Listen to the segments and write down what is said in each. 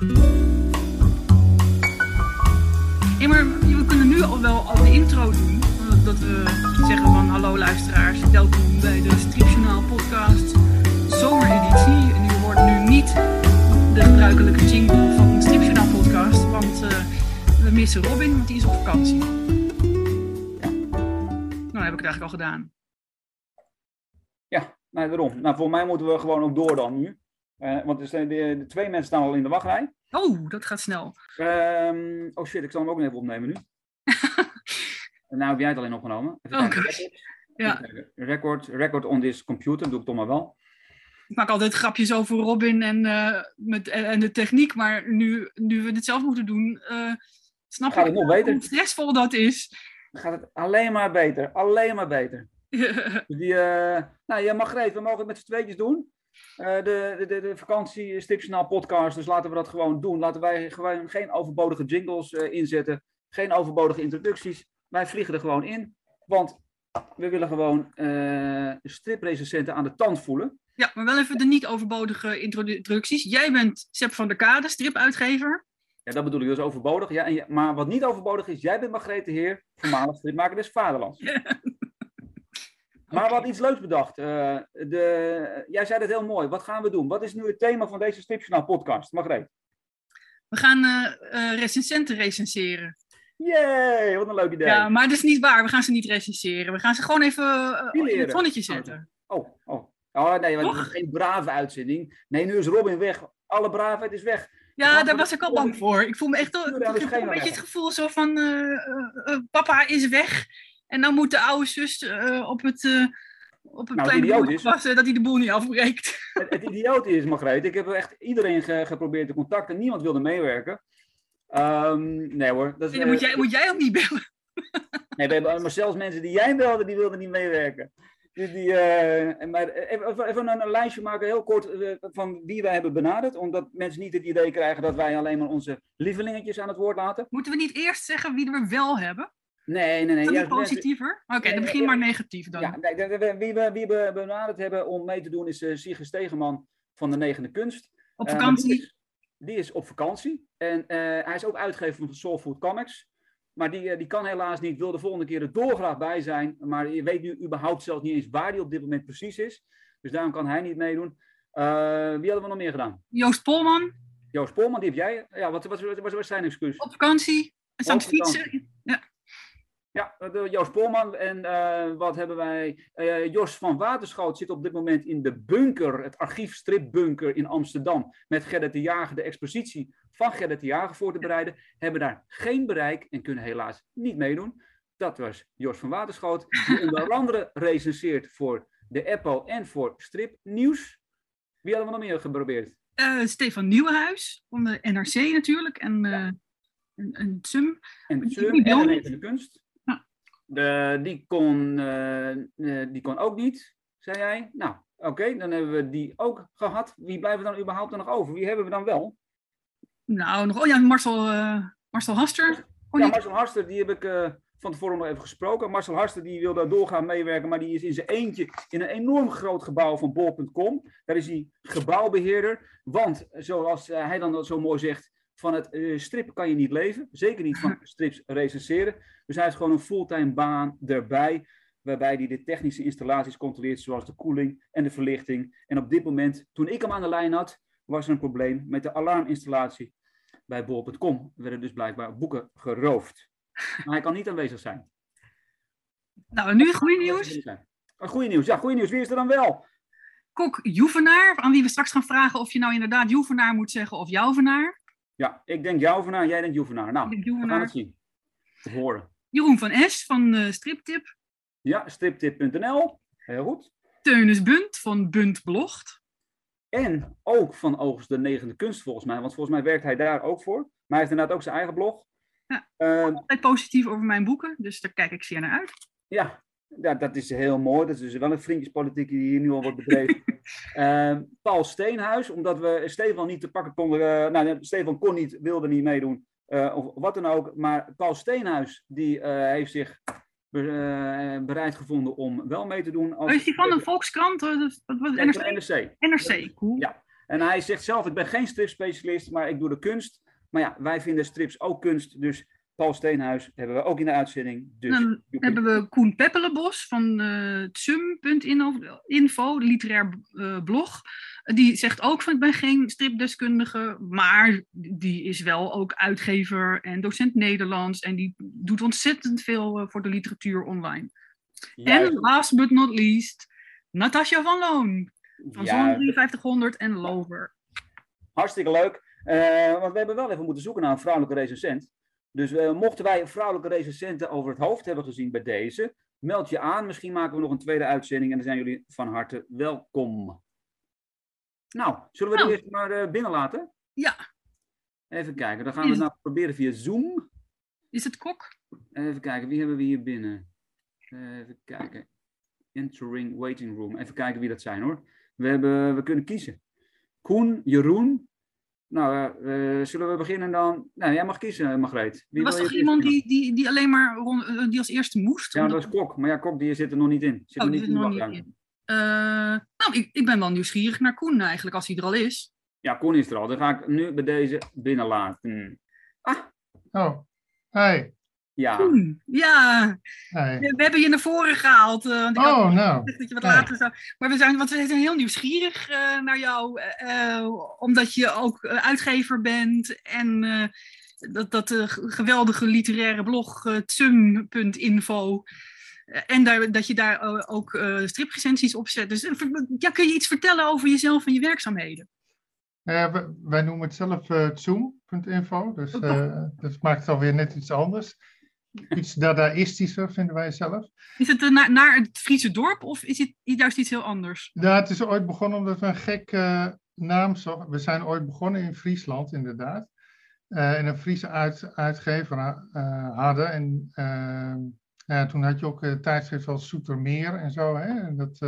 Hey, maar we kunnen nu al wel al de intro doen. Dat we zeggen van hallo luisteraars, welkom bij de Stripjournaal podcast zomereditie. En u hoort nu niet de gebruikelijke jingle van de Stripjournaal podcast, want eh, we missen Robin, want die is op vakantie. Nou, heb ik het eigenlijk al gedaan. Ja, nou, daarom. Nou, voor mij moeten we gewoon ook door dan nu. Eh, want er zijn de, de twee mensen staan al in de wachtrij. Oh, dat gaat snel. Ehm, oh shit, ik zal hem ook nog even opnemen nu. nou heb jij het alleen opgenomen. Even Oh, gosh. Ja. Record, record on this computer, doe ik toch maar wel. Ik maak altijd grapjes over Robin en, eh, met, en de techniek, maar nu, nu we het zelf moeten doen, eh, snap Gaat ik het nog beter? hoe stressvol dat is. Dan gaat het alleen maar beter. Alleen maar beter. Die, eh nou, ja, Margreet, we mogen het met z'n tweetjes doen. Eh, de, de, de, de vakantie Stipjournaal podcast, dus laten we dat gewoon doen. Laten wij gewoon geen overbodige jingles eh, inzetten. Geen overbodige introducties. Wij vliegen er gewoon in. Want we willen gewoon eh stripresensenten aan de tand voelen. ja, maar wel even de niet overbodige introducties. Jij bent Seb van der Kade, stripuitgever. Ja, dat bedoel ik dus overbodig. Ja, en maar wat niet overbodig is, jij bent Margreet de Heer, voormalig stripmaker des Vaderlands. Maar we hadden iets leuks bedacht. Eh, de, jij zei dat heel mooi. Wat gaan we doen? Wat is nu het thema van deze Stripjournaal podcast? Margreet. We gaan eh, recensenten recenseren. Yay, wat een leuk idee. Ja, maar dat is niet waar. We gaan ze niet recenseren. We gaan ze gewoon even eh, in het zonnetje zetten. Oh, oh. Oh nee, want het Toch? is geen brave uitzending. Nee, nu is Robin weg. Alle braafheid is weg. Ja, daar was ik al bang voor. Ik voel me echt al- ik heb een beetje het gevoel zo van papa is weg. En dan moet de oude zus eh, op het, eh op het Nou, kleine is. passen dat hij de boel niet afbreekt. Het, het idioot is, Margreet, ik heb echt iedereen ge- geprobeerd te contacten. Niemand wilde meewerken. Ehm, nee hoor. Dat dan moet eh, jij, moet jij ook niet bellen. Nee, we hebben, maar zelfs mensen die jij belde, die wilden niet meewerken. Dus die, eh, maar even, een, een lijstje maken, heel kort, van wie wij hebben benaderd. Omdat mensen niet het idee krijgen dat wij alleen maar onze lievelingetjes aan het woord laten. Moeten we niet eerst zeggen wie we wel hebben? Nee, nee, nee. Mensen- positiever? Oké, dan begin ja, maar ja. negatief dan. Ja, nee, wie, we, wie we benaderd hebben om mee te doen is uh, Sigrid Stegeman van de Negende Kunst. Op Eh, vakantie. die, is, die is op vakantie. En eh, hij is ook uitgever van Soul Food Comics. Maar die, eh, die kan helaas niet, wil de volgende keer er dolgraag bij zijn. Maar je weet nu überhaupt zelfs niet eens waar die op dit moment precies is. Dus daarom kan hij niet meedoen. Eh, wie hadden we nog meer gedaan? Joost Polman Joost Polman, die heb jij. Ja, wat, wat, wat, wat was zijn excuus? op vakantie. Is aan het fietsen. Ja. De Joost Polman. En eh, wat hebben wij? Eh, Jos van Waterschoot zit op dit moment in de bunker, het archief stripbunker in Amsterdam. Met Gerrit de Jager de expositie van Gerrit de Jager voor te bereiden. Hebben daar geen bereik en kunnen helaas niet meedoen. Dat was Jos van Waterschoot. Die onder andere recenseert voor de Apple en voor Stripnieuws. Wie hadden we nog meer geprobeerd? Eh, Stefan Nieuwenhuis van de NRC natuurlijk. En, eh Ja. en, en Sum. En Sum en de Kunst. De, die, kon, eh, eh, die kon ook niet, zei jij. Nou, oké, dan hebben we die ook gehad. Wie blijven we dan überhaupt er nog over? Wie hebben we dan wel? Nou, nog, oh ja, Marcel, eh, Marcel Haster. Oh, ja, Marcel Harster, die heb ik van tevoren nog even gesproken. Marcel Harster die wil daar doorgaan meewerken, maar die is in zijn eentje in een enorm groot gebouw van bol.com. Daar is hij gebouwbeheerder. Want, zoals hij dan zo mooi zegt, van het eh, strippen kan je niet leven. Zeker niet van strips recenseren. Dus hij heeft gewoon een fulltime baan erbij. Waarbij hij de technische installaties controleert, zoals de koeling en de verlichting. En op dit moment, toen ik hem aan de lijn had, was er een probleem met de alarminstallatie bij bol.com. Er werden dus blijkbaar boeken geroofd. Maar hij kan niet aanwezig zijn. Nou, en nu goede nieuws. Oh, Goeie nieuws, ja, goeie nieuws. Wie is er dan wel? Kok Joevenaar, aan wie we straks gaan vragen of je nou inderdaad Joevenaar moet zeggen of Jouvenaar. Ja, ik denk Jouvenaar, jij denkt Joevenaar. Nou, Ik denk we gaan het zien. Of horen. Jeroen van Es van eh, Striptip. Ja, striptip.nl. Heel goed. Teunis Bunt van Bunt Blogt. En ook van Oogst de Negende Kunst, volgens mij. Want volgens mij werkt hij daar ook voor. Maar hij heeft inderdaad ook zijn eigen blog. Ja. Ehm, Altijd positief over mijn boeken, dus daar kijk ik zeer naar uit. ja, ja, dat is heel mooi. Dat is dus wel een vriendjespolitiek die hier nu al wordt bedreven. Ehm, Paul Steenhuis, omdat we Stefan niet te pakken konden. eh, nou, Stefan kon niet, wilde niet meedoen. eh, of wat dan ook. Maar Paul Steenhuis, die eh, heeft zich be- bereid gevonden om wel mee te doen. Als is die van de Volkskrant? NRC? NRC. NRC, cool. Ja. En hij zegt zelf, ik ben geen stripspecialist, maar ik doe de kunst. Maar ja, wij vinden strips ook kunst. Dus Paul Steenhuis hebben we ook in de uitzending. Dus Dan hebben we Koen Peppelenbos van uh, tsum.info, de literair uh, blog. Die zegt ook van ik ben geen stripdeskundige, maar die is wel ook uitgever en docent Nederlands. En die doet ontzettend veel uh, voor de literatuur online. En last but not least, Natasja van Loon. Van ja. Zon 5300 en Lover. Hartstikke leuk. Want we hebben wel even moeten zoeken naar een vrouwelijke recensent. Dus uh, mochten wij vrouwelijke recensenten over het hoofd hebben gezien bij deze, meld je aan. Misschien maken we nog een tweede uitzending en dan zijn jullie van harte welkom. Nou, zullen we nou. eerst maar uh, binnen laten? Ja. Even kijken, dan gaan we het nou proberen via Zoom. Is het kok? Even kijken, wie hebben we hier binnen? Even kijken. Entering waiting room. Even kijken wie dat zijn hoor. We, hebben, we kunnen kiezen. Koen, Jeroen. Nou, uh, zullen we beginnen dan? Nou, jij mag kiezen, Margreet. Wie er was toch iemand die, die, die alleen maar rond, eh, die als eerste moest? Ja, dat is Kok. Maar ja, Kok die zit er nog niet in. Zit oh, er niet die zit nog niet in. Uh, nou, ik, ik ben wel nieuwsgierig naar Koen eigenlijk, als hij er al is. Ja, Koen is er al. Dan ga ik nu bij deze binnenlaten. Ah. Oh, hey. Ja. Koen, ja. Hey. We, we, hebben je naar voren gehaald. Uh, want ik oh, had, nou. Dat je wat hey. later zou... Maar we zijn, want we zijn heel nieuwsgierig uh, naar jou. Uh, omdat je ook uitgever bent. En dat, dat geweldige literaire blog tsum.info. En daar, dat je daar ook striprecensies op zet. Dus ja, kun je iets vertellen over jezelf en je werkzaamheden? Ja, wij noemen het zelf uh, zoom.info, dus uh, dat maakt het alweer net iets anders. Iets dadaïstischer vinden wij zelf. Is het uh, naar, het Friese dorp of is het juist iets heel anders? Ja, het is ooit begonnen omdat we een gekke naam zochten. We zijn ooit begonnen in Friesland, inderdaad. en een Friese uit, uitgever hadden. En ja, toen had je ook tijdschrift als Soetermeer en zo. Hè? En dat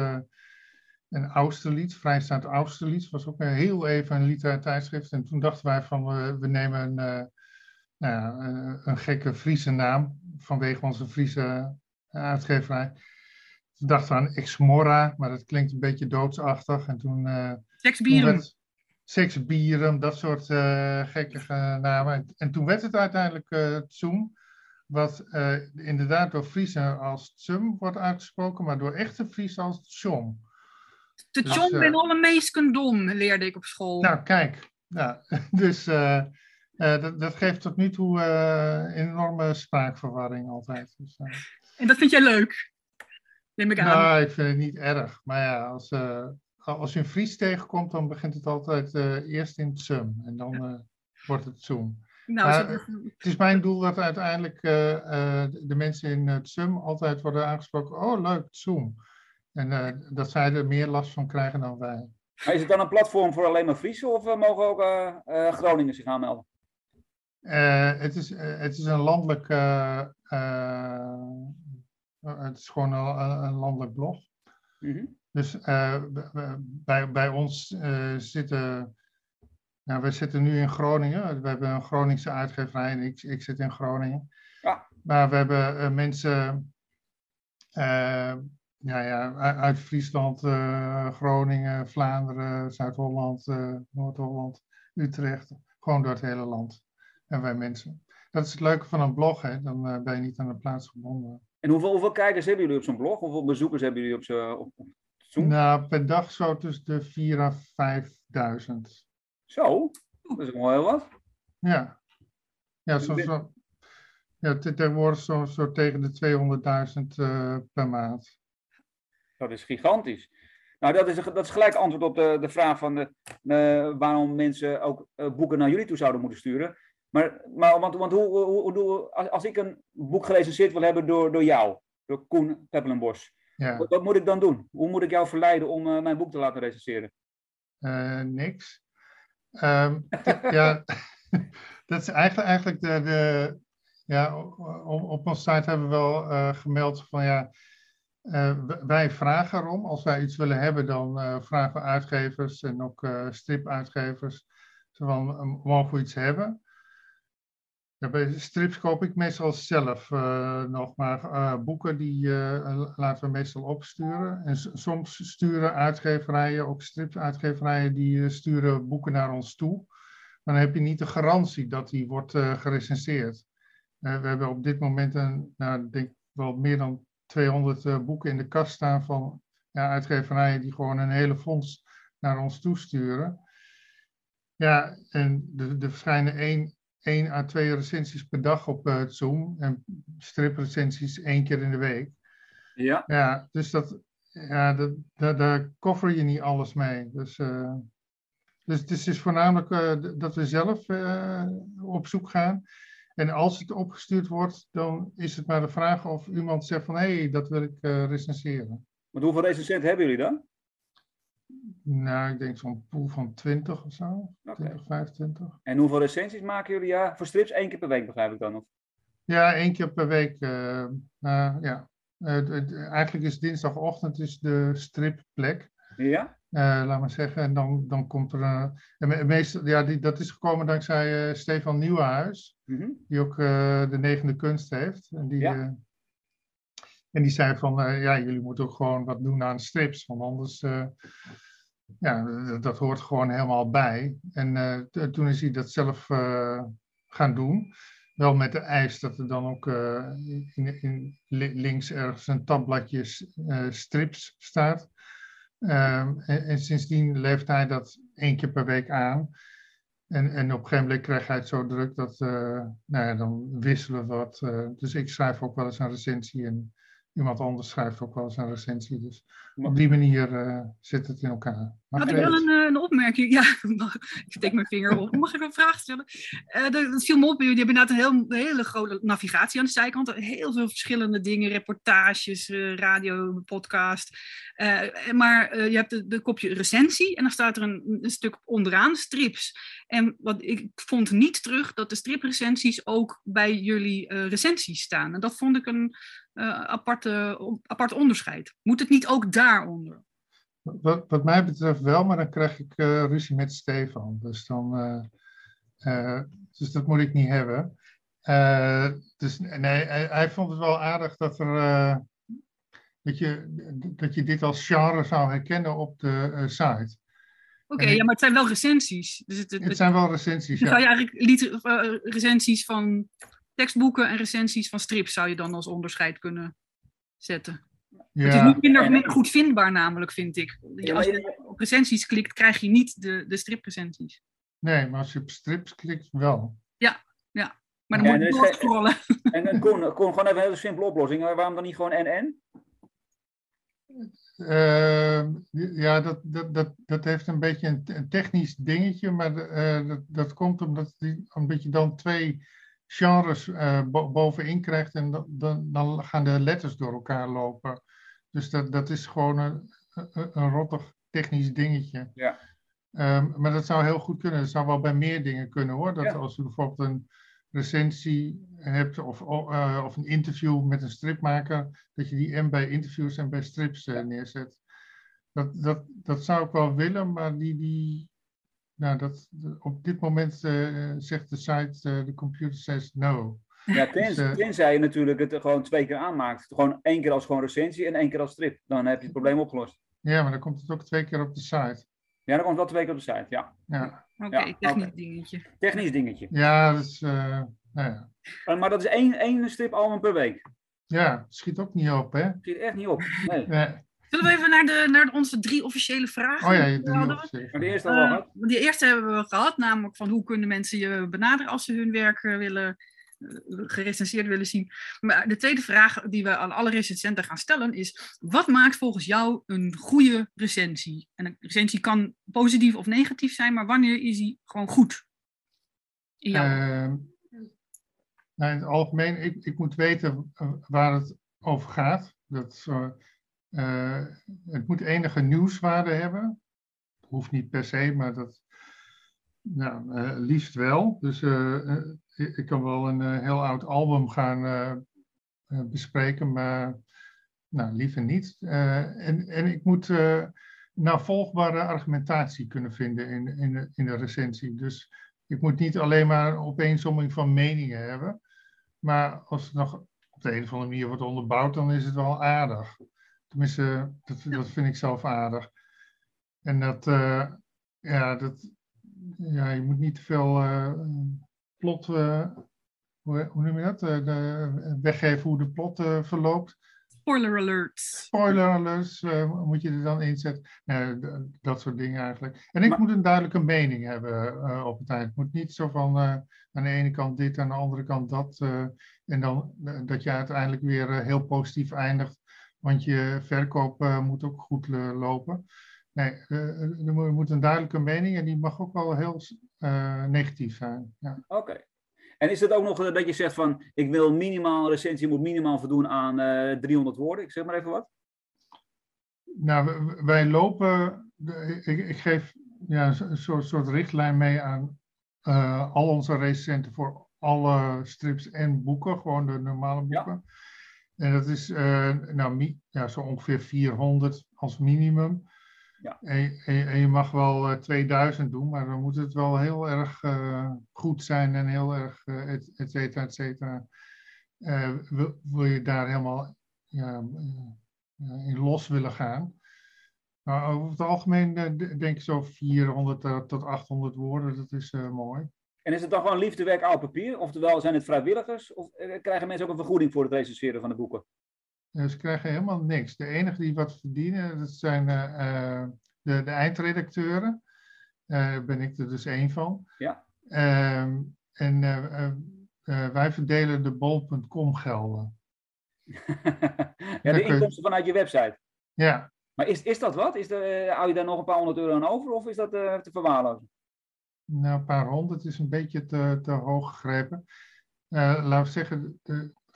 en Austerlitz, Vrijstaat Austerlitz, was ook heel even een literair tijdschrift. En toen dachten wij van, we, we nemen een, uh, nou ja, een gekke Friese naam vanwege onze Friese uitgeverij. Toen dachten we aan Exmora, maar dat klinkt een beetje doodsachtig. En toen... Uh, Seksbieren. Seksbieren, dat soort uh, gekke namen. En, en, toen werd het uiteindelijk uh, Zoom, wat inderdaad door Friesen als Tsum wordt uitgesproken, maar door echte Friesen als Tjom. De dus, John ben alle meesken dom, leerde ik op school. Nou, kijk. Ja, dus uh, uh, dat, dat, geeft tot nu toe uh, enorme spraakverwarring altijd. Dus, en dat vind jij leuk? Neem ik aan. Nou, ik vind het niet erg. Maar ja, als, als je een Fries tegenkomt, dan begint het altijd eerst in Tsum. En dan ja. wordt het Zoom. Nou, maar, het is mijn doel dat uiteindelijk de mensen in het Tsum altijd worden aangesproken. Oh, leuk, Zoom. En uh, dat zij er meer last van krijgen dan wij. Maar is het dan een platform voor alleen maar Friese of uh, mogen ook uh, Groningen zich aanmelden? Het, is, het is een landelijk, het is gewoon een, een landelijk blog. Mm -hmm. Dus bij, bij ons zitten, nou, we zitten nu in Groningen. We hebben een Groningse uitgeverij en ik, ik zit in Groningen. Ja. Maar we hebben mensen ja, ja, uit Friesland, uh, Groningen, Vlaanderen, Zuid-Holland, uh, Noord-Holland, Utrecht. Gewoon door het hele land. En wij mensen. Dat is het leuke van een blog, hè? dan uh, ben je niet aan een plaats gebonden. En hoeveel, hoeveel kijkers hebben jullie op zo'n blog? Hoeveel bezoekers hebben jullie op zo'n op, op Zoom? Nou, per dag zo tussen de 4.000 à 5.000. Zo? Dat is wel heel wat. Ja. Ja, zo, zo, ja tegenwoordig zo, zo tegen de 200.000 per maand. Dat is gigantisch. Nou, dat is, dat is gelijk antwoord op de, de vraag van de, uh, waarom mensen ook uh, boeken naar jullie toe zouden moeten sturen. Maar, maar want, want hoe, hoe, hoe, als ik een boek gerecenseerd wil hebben door, door jou, door Koen Peppelenbos, ja. wat, wat, moet ik dan doen? Hoe moet ik jou verleiden om uh, mijn boek te laten recenseren? niks. Um, ja, dat is eigenlijk, eigenlijk de, de ja, op, op onze site hebben we wel gemeld van ja, uh, wij vragen erom. Als wij iets willen hebben, dan uh, vragen we uitgevers en ook stripuitgevers. Van, mogen we iets hebben? Bij strips koop ik meestal zelf uh, nog, maar uh, boeken die uh, laten we meestal opsturen. En soms sturen uitgeverijen, ook stripsuitgeverijen, die sturen boeken naar ons toe. Maar dan heb je niet de garantie dat die wordt gerecenseerd. we hebben op dit moment een, nou, denk wel meer dan 200 boeken in de kast staan van ja, uitgeverijen die gewoon een hele fonds naar ons toesturen. Ja, en er verschijnen één, één à twee recensies per dag op uh, Zoom en striprecensies één keer in de week. Ja. Ja, dus dat, ja, dat, dat, daar koffer je niet alles mee. Dus, uh, dus het is, voornamelijk uh, dat we zelf op zoek gaan. En als het opgestuurd wordt, dan is het maar de vraag of iemand zegt van hé, hey, dat wil ik recenseren. Maar hoeveel recensenten hebben jullie dan? Nou, ik denk zo'n pool van 20 of zo. Okay. 20, 25. En hoeveel recensies maken jullie? Ja, voor strips één keer per week begrijp ik dan nog. Ja, één keer per week. Uh, uh, ja. Uh, eigenlijk is dinsdagochtend is de stripplek. Ja? laat maar zeggen. En dan, dan komt er. en meestal, ja, die, dat is gekomen dankzij Stefan Nieuwenhuis. Mm -hmm. Die ook de negende kunst heeft. En die, ja. En die zei van, ja, jullie moeten ook gewoon wat doen aan strips, want anders, ja, dat hoort gewoon helemaal bij. En uh, toen is hij dat zelf gaan doen. Wel met de eis dat er dan ook in, links ergens een tabbladje strips staat. Ehm, en, en, sindsdien leeft hij dat één keer per week aan. En, en op een gegeven moment krijgt hij het zo druk dat, nou ja, dan wisselen we wat. dus ik schrijf ook wel eens een recensie en iemand anders schrijft ook wel eens een recensie. Dus op die manier uh, zit het in elkaar. Maar Had ik wel een, een, opmerking? Ja, ik steek mijn vinger op. Mag ik een vraag stellen? Uh, dat viel me op. Jullie hebben inderdaad een, heel, hele grote navigatie aan de zijkant. Heel veel verschillende dingen. Reportages, uh, radio, podcast. maar je hebt de, de, kopje recensie. En dan staat er een, een, stuk onderaan, strips. En wat ik vond niet terug dat de striprecensies ook bij jullie recensies staan. En dat vond ik een aparte, apart onderscheid. Moet het niet ook daaronder? Wat, wat mij betreft wel, maar dan krijg ik uh, ruzie met Stefan. Dus, dan, uh, dus dat moet ik niet hebben. dus nee, hij, hij, vond het wel aardig dat, er, dat, je, dat je dit als genre zou herkennen op de site. Oké, okay, ja, maar het zijn wel recensies. Dus het, het, het zijn wel recensies, ja. Zou je eigenlijk recensies van tekstboeken en recensies van strips zou je dan als onderscheid kunnen zetten. Ja. Het is niet minder, minder, goed vindbaar namelijk, vind ik. Als je op recensies klikt, krijg je niet de, de striprecensies. Nee, maar als je op strips klikt, wel. Ja, ja. Maar dan ja, moet je doorscrollen. En dan kon, kon gewoon even een hele simpele oplossing. Waarom dan niet gewoon NN? Uh, ja, dat, dat, dat, dat heeft een beetje een, een technisch dingetje, maar uh, dat, dat komt omdat die, omdat je dan twee genres uh, bovenin krijgt en dan, dan gaan de letters door elkaar lopen. Dus dat, dat is gewoon een, een, rottig technisch dingetje. Ja. Um, maar dat zou heel goed kunnen. Dat zou wel bij meer dingen kunnen hoor. Dat als je bijvoorbeeld een recensie hebt of, uh, of een interview met een stripmaker, dat je die en bij interviews en bij strips uh, neerzet. Dat, dat, dat zou ik wel willen, maar die, die, nou, dat, op dit moment uh, zegt de site, uh, de computer says no. Ja, tenzij, dus, uh, tenzij je natuurlijk het gewoon twee keer aanmaakt. Gewoon één keer als gewoon recensie en één keer als strip. Dan heb je het probleem opgelost. Ja, maar dan komt het ook twee keer op de site. Ja, dan komt het wel twee keer op de site, ja. ja. Oké, okay, ja, technisch okay. dingetje. Technisch dingetje. Ja, dat is, nou ja. Maar dat is één, één stripalbum per week. Ja, schiet ook niet op, hè? Schiet echt niet op, nee. nee. Zullen we even naar, de, naar onze drie officiële vragen? Oh ja, Maar de eerste al uh, gehad? Die eerste hebben we gehad, namelijk van hoe kunnen mensen je benaderen als ze hun werk uh, willen, uh, gerecenseerd willen zien. Maar de tweede vraag die we aan alle recensenten gaan stellen is, wat maakt volgens jou een goede recensie? En een recensie kan positief of negatief zijn, maar wanneer is die gewoon goed? In, ehm, nou, in het algemeen, ik, ik moet weten waar het over gaat. Dat uh, het moet enige nieuwswaarde hebben. Hoeft niet per se, maar dat nou, uh, liefst wel. Dus uh, ik kan wel een heel oud album gaan bespreken, maar nou, liever niet. en, en ik moet navolgbare argumentatie kunnen vinden in, in, de, in recensie. Dus ik moet niet alleen maar opeensomming van meningen hebben. Maar als het nog op de een of andere manier wordt onderbouwd, dan is het wel aardig. Tenminste, dat, dat vind ik zelf aardig. En dat, uh, ja, dat, ja, je moet niet te veel uh, plot, uh, hoe, hoe, noem je dat? De, weggeven hoe de plot verloopt. Spoiler alerts. Spoiler alerts moet je er dan inzetten. Uh, dat soort dingen eigenlijk. En ik maar, moet een duidelijke mening hebben op het eind. Het moet niet zo van aan de ene kant dit, aan de andere kant dat. en dan dat je uiteindelijk weer heel positief eindigt. Want je verkoop moet ook goed lopen. Nee, er moet een duidelijke mening en die mag ook wel heel negatief zijn. Ja. Oké. En is het ook nog dat je zegt van, ik wil minimaal, recensie moet minimaal voldoen aan uh, 300 woorden? Ik zeg maar even wat. Nou, wij lopen, ik, ik geef ja, een soort, soort richtlijn mee aan uh, al onze recensenten voor alle strips en boeken, gewoon de normale boeken. Ja. En dat is uh, nou, ja, zo ongeveer 400 als minimum. Ja. En, en, je mag wel uh, 2000 doen, maar dan moet het wel heel erg uh, goed zijn en heel erg, et, et cetera, et cetera. Wil, wil, je daar helemaal ja, in los willen gaan? Nou, over het algemeen denk ik zo 400 tot 800 woorden, dat is mooi. En is het dan gewoon liefdewerk oud papier? Oftewel, zijn het vrijwilligers? Of krijgen mensen ook een vergoeding voor het recenseren van de boeken? ze krijgen helemaal niks. De enige die wat verdienen, dat zijn uh, de, de, eindredacteuren. Daar uh, ben ik er dus één van. Ja. Uh, en wij verdelen de bol.com gelden. ja, de inkomsten vanuit je website. Ja. Maar is, is dat wat? Is er, hou je daar nog een paar honderd euro aan over of is dat te verwaarlozen? Nou, een paar honderd is een beetje te, te hoog gegrepen. laten we zeggen,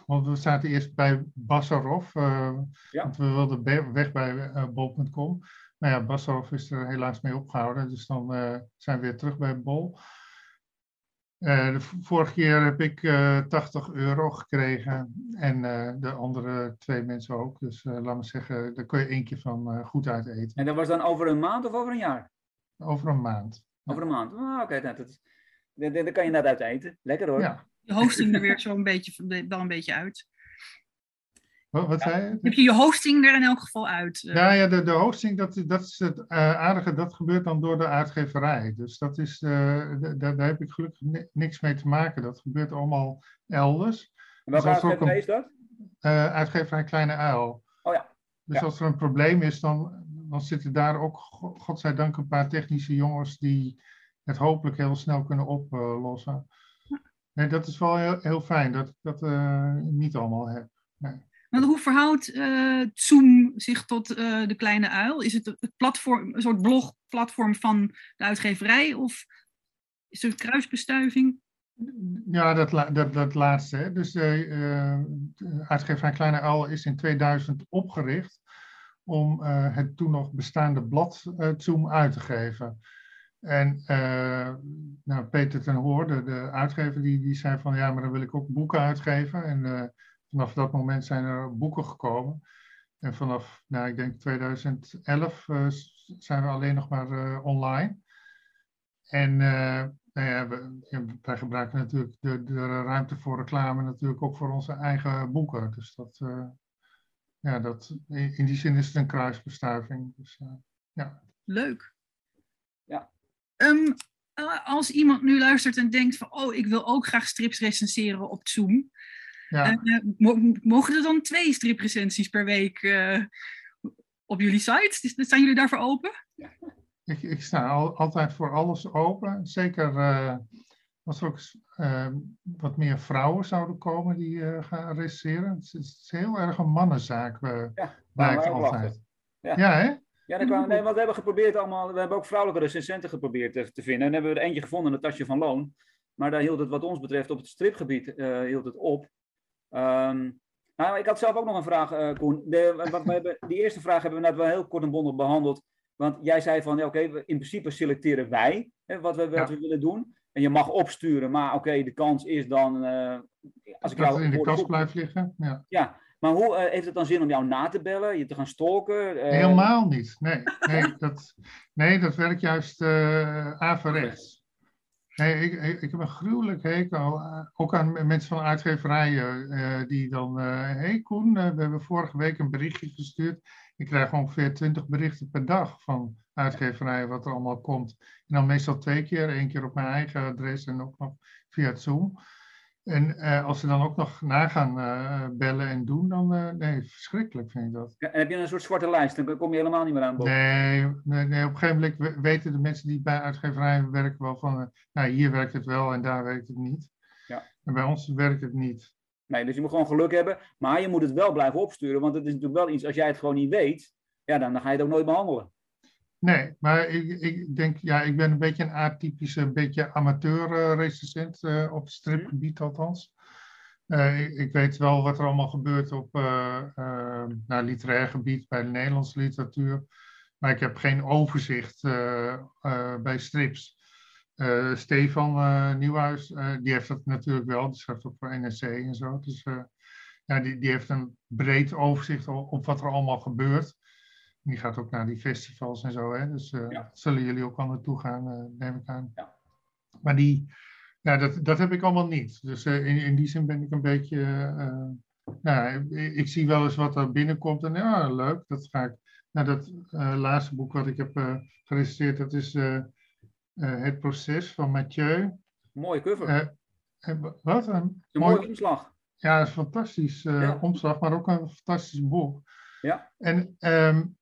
want we zaten eerst bij Bassarov. Uh, ja. Want we wilden weg bij uh, bol.com. Nou ja, Bassarov is er helaas mee opgehouden. Dus dan uh, zijn we weer terug bij Bol. de vorige keer heb ik 80 euro gekregen. En de andere twee mensen ook. Dus laat me zeggen, daar kun je één keer van goed uit eten. En dat was dan over een maand of over een jaar? Over een maand. Over een maand. Ah, Oké, okay, nou, dan kan je net uit eten. Lekker hoor. Ja je hosting er weer zo'n beetje, wel een beetje uit. Wat, wat zei je? Heb je je hosting er in elk geval uit? Uh... Ja, ja de, de hosting, dat, dat is het uh, aardige, dat gebeurt dan door de uitgeverij. Dus dat is, uh, daar, daar heb ik gelukkig niks mee te maken. Dat gebeurt allemaal elders. En welke dus uitgeverij is dat? uitgeverij Kleine Uil. Oh ja. Dus als er een probleem is, dan, dan zitten daar ook, godzijdank, een paar technische jongens die het hopelijk heel snel kunnen oplossen. Nee, dat is wel heel, heel fijn dat ik dat uh, niet allemaal heb. Nee. Maar hoe verhoudt uh, Zoom zich tot uh, de kleine uil? Is het een, platform, een soort blogplatform van de uitgeverij of is er een kruisbestuiving? Ja, dat, dat, dat laatste. Hè. Dus de uitgeverij Kleine Uil is in 2000 opgericht om het toen nog bestaande blad Zoom uit te geven. En uh, nou, Peter ten Hoorde, de uitgever, die, die zei van ja, maar dan wil ik ook boeken uitgeven. En vanaf dat moment zijn er boeken gekomen. En vanaf, nou, ik denk 2011 uh, eh, zijn we alleen nog maar online. En nou ja, we, wij gebruiken natuurlijk de, de ruimte voor reclame natuurlijk ook voor onze eigen boeken. Dus dat, ja, dat, in die zin is het een kruisbestuiving. Dus, ja. Leuk. Um, als iemand nu luistert en denkt van, oh, ik wil ook graag strips recenseren op Zoom. Ja. Uh, mogen er dan twee striprecensies per week uh, op jullie site? Zijn jullie daarvoor open? Ik, ik sta al, altijd voor alles open. Zeker uh, als er ook wat meer vrouwen zouden komen die gaan recenseren. Het is, het is, heel erg een mannenzaak, ja, blijkt altijd. Ja, ja hè? Ja, dat kwam, nee, want we hebben geprobeerd allemaal, we hebben ook vrouwelijke recensenten geprobeerd te, te, vinden. En hebben we er eentje gevonden, Natasja van Loon. Maar daar hield het wat ons betreft op het stripgebied uh, hield het op. Um, nou, ik had zelf ook nog een vraag, uh, Koen. De, wat we hebben, die eerste vraag hebben we net wel heel kort en bondig behandeld. Want jij zei van, ja, oké, in principe selecteren wij hè, wat, we, wat we willen doen. En je mag opsturen, maar oké, de kans is dan... Uh, als ik dat jou, in de kast blijft liggen, ja. Ja, maar hoe uh, heeft het dan zin om jou na te bellen, je te gaan stalken? Uh... Helemaal niet. Nee, nee, dat, nee, dat werkt juist averechts. Nee, ik, ik, heb een gruwelijk hekel, eh, ook aan mensen van uitgeverijen, eh, die dan, hé hey Koen, we hebben vorige week een berichtje gestuurd. Ik krijg ongeveer 20 berichten per dag van uitgeverijen wat er allemaal komt. En dan meestal twee keer, één keer op mijn eigen adres en ook nog via Zoom. En uh, als ze dan ook nog nagaan uh, bellen en doen, dan uh, nee, verschrikkelijk vind ik dat. Ja, en heb je een soort zwarte lijst, dan kom je helemaal niet meer aan bod. Nee, nee, nee, op een gegeven moment weten de mensen die bij uitgeverijen werken wel van, nou hier werkt het wel en daar werkt het niet. Ja. En bij ons werkt het niet. Nee, dus je moet gewoon geluk hebben, maar je moet het wel blijven opsturen, want het is natuurlijk wel iets, als jij het gewoon niet weet, ja, dan, dan ga je het ook nooit behandelen. Nee, maar ik, ik denk, ja, ik ben een beetje een atypische, een beetje amateur-recensent uh, op stripgebied althans. Uh, ik, ik, weet wel wat er allemaal gebeurt op uh, nou, literair gebied bij de Nederlandse literatuur. Maar ik heb geen overzicht bij strips. Stefan Nieuwhuis, die heeft dat natuurlijk wel. Die schrijft ook voor NRC en zo. Dus ja, die, die heeft een breed overzicht op, op wat er allemaal gebeurt. Die gaat ook naar die festivals en zo. Hè? Dus uh, Ja. zullen jullie ook al naartoe gaan, eh, neem ik aan. Ja. Maar die, ja, dat, dat heb ik allemaal niet. Dus eh, in, in die zin ben ik een beetje. eh, nou, ik, ik zie wel eens wat er binnenkomt en ja, leuk, dat ga ik. Nou, dat laatste boek wat ik heb geregisseerd, dat is Het Proces van Mathieu. Mooie cover. Wat? Een een mooi- mooie omslag. ja, dat is een fantastisch Ja. omslag, maar ook een fantastisch boek. Ja. En, ehm, en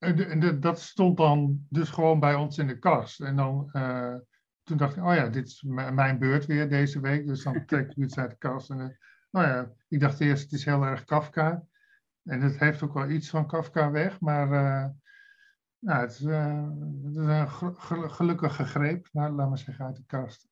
de- de- dat stond dan dus gewoon bij ons in de kast. En dan, eh, toen dacht ik, oh ja, dit is mijn beurt weer deze week. Dus dan trek ik iets uit de kast. En, eh, nou ja, ik dacht eerst, het is heel erg Kafka. En het heeft ook wel iets van Kafka weg, maar eh, nou, het, is, eh, het is een ge- ge- gelukkige greep, nou, laat maar zeggen, uit de kast.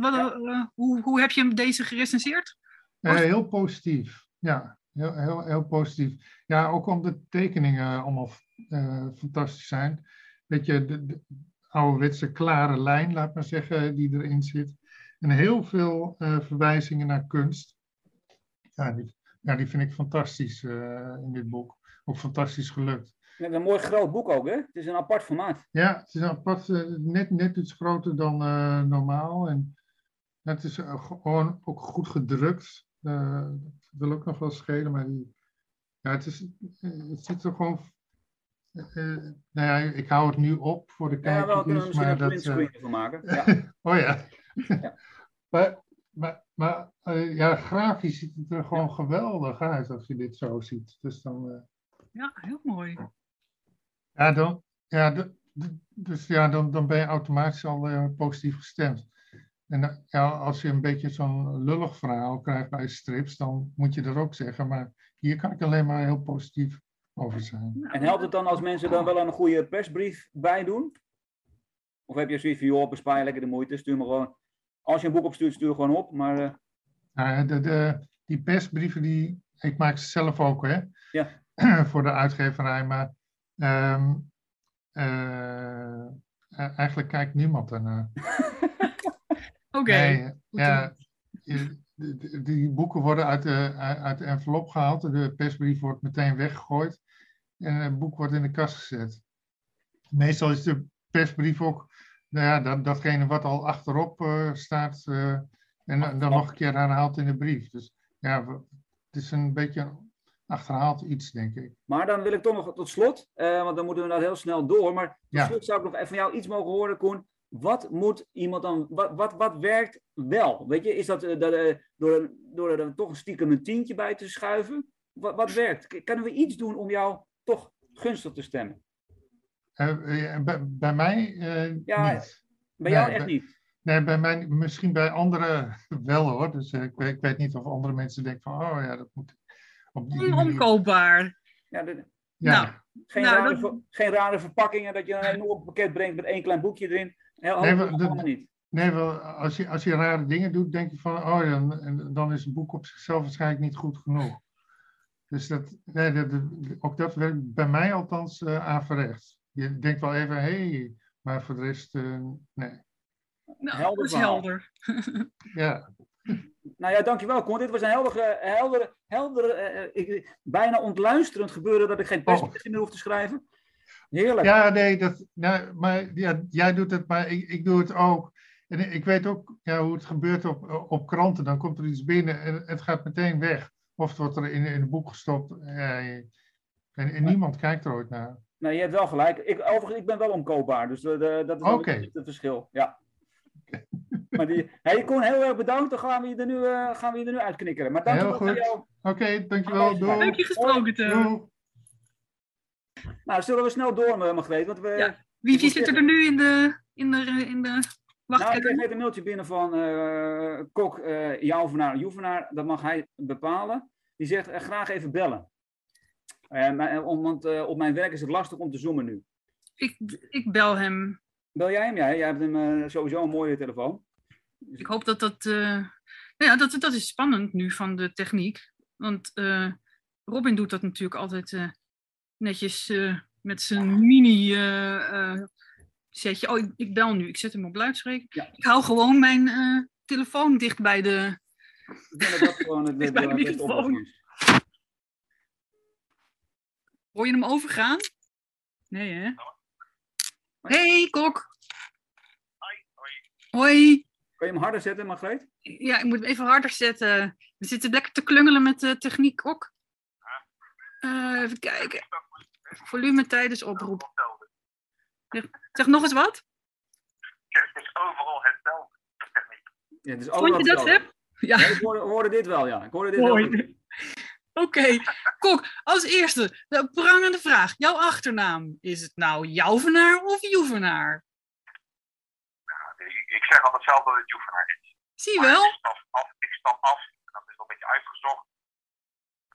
Wat, eh, hoe, hoe heb je deze gerecenseerd? Eh, heel positief, ja. Heel, heel, heel positief. Ja, ook omdat de tekeningen allemaal eh, fantastisch zijn. Weet je, de, de ouderwetse klare lijn, laat maar zeggen, die erin zit. En heel veel eh, verwijzingen naar kunst. Ja die, ja, die vind ik fantastisch eh, in dit boek. Ook fantastisch gelukt. Een mooi groot boek ook, hè? Het is een apart formaat. Ja, het is een apart, net, net iets groter dan normaal. En het is gewoon ook goed gedrukt. Eh, dat wil ook nog wel schelen, maar die, ja, het, is, het zit er gewoon. eh, eh, nou ja, ik hou het nu op voor de Ja, wel kunnen we kijkers, misschien maar een dat. printscreen eh, van maken. Ja. oh ja. Ja. maar maar, maar ja, grafisch ziet het er gewoon geweldig uit als je dit zo ziet. Dus dan. eh, Ja, heel mooi. Ja, dan, ja, dus ja, dan, dan ben je automatisch al eh, positief gestemd. En eh, ja, als je een beetje zo'n lullig verhaal krijgt bij strips, dan moet je dat ook zeggen. Maar hier kan ik alleen maar heel positief over zijn. Nou, En helpt het dan als mensen dan wel een goede persbrief bij doen? Of heb je zoiets van, joh, bespaar je lekker de moeite, stuur me gewoon... Als je een boek opstuurt, stuur gewoon op, maar... eh, Nou, de, de, die persbrieven, die, ik maak ze zelf ook, hè? Ja. voor de uitgeverij. Maar ehm, eh, eh, eigenlijk kijkt niemand ernaar. Oké. Nee, ja, die, boeken worden uit de, uit de envelop gehaald. De persbrief wordt meteen weggegooid. En het boek wordt in de kast gezet. Meestal is de persbrief ook nou ja, dat, datgene wat al achterop eh, staat. eh, en dan dan nog een keer herhaald in de brief. Dus ja, het is een beetje een achterhaald iets, denk ik. Maar dan wil ik toch nog tot slot, eh, want dan moeten we nou heel snel door. Maar tot Ja. slot zou ik nog even van jou iets mogen horen, Koen. Wat moet iemand dan, wat, wat, wat werkt wel? Weet je, is dat, eh, dat eh, door, door er toch een stiekem een tientje bij te schuiven? Wat, wat werkt? K- Kunnen we iets doen om jou toch gunstig te stemmen? Eh, bij, bij mij eh, Ja, niet. Bij jou Nee, echt bij- niet. Nee, bij mij, misschien bij anderen wel hoor. Dus ik, weet, ik weet niet of andere mensen denken van, oh ja, dat moet op die. Ja, de- Ja, Nou, geen, Nou, rare, dat- geen rare verpakkingen dat je een enorm pakket brengt met één klein boekje erin. Heel, Nee, maar dat- niet. nee, wel, als je, als je rare dingen doet, denk je van, oh ja, dan, en dan is het boek op zichzelf waarschijnlijk niet goed genoeg. Dus dat, nee, dat, ook dat werkt bij mij althans eh averechts. Je denkt wel even, hé, hey, maar voor de rest, eh, nee. Nou, Helder dat is helder. Ja, Nou ja, dankjewel Koen. Dit was een heldere, heldere, heldere eh, eh, ik, bijna ontluisterend gebeuren dat ik geen persberichtje meer hoef te schrijven. Heerlijk. ja nee, dat, nou, maar ja, jij doet het, maar ik, ik doe het ook. En ik weet ook ja, hoe het gebeurt op, op kranten. Dan komt er iets binnen en het gaat meteen weg. Of het wordt er in, in een boek gestopt. en, en niemand kijkt er ooit naar. Nee, je hebt wel gelijk. Ik, overigens, ik ben wel omkoopbaar. Dus de, de, dat is okay. het verschil. Ja. maar die, hey Koen, heel erg bedankt. Dan gaan we je er nu, uh, gaan we je er nu uitknikkeren. Maar dank heel goed. Oké, okay, dankjewel. Doei. Dank je gesproken te Nou, zullen we snel door, eh, Margreet? Want we, ja. Wie, wie zit er nu in de, in de, in de nou, ik kreeg een mailtje binnen van uh, Kok uh, Jouvenaar Joevenaar. Dat mag hij bepalen. Die zegt uh, graag even bellen. Maar, want op mijn werk is het lastig om te zoomen nu. Ik, ik bel hem. Bel jij hem? Ja, jij hebt hem sowieso een mooie telefoon. Ik hoop dat dat... nou ja, dat, dat is spannend nu van de techniek. Want Robin doet dat natuurlijk altijd netjes met zijn mini Zet je, oh, ik, bel nu, ik zet hem op luidspreker. Ik hou gewoon mijn uh, telefoon dicht bij de. Ik denk dat dat gewoon het dicht bij de microfoon. Hoor je hem overgaan? Nee, hè? Hey, kok. Hoi. Hoi. Hoi. Kan je hem harder zetten, Margreet? Ja, ik moet hem even harder zetten. We zitten lekker te klungelen met de techniek, kok. Uh, even kijken. Volume tijdens oproep. Zeg nog eens wat? Het is overal hetzelfde. Ja, het is overal Vond je dat, Seb? Ja. ja. ik hoorde, dit wel, ja. Ik hoorde dit Mooi. wel. Oké, okay. Kok, als eerste, de prangende vraag. Jouw achternaam, is het nou Jouvenaar of Joevenaar? Ja, ik zeg altijd zelf dat het Joevenaar is. Zie je wel? Ik stap af, ik stap af, dat is wel een beetje uitgezocht.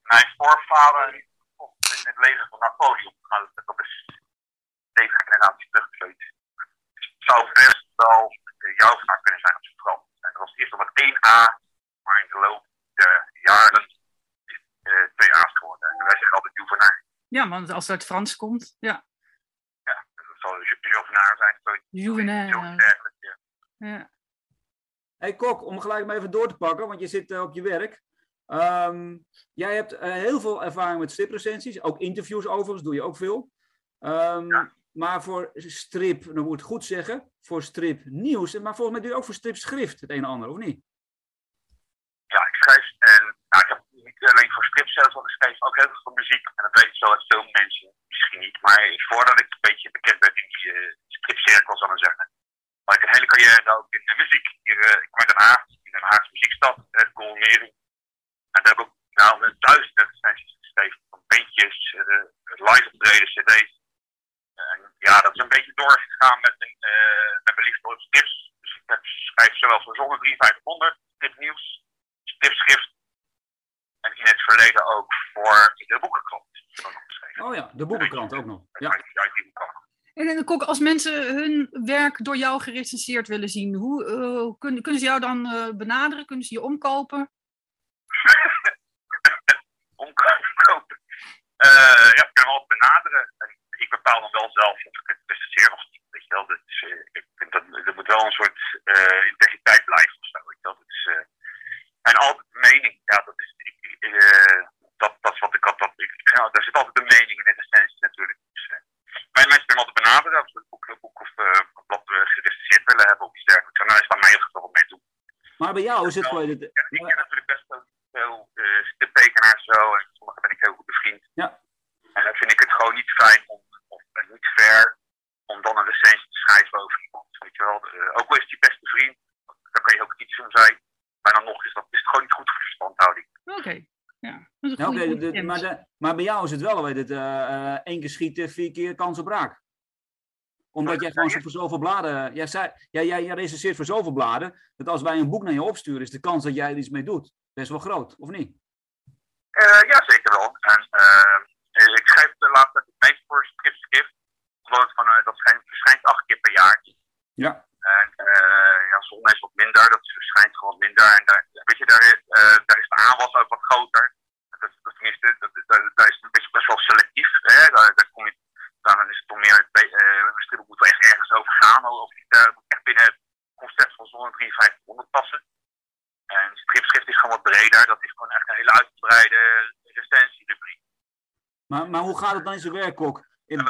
Mijn voorvader in het leger van Napoleon. Nou, dat is zeven generaties teruggeveed. Het zou best wel jouw vraag kunnen zijn op zijn vrouw. En dat was eerst nog wat 1A, maar in de loop der jaren is het uh, twee A's geworden. En wij zeggen altijd Juvenaar. Ja, want als het uit Frans komt, ja. Ja, dat zal Juvenaar zijn. Juvenaar. Ja. ja. Hey Kok, om gelijk maar even door te pakken, want je zit uh, op je werk. Um, jij hebt uh, heel veel ervaring met striprecensies, ook interviews overigens, doe je ook veel. Um, ja. Maar voor strip, dan moet ik het goed zeggen, voor strip nieuws. Maar volgens mij doe je ook voor strip schrift het een en ander, of niet? Ja, ik schrijf. En nou, ik heb niet alleen voor strip zelf al geschreven, ook heel veel voor muziek. En dat weten zo veel mensen misschien niet. Maar voordat ik een beetje bekend werd in die uh, stripcirkel, zal ik zeggen. Maar ik een hele carrière ook in de muziek. Hier, uh, ik kom uit Den Haag, in Den Haagse muziekstad, het Colmering. En daar heb ik ook nou, duizenden recensies geschreven van bandjes, uh, live optreden, cd's ja, dat is een beetje doorgegaan met, een, uh, met mijn liefde voor tips. Dus ik heb, schrijf zowel voor Zonne 5300, tipnieuws, tipschrift. En in het verleden ook voor de boekenkrant. Oh ja, de boekenkrant ook nog. Ja. En Kok, als mensen hun werk door jou gerecenseerd willen zien, hoe uh, kunnen, kunnen ze jou dan uh, benaderen? Kunnen ze je omkopen? omkopen? Uh, ja, ik kan wel benaderen ik bepaal dan wel zelf of ik het presteer of niet. Weet je wel? Dat is, uh, ik vind dat, er moet wel een soort uh, integriteit blijven of zo. Weet je wel? Dat is, uh, en altijd mening, ja, dat is, ik, dat, dat is wat ik had. Dat, ik, ik, daar zit altijd een mening in de essentie natuurlijk. Dus, mijn mensen kunnen altijd benaderen als we een boek, boek of een blad gerecenseerd willen hebben of iets dergelijks. En daar is van mij mee toe. Maar bij jou is het. Ik ken natuurlijk best wel veel uh, en zo. En sommigen ben ik heel goed bevriend. Ja. En dan vind ik het gewoon niet fijn om niet fair om dan een recensie te schrijven over iemand. Weet je wel. Uh, ook al is die beste vriend, dan kan je ook iets om zijn. Maar dan nog is, dat, is het gewoon niet goed voor de standhouding. Oké. Okay. Ja, okay, maar, maar, bij jou is het wel, weet het, uh, één keer schieten, vier keer kans op raak. Omdat jij gewoon zo voor zoveel bladen, jij, zei, jij, jij, jij recenseert voor zoveel bladen, dat als wij een boek naar je opsturen, is de kans dat jij er iets mee doet best wel groot, of niet? Uh, ja, zeker wel. En ik schrijf de laatste het meest voor Skip Skip omdat van, dat schijnt, verschijnt acht keer per jaar. Ja. En ja, zon is wat minder, dat verschijnt gewoon minder. En daar, weet je, daar, uh, daar is de aanwas ook wat groter. Dat, dat, tenminste, dat, dat, dat is best, best wel selectief. Hè? Daar, daar kom je, dan is het toch meer, uh, een moet wel echt ergens over gaan. Of uh, moet echt binnen het concept van zon 5300 passen. En stripschrift is gewoon wat breder. Dat is gewoon echt een hele uitgebreide recensierubriek. Maar, maar hoe gaat het dan in zijn werk, Kok? In en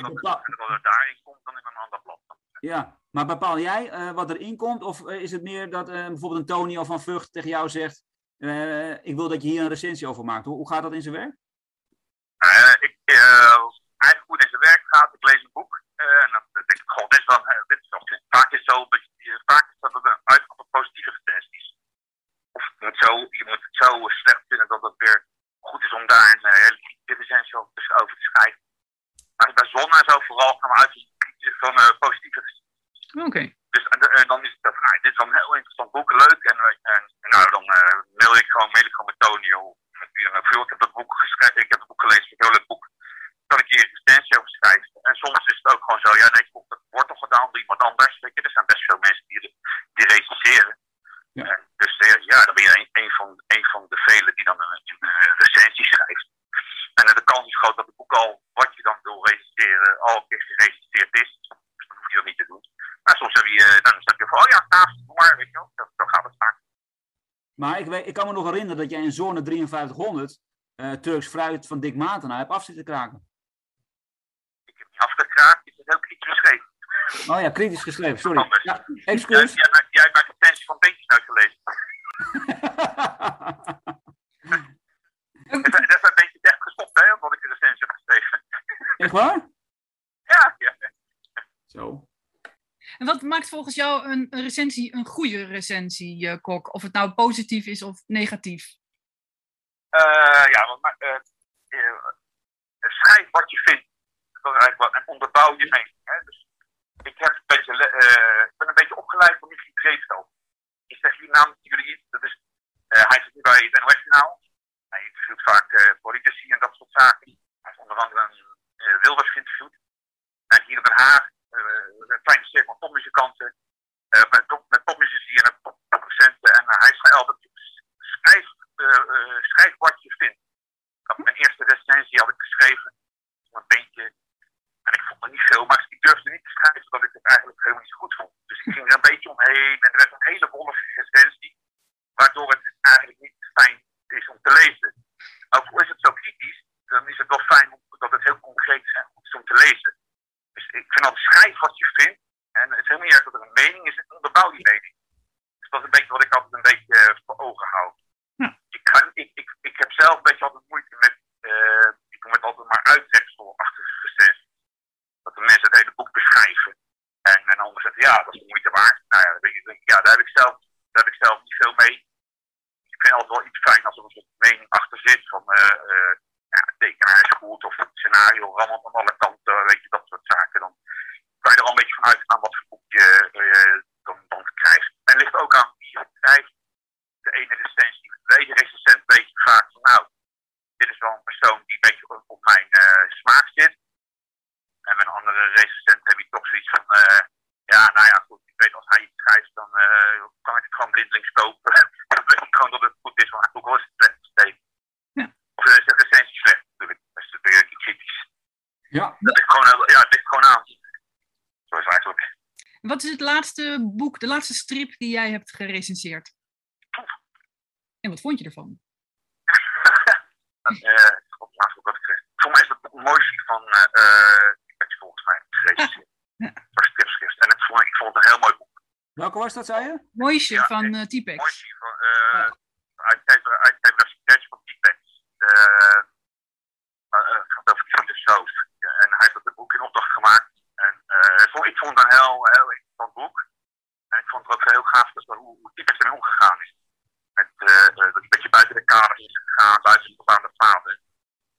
daarin komt dan in een ander blad. Ja, Maar bepaal jij uh, wat erin komt? Of is het meer dat bijvoorbeeld een Tony of Van Vught tegen jou zegt... ik wil dat je hier een recensie over maakt. Hoe, hoe gaat dat in zijn werk? ik, eigenlijk hoe het in zijn werk gaat, ik lees een boek. en dan denk ik, god, dit is dan, dit is toch, vaak is zo, vaak is dat een uitgang van positieve recensies. Of je moet, zo, je moet het zo slecht vinden dat het weer goed is om daar een hele kritische recensie over te schrijven. Maar bij zon en zo vooral gaan we uit van uh, positieve recensies. Oké. Okay. Dus uh, dan is het van, nou, dit is wel een heel interessant boek, leuk. En, en nou, dan uh, mail ik gewoon, mail ik gewoon met Tony. Met wie dan ook. Ik heb dat boek geschreven, ik heb het boek gelezen, het een heel leuk boek kan ik hier een recensie over schrijven. En soms is het ook gewoon zo, ja nee, dat wordt toch gedaan door iemand anders. Weet je, er zijn best veel mensen die, die recenseren. Ja. Dus uh, ja, dan ben je een, een, van, een van de velen die dan een, een recensie schrijft. En de kans is groot dat het boek al, wat je dan wil recenseren, al een keer gerecenseerd is. Dus dan hoef je dat niet te doen. Maar soms heb je, dan zeg je van, oh ja, gaaf, maar, weet je wel, zo gaat het vaak. Maar ik, weet, ik kan me nog herinneren dat jij in zone 5300 uh, Turks fruit van Dick Matena hebt af zitten kraken afgekraakt, is het heel kritisch geschreven. Oh ja, kritisch geschreven, sorry. Ja, excuus. Jij, jij, jij maakt de tensie van beentjes uitgelezen. dat is een beetje echt gestopt, hè, omdat ik de recensie heb geschreven. Echt waar? Ja, ja. Zo. En wat maakt volgens jou een, een recensie een goede recensie, uh, Kok? Of het nou positief is of negatief? Uh, ja, want, uh, schrijf wat je vindt en onderbouw je mee. Hè? Dus ik, heb een beetje, uh, ben een beetje opgeleid door Michiel Dreesveld. Ik zeg jullie naam jullie iets. Dat is, uh, hij zit nu bij het NOS-journaal. Hij interviewt vaak uh, politici en dat soort zaken. Hij heeft onder andere een Wilders geïnterviewd. En hier in Den Haag, een kleine cirkel van topmuzikanten. met, top, met popmuzici en poprecenten. En hij schrijft altijd, schrijf, schrijf wat je vindt. Dat mijn eerste recensie had ik geschreven. Een beentje en ik vond er niet veel, maar ik durfde niet te schrijven dat ik het eigenlijk helemaal niet zo goed vond. Dus ik ging er een beetje omheen en er werd een hele wollige recensie, waardoor het eigenlijk niet fijn is om te lezen. Ook al is het zo kritisch, dan is het wel fijn dat het heel concreet is en goed is om te lezen. Dus ik vind dat schrijf wat je vindt. En het is helemaal niet uit dat er een mening is, het onderbouw die mening. Dus dat is een beetje wat ik altijd een beetje uh, voor ogen hou. Ik, kan, ik, ik, ik heb zelf een beetje altijd moeite met, uh, ik doe met altijd maar uitreksel achter recensie dat de mensen het hele boek beschrijven. En een ander zegt, ja, dat is de moeite waard. Nou ja, ja daar, heb ik zelf, daar heb ik zelf niet veel mee. Ik vind altijd wel iets fijn als er een mening achter zit. Van, uh, ja, tekenaar is goed of scenario rammelt aan alle kanten. Weet je, dat soort zaken. Dan kan je er al een beetje van uitgaan wat voor boek je uh, dan, dan krijgt. En ligt ook aan wie het krijgt. De ene recensie, de ene recensent weet vaak van, nou, dit is wel een persoon die een beetje op mijn smaak zit. En met een andere recensent heb je toch zoiets van, uh, ja, nou ja, goed, ik weet als hij iets schrijft, dan uh, kan ik het gewoon blindelings kopen. dan weet ik gewoon dat het goed is, want ook al is het slecht steeds. Ja. Of is de recensie slecht natuurlijk, dat is natuurlijk kritisch. Ja. Dat ligt gewoon, ja, het ligt gewoon aan. Zo is het eigenlijk. Wat is het laatste boek, de laatste strip die jij hebt gerecenseerd? En wat vond je ervan? uh, God, laatste boek wat ik Voor mij is het het mooiste van uh, volgens mij gerecenseerd. Ja. Voor stripschrift. En het vond, ik vond het een heel mooi boek. Welke was dat, zei je? Mooisje Ja, van uh, Typex. Mooisje van, uh, uitgever, uitgever Dutch van T-Pex. Uh, uh, gaat over Twitter Soos. Ja, en hij heeft dat boek in opdracht gemaakt. En uh, ik, vond, ik vond het een heel, heel interessant boek. En ik vond het ook heel gaaf dus, hoe, hoe T-Pex ermee omgegaan is. Met, uh, uh, dat een beetje buiten de kaders is gegaan, buiten de bepaalde paden.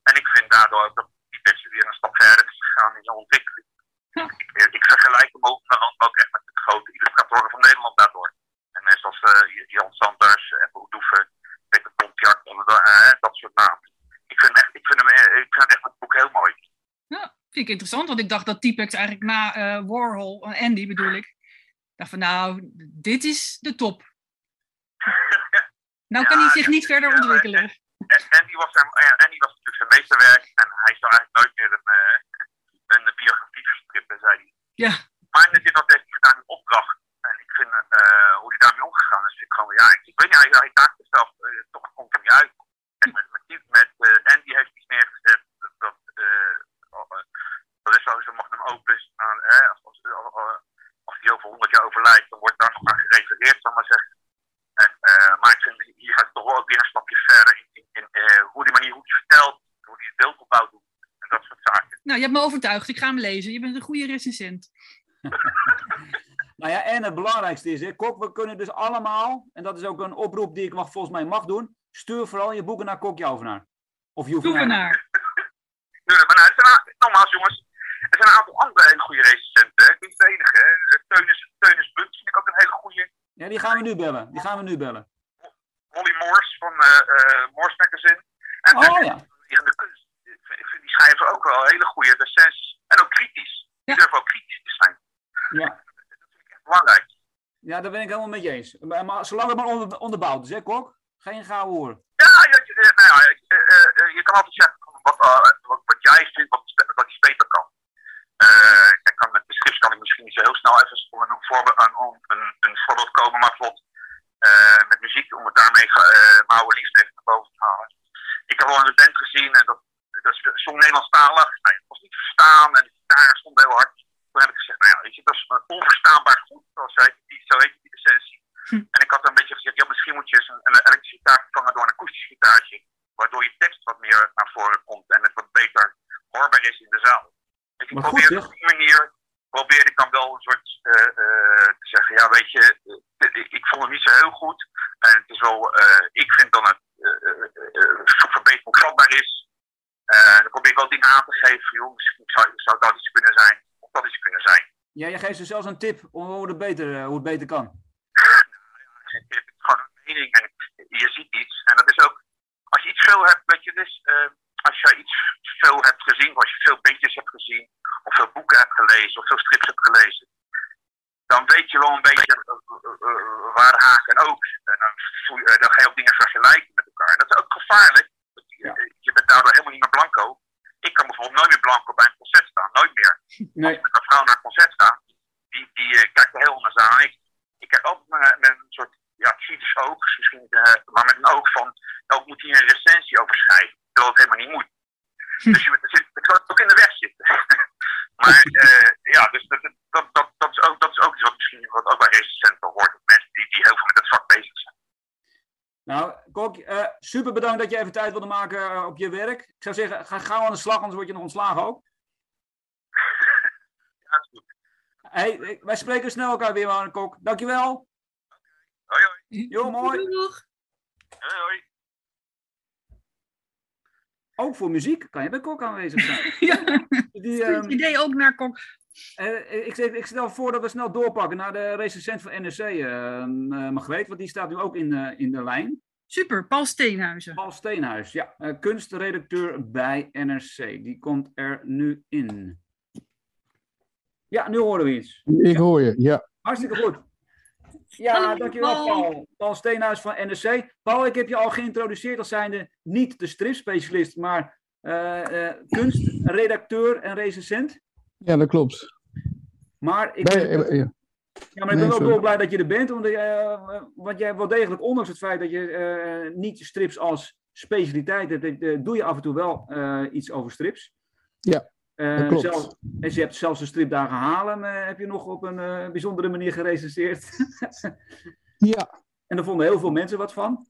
En ik vind daardoor ook dat T-Pex weer een stap verder is gegaan in zijn ontwikkeling. Ja. Ik, ik vergelijk hem ook, maar ook echt met de grote illustratoren van Nederland daardoor. En mensen als uh, Jan Sanders, Ebbe Doeven, Peter Pontiac, uh, dat soort namen. Ik vind, echt, ik, vind hem, eh, ik vind het echt het boek heel mooi. Ja, vind ik interessant, want ik dacht dat Typex eigenlijk na uh, Warhol, uh, Andy bedoel ik, dacht van nou, dit is de top. Nou kan hij zich ja, niet verder ontwikkelen. En, en, die was hem, en, en die was natuurlijk zijn meesterwerk. En hij zou eigenlijk nooit meer een, uh, een biografie verstrippen, zei hij. Ja, Maar dit dat heeft hij gedaan in opdracht. En ik vind uh, hoe hij daarmee omgegaan is, vind ik gewoon, ja, ik, ik weet niet, hij, hij daagt zichzelf uh, toch, het komt er niet uit. En met, met, die- met uh, Andy heeft iets neergezet, dat, dat, uh, dat is sowieso magnum opus aan, hè, als, als, als, als die heel veel ook weer een stapje verder in, in, in eh, hoe die manier hoe hij vertelt, hoe hij het beeldopbouw doet en dat soort zaken. Nou, je hebt me overtuigd. Ik ga hem lezen. Je bent een goede recensent. Nou ja, en het belangrijkste is, hè, Kok, we kunnen dus allemaal, en dat is ook een oproep die ik mag, volgens mij mag doen, stuur vooral je boeken naar Kok Jouvenaar. Of we Jovenaar. naar. Nou, er zijn, een- nogmaals jongens, er zijn een aantal andere hele goede recensenten. Ik ben niet de enige. Hè. Teunis, Teunis Bunt vind ik ook een hele goede. Ja, die gaan we nu bellen. Die gaan we nu bellen. Holly Moors van eh eh Moors Magazine. En Oh ja. die, de kunst, ik vind- ik vind die schrijven ook wel hele goede recensies. En ook kritisch. Die Ja. durven ook kritisch te zijn. Ja. Dat vind ik echt belangrijk. Ja, daar ben ik helemaal met je eens. Maar, zolang het maar onder, onderbouwd is, hè, Kok? Geen gouden hoor. Ja, ja, je, eh, nou ja, eh, eh, eh, je kan altijd zeggen wat, eh, wat, wat jij vindt, wat, spe- wat iets beter kan. Eh, ik kan met de strips kan ik misschien niet zo heel snel even voor een, voorbeeld, een, een, een voorbeeld komen, maar bijvoorbeeld eh, met muziek, om het daarmee uh, Mouwen Liefst even naar boven te halen. Ik heb wel een band gezien en dat, dat is zong Nederlandstalig. Nou, het was niet te verstaan en daar stond heel hard. Toen heb ik gezegd, nou ja, weet je, dat is onverstaanbaar goed, zoals heet die, zo heet die essentie. Hm. En ik had een beetje gezegd, ja, misschien moet je eens een, een elektrische gitaar vervangen door een akoestisch gitaartje, waardoor je tekst wat meer naar voren komt en het wat beter hoorbaar is in de zaal. Dus ik Maar goed, probeer zeg. op die manier, probeer ik dan wel een soort eh, eh, te zeggen, ja, weet je, eh, ik, ik vond het niet zo heel goed. En het is wel, eh, ik vind dan het eh, eh, eh, voor verbetering vatbaar is. Eh, dan te geven, joh, misschien zou, zou dat iets kunnen zijn, of dat iets kunnen zijn. Ja, je geeft ze zelfs een tip om hoe het beter, eh, hoe het beter kan. Het is gewoon een mening en je ziet iets. En dat is ook, als je iets veel hebt, weet je, dus, eh, als je iets veel hebt gezien, of als je veel beetjes hebt gezien, of veel boeken hebt gelezen, of veel strips hebt gelezen, dan weet je wel een beetje eh, waar de haak en oog zit. En dan, voel je, dan ga je ook dingen vergelijken met elkaar. En dat is ook gevaarlijk. Ja. Je, je bent daardoor helemaal niet meer blanco. Ik kan bijvoorbeeld nooit meer blanco bij een concert staan. Nooit meer Nee. als ik met een vrouw naar een concert sta, die, die eh, kijkt er heel anders aan. Ik, ik kijk ook met, met een soort ja, kritisch oog, misschien, eh, maar met een oog van, ook moet hij een recensie over schrijven, terwijl het helemaal niet moet. Dus je, zit, het ook in de weg zitten. maar eh, ja, dus dat, dat, dat, dat, is ook, dat is ook iets wat misschien wat ook bij recensenten hoort. Mensen die, die heel veel met het vak bezig zijn. Nou, Kok, eh, super bedankt dat je even tijd wilde maken eh, op je werk. Ik zou zeggen, ga gauw aan de slag, anders word je nog ontslagen ook. Ja, dat is goed. Hey, ik- wij spreken snel elkaar weer, man, Kok. Dankjewel. Hoi, hoi. Jo, mooi. Hoi, hoi. Ook voor muziek kan je bij Kok aanwezig zijn. Ja, Die, ehm, idee ook naar Kok. Eh, ik, stel- ik stel voor dat we snel doorpakken naar de recensent van NRC, eh eh, Margreet, want die staat nu ook in, eh, in de lijn. Super, Paul Steenhuizen. Paul Steenhuis, ja, kunstredacteur bij NRC. Die komt er nu in. Ja, nu horen we iets. Ik hoor je, ja. Hartstikke goed. Ja, Hallo, dankjewel Paul. Paul. Paul Steenhuis van NRC. Paul, ik heb je al geïntroduceerd als zijnde niet de stripspecialist, maar eh, eh, kunstredacteur en recensent. Ja, dat klopt. Maar ik, Nee, ben, eh, ja. ja, maar ik ben nee, wel sorry. dolblij dat je er bent, want, eh, want jij wel degelijk, ondanks het feit dat je eh, niet strips als specialiteit hebt, doe je af en toe wel iets over strips. Ja, dat klopt. zelfs- en je hebt zelfs de stripdagen halen, eh, heb je nog op een bijzondere manier gerecenseerd. Ja, En daar vonden heel veel mensen wat van.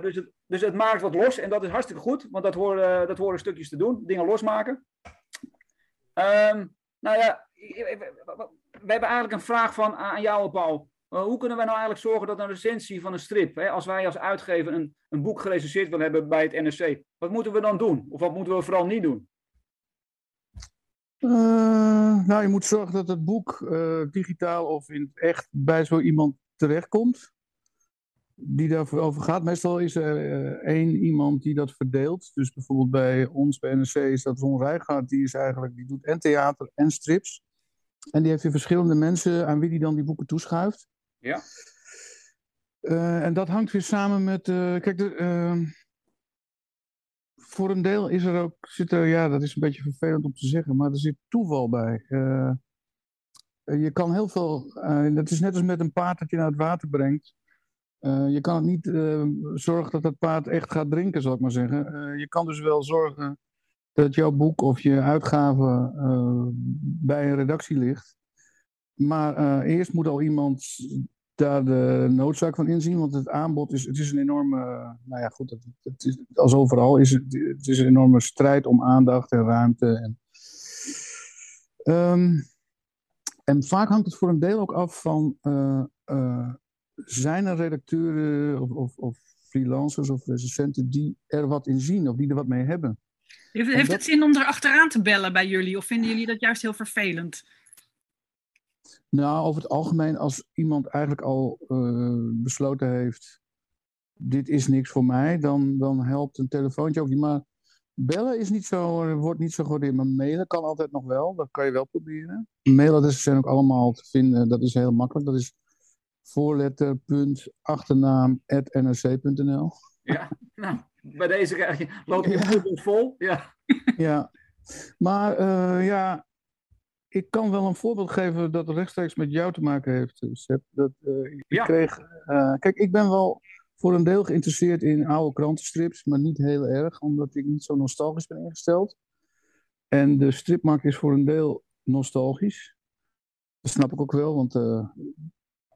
Dus, het, dus het maakt wat los en dat is hartstikke goed, want dat horen, dat horen stukjes te doen, dingen losmaken. Ehm, nou ja, we hebben eigenlijk een vraag van aan jou, Paul. Eh, hoe kunnen wij nou eigenlijk zorgen dat een recensie van een strip, hè, als wij als uitgever een, een boek gerecenseerd willen hebben bij het NRC, wat moeten we dan doen? Of wat moeten we vooral niet doen? Eh, nou, je moet zorgen dat het boek eh, digitaal of in echt bij zo iemand terechtkomt. Die daarvoor over gaat. Meestal is er eh, één iemand die dat verdeelt. Dus bijvoorbeeld bij ons, bij NRC, is dat Ron Rijgaard. Die is eigenlijk, die doet en theater en strips. En die heeft weer verschillende mensen aan wie die dan die boeken toeschuift. Ja. Eh, en dat hangt weer samen met. eh, kijk, de, eh, voor een deel is er ook. Zit er, ja, dat is een beetje vervelend om te zeggen, maar er zit toeval bij. Je kan heel veel. dat is net als met een paard dat je naar het water brengt. Eh, je kan het niet eh, zorgen dat het paard echt gaat drinken, zal ik maar zeggen. Eh, je kan dus wel zorgen dat jouw boek of je uitgave bij een redactie ligt. Maar eerst moet al iemand daar de noodzaak van inzien. Want het aanbod is, het is een enorme, nou ja goed, het, het is, als overal is het, is een enorme strijd om aandacht en ruimte. En, Ehm, en vaak hangt het voor een deel ook af van, zijn er redacteuren of, of, of freelancers of recensenten die er wat in zien of die er wat mee hebben? Heeft, heeft het zin om er achteraan te bellen bij jullie of vinden jullie dat juist heel vervelend? Nou, over het algemeen, als iemand eigenlijk al uh, besloten heeft: dit is niks voor mij, dan, dan helpt een telefoontje ook niet. Maar bellen is niet zo, wordt niet zo gewaardeerd, maar mailen kan altijd nog wel. Dat kan je wel proberen. Mailadressen zijn ook allemaal te vinden, dat is heel makkelijk. Dat is voorletter.achternaam.nrc.nl. Ja, nou, bij deze loopt je ja. vol. Ja. ja, maar uh, ja, ik kan wel een voorbeeld geven dat rechtstreeks met jou te maken heeft, Seb. Dat, uh, ik ja. kreeg, uh, kijk, ik ben wel voor een deel geïnteresseerd in oude krantenstrips, maar niet heel erg, omdat ik niet zo nostalgisch ben ingesteld. En de stripmarkt is voor een deel nostalgisch. Dat snap ik ook wel, want uh,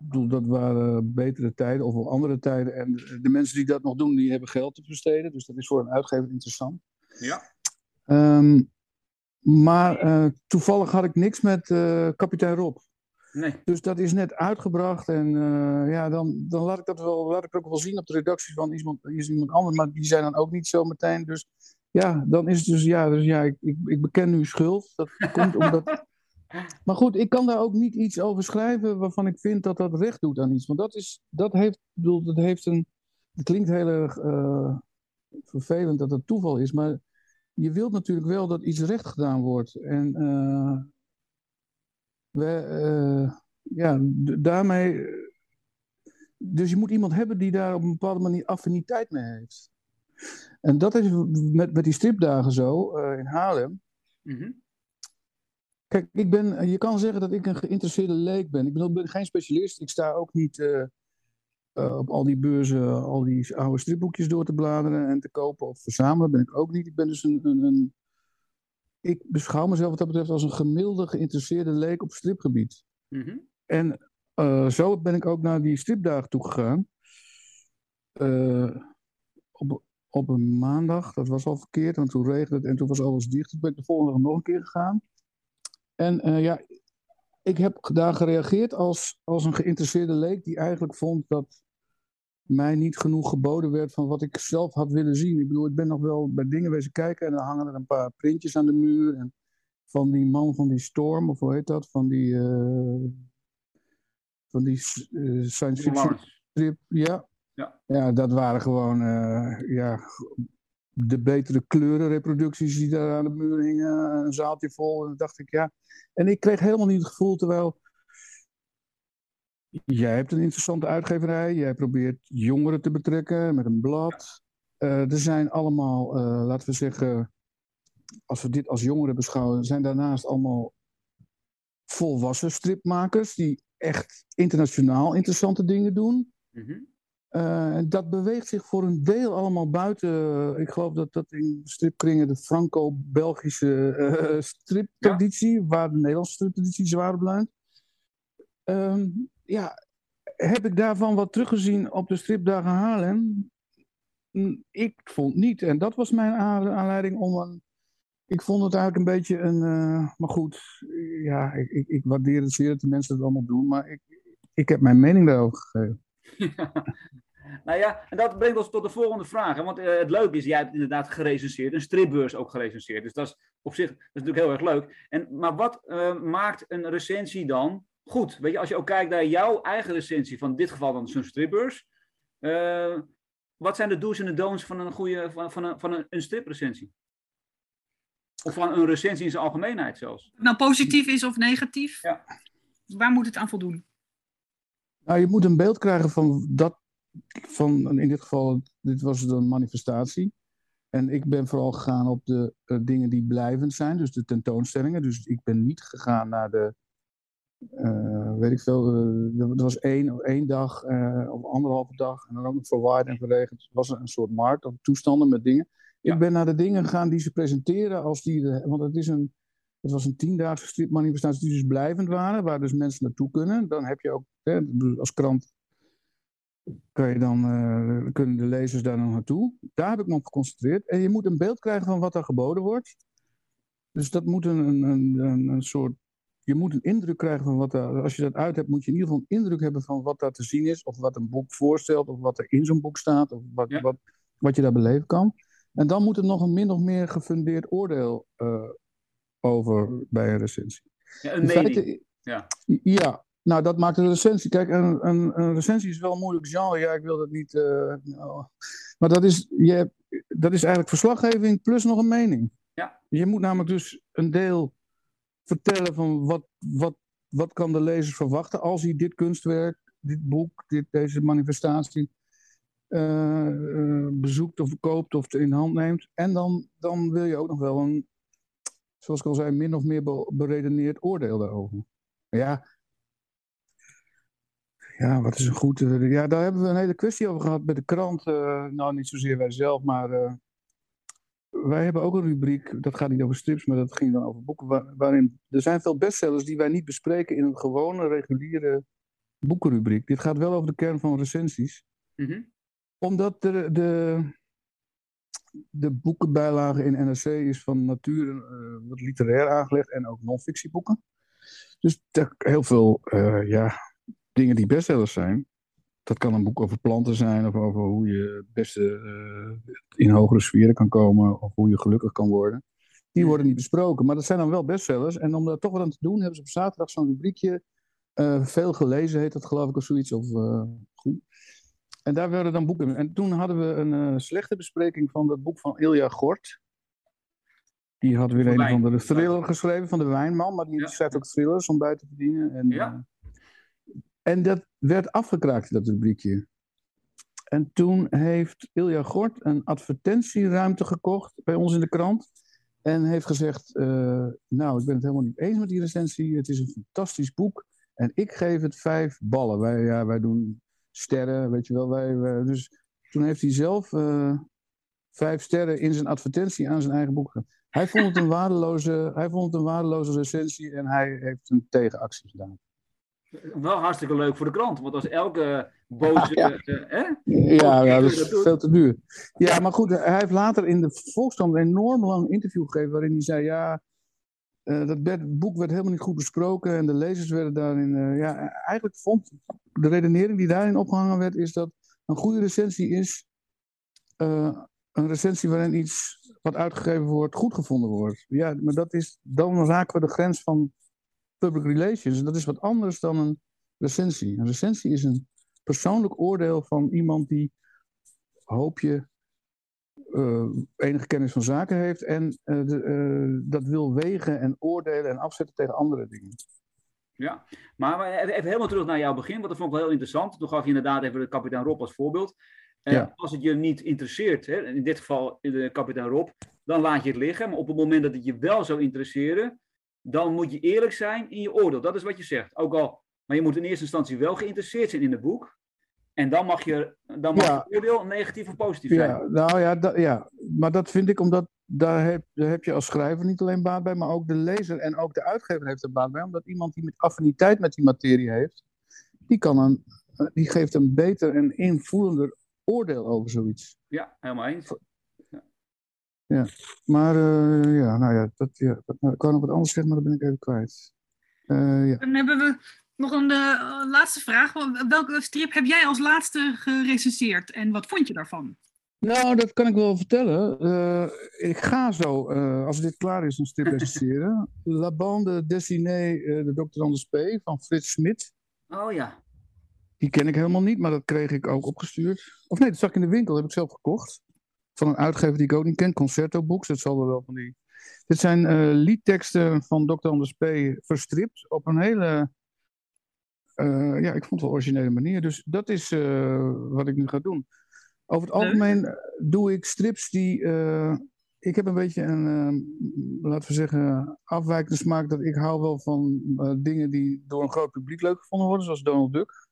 bedoel, dat waren betere tijden of wel andere tijden. En de mensen die dat nog doen, die hebben geld te besteden. Dus dat is voor een uitgever interessant. Ja. Um, maar uh, toevallig had ik niks met uh, kapitein Rob. Nee. Dus dat is net uitgebracht en uh, ja, dan, dan laat ik dat wel, laat ik ook wel zien op de redactie van iemand, is iemand anders, maar die zijn dan ook niet zo meteen. Dus ja, dan is het dus ja, dus ja ik, ik, ik beken nu schuld. Dat komt omdat. Maar goed, ik kan daar ook niet iets over schrijven waarvan ik vind dat dat recht doet aan iets. Want dat, is, dat, heeft, bedoel, dat heeft een. Het klinkt heel erg uh, vervelend dat het toeval is, maar je wilt natuurlijk wel dat iets recht gedaan wordt. En uh, we, uh, ja, daarmee. Dus je moet iemand hebben die daar op een bepaalde manier affiniteit mee heeft. En dat is met, met die stripdagen zo in Haarlem. Mm. Kijk, ik ben, je kan zeggen dat ik een geïnteresseerde leek ben. Ik ben, ben geen specialist. Ik sta ook niet uh, uh, op al die beurzen al die oude stripboekjes door te bladeren en te kopen of verzamelen. Ben ik ook niet. Ik ben dus een, een, een ik beschouw mezelf wat dat betreft als een gemiddelde geïnteresseerde leek op stripgebied. Mm -hmm. En uh, zo ben ik ook naar die stripdagen toegegaan. Op, op een maandag, dat was al verkeerd, want toen regende het en toen was alles dicht. Toen ben ik de volgende dag nog een keer gegaan. En uh, ja, ik heb daar gereageerd als, als een geïnteresseerde leek die eigenlijk vond dat mij niet genoeg geboden werd van wat ik zelf had willen zien. Ik bedoel, ik ben nog wel bij dingen wezen kijken en dan hangen er een paar printjes aan de muur. En van die man van die Storm, of hoe heet dat? Van die, uh, van die uh, science fiction strip. Ja. Ja. ja, dat waren gewoon uh, ja, de betere kleurenreproducties die daar aan de muur hingen. Een zaaltje vol. En dan dacht ik, ja. En ik kreeg helemaal niet het gevoel, terwijl Jij hebt een interessante uitgeverij. Jij probeert jongeren te betrekken met een blad. Uh, er zijn allemaal, uh, laten we zeggen, als we dit als jongeren beschouwen, zijn daarnaast allemaal volwassen stripmakers die echt internationaal interessante dingen doen. Mm -hmm. Uh, dat beweegt zich voor een deel allemaal buiten. Ik geloof dat dat in stripkringen de Franco-Belgische striptraditie, ja. waar de Nederlandse striptraditie zwaar op. Um, ja, heb ik daarvan wat teruggezien op de stripdagen Haarlem? Ik vond niet. En dat was mijn aanleiding om een. Ik vond het eigenlijk een beetje een. Uh, maar goed, ja, ik, ik, ik, waardeer het zeer dat de mensen het allemaal doen. Maar ik, ik heb mijn mening daarover gegeven. Nou ja, en dat brengt ons tot de volgende vraag. Hè? Want uh, het leuke is, jij hebt inderdaad gerecenseerd, een stripbeurs ook gerecenseerd. Dus dat is op zich dat is natuurlijk heel erg leuk. En, maar wat uh, maakt een recensie dan goed. Weet je, als je ook kijkt naar jouw eigen recensie, van in dit geval dan zo'n stripbeurs. Uh, wat zijn de do's en de don'ts van een goede, van, van, een, van een, een striprecensie? Of van een recensie in zijn algemeenheid zelfs. Nou, positief is of negatief? Ja. Waar moet het aan voldoen? Nou, je moet een beeld krijgen van dat, van in dit geval, dit was een manifestatie. En ik ben vooral gegaan op de uh, dingen die blijvend zijn, dus de tentoonstellingen. Dus ik ben niet gegaan naar de uh, weet ik veel, uh, er was één, één dag of anderhalve dag en dan ook nog verwaaid en verregend. Het was een soort markt of toestanden met dingen. Ja. Ik ben naar de dingen gegaan die ze presenteren als die, want het is een, het was een tiendaagse stripmanifestatie die dus blijvend waren, waar dus mensen naartoe kunnen. Dan heb je ook Hè? Als krant kan je dan, eh, kunnen de lezers daar dan naartoe. Daar heb ik me op geconcentreerd. En je moet een beeld krijgen van wat er geboden wordt. Dus dat moet een, een, een, een, soort. Je moet een indruk krijgen van wat daar. Als je dat uit hebt, moet je in ieder geval een indruk hebben van wat daar te zien is. Of wat een boek voorstelt. Of wat er in zo'n boek staat. Of wat, Ja. wat, wat je daar beleven kan. En dan moet er nog een min of meer gefundeerd oordeel eh, over bij een recensie. Ja, een mening. feite- Ja. ja, nou dat maakt een recensie. Kijk, een, een, een recensie is wel een moeilijk genre. Ja, ik wil dat niet. eh, nou, maar dat is, je hebt, dat is eigenlijk verslaggeving plus nog een mening. Ja. Je moet namelijk dus een deel vertellen van wat, wat, wat kan de lezer verwachten als hij dit kunstwerk, dit boek, dit, deze manifestatie eh, eh, bezoekt of koopt of in hand neemt. En dan, dan wil je ook nog wel een, zoals ik al zei, min of meer be- beredeneerd oordeel daarover. Maar Ja, ja, wat is een goed. eh, ja, daar hebben we een hele kwestie over gehad bij de krant. eh, nou, niet zozeer wij zelf, maar eh, wij hebben ook een rubriek. Dat gaat niet over strips, maar dat ging dan over boeken. waar- waarin er zijn veel bestsellers die wij niet bespreken in een gewone, reguliere boekenrubriek. Dit gaat wel over de kern van recensies Mhm. omdat de, de, de boekenbijlage in NRC is van nature wat literair aangelegd en ook non-fictieboeken. Dus heel veel ja, dingen die bestsellers zijn. Dat kan een boek over planten zijn of over hoe je het beste eh, in hogere sferen kan komen of hoe je gelukkig kan worden. Die worden niet besproken, maar dat zijn dan wel bestsellers. En om daar toch wat aan te doen, hebben ze op zaterdag zo'n rubriekje. eh, veel gelezen heet dat geloof ik of zoiets. Of, eh, goed. En daar werden dan boeken. En toen hadden we een slechte bespreking van dat boek van Ilja Gort. Die had weer Van een of andere thriller geschreven van de wijnman, maar die Ja. schrijft ook thrillers om bij te verdienen. En, Ja. En dat werd afgekraakt, dat rubriekje. En toen heeft Ilja Gort een advertentieruimte gekocht bij ons in de krant. En heeft gezegd, eh, nou, ik ben het helemaal niet eens met die recensie. Het is een fantastisch boek. En ik geef het vijf ballen. Wij, ja, wij doen sterren, weet je wel. Wij, wij- dus toen heeft hij zelf eh, vijf sterren in zijn advertentie aan zijn eigen boek. ge- Hij vond het een waardeloze, hij vond het een waardeloze recensie en hij heeft een tegenactie gedaan. Wel hartstikke leuk voor de krant, want als elke boze. Ja. eh, hè? Ja, ja, dat is veel te duur. Ja, maar goed, hij heeft later in de Volkskrant een enorm lang interview gegeven waarin hij zei, ja, eh, dat werd- boek werd helemaal niet goed besproken en de lezers werden daarin, eh, ja, eigenlijk vond de redenering die daarin opgehangen werd, is dat een goede recensie is eh, een recensie waarin iets wat uitgegeven wordt goed gevonden wordt. Ja, maar dat is, dan raken we de grens van public relations. En dat is wat anders dan een recensie. Een recensie is een persoonlijk oordeel van iemand die, hoop je, eh, enige kennis van zaken heeft en eh, de, eh, dat wil wegen en oordelen en afzetten tegen andere dingen. Ja, maar even helemaal terug naar jouw begin, want dat vond ik wel heel interessant. Toen gaf je inderdaad even de kapitein Rob als voorbeeld. Ja. Als het je niet interesseert, hè, in dit geval de kapitein Rob, dan laat je het liggen. Maar op het moment dat het je wel zou interesseren, dan moet je eerlijk zijn in je oordeel. Dat is wat je zegt. Ook al, maar je moet in eerste instantie wel geïnteresseerd zijn in het boek. En dan mag je, dan mag Ja. je oordeel negatief of positief zijn. Ja, nou ja, ja, maar dat vind ik omdat daar heb, daar heb je als schrijver niet alleen baat bij, maar ook de lezer en ook de uitgever heeft er baat bij. Omdat iemand die met affiniteit met die materie heeft, die, kan een, die geeft een beter en invoelender oordeel over zoiets. Ja, helemaal eens. Maar eh, ja, nou ja, dat, ja dat, nou, ik wou nog wat anders zeggen, maar dat ben ik even kwijt. Eh, ja. Dan hebben we nog een eh, laatste vraag. Welke strip heb jij als laatste gerecenseerd en wat vond je daarvan? Nou, dat kan ik wel vertellen. Eh, ik ga zo, eh, als dit klaar is, een strip recenseren. La Bande Dessinée, de Dr. Anders P. van Frits Smit. Oh ja. Die ken ik helemaal niet, maar dat kreeg ik ook opgestuurd. Of nee, dat zag ik in de winkel, dat heb ik zelf gekocht. Van een uitgever die ik ook niet ken, Concerto Books. Dat zal er wel van die. Dit zijn eh, liedteksten van Dr. Anders P. verstript op een hele. eh, ja, ik vond het wel originele manier. Dus dat is eh, wat ik nu ga doen. Over het algemeen doe ik strips die. ik heb een beetje een, laten we zeggen, afwijkende smaak. Dat ik hou wel van dingen die door een groot publiek leuk gevonden worden, zoals Donald Duck.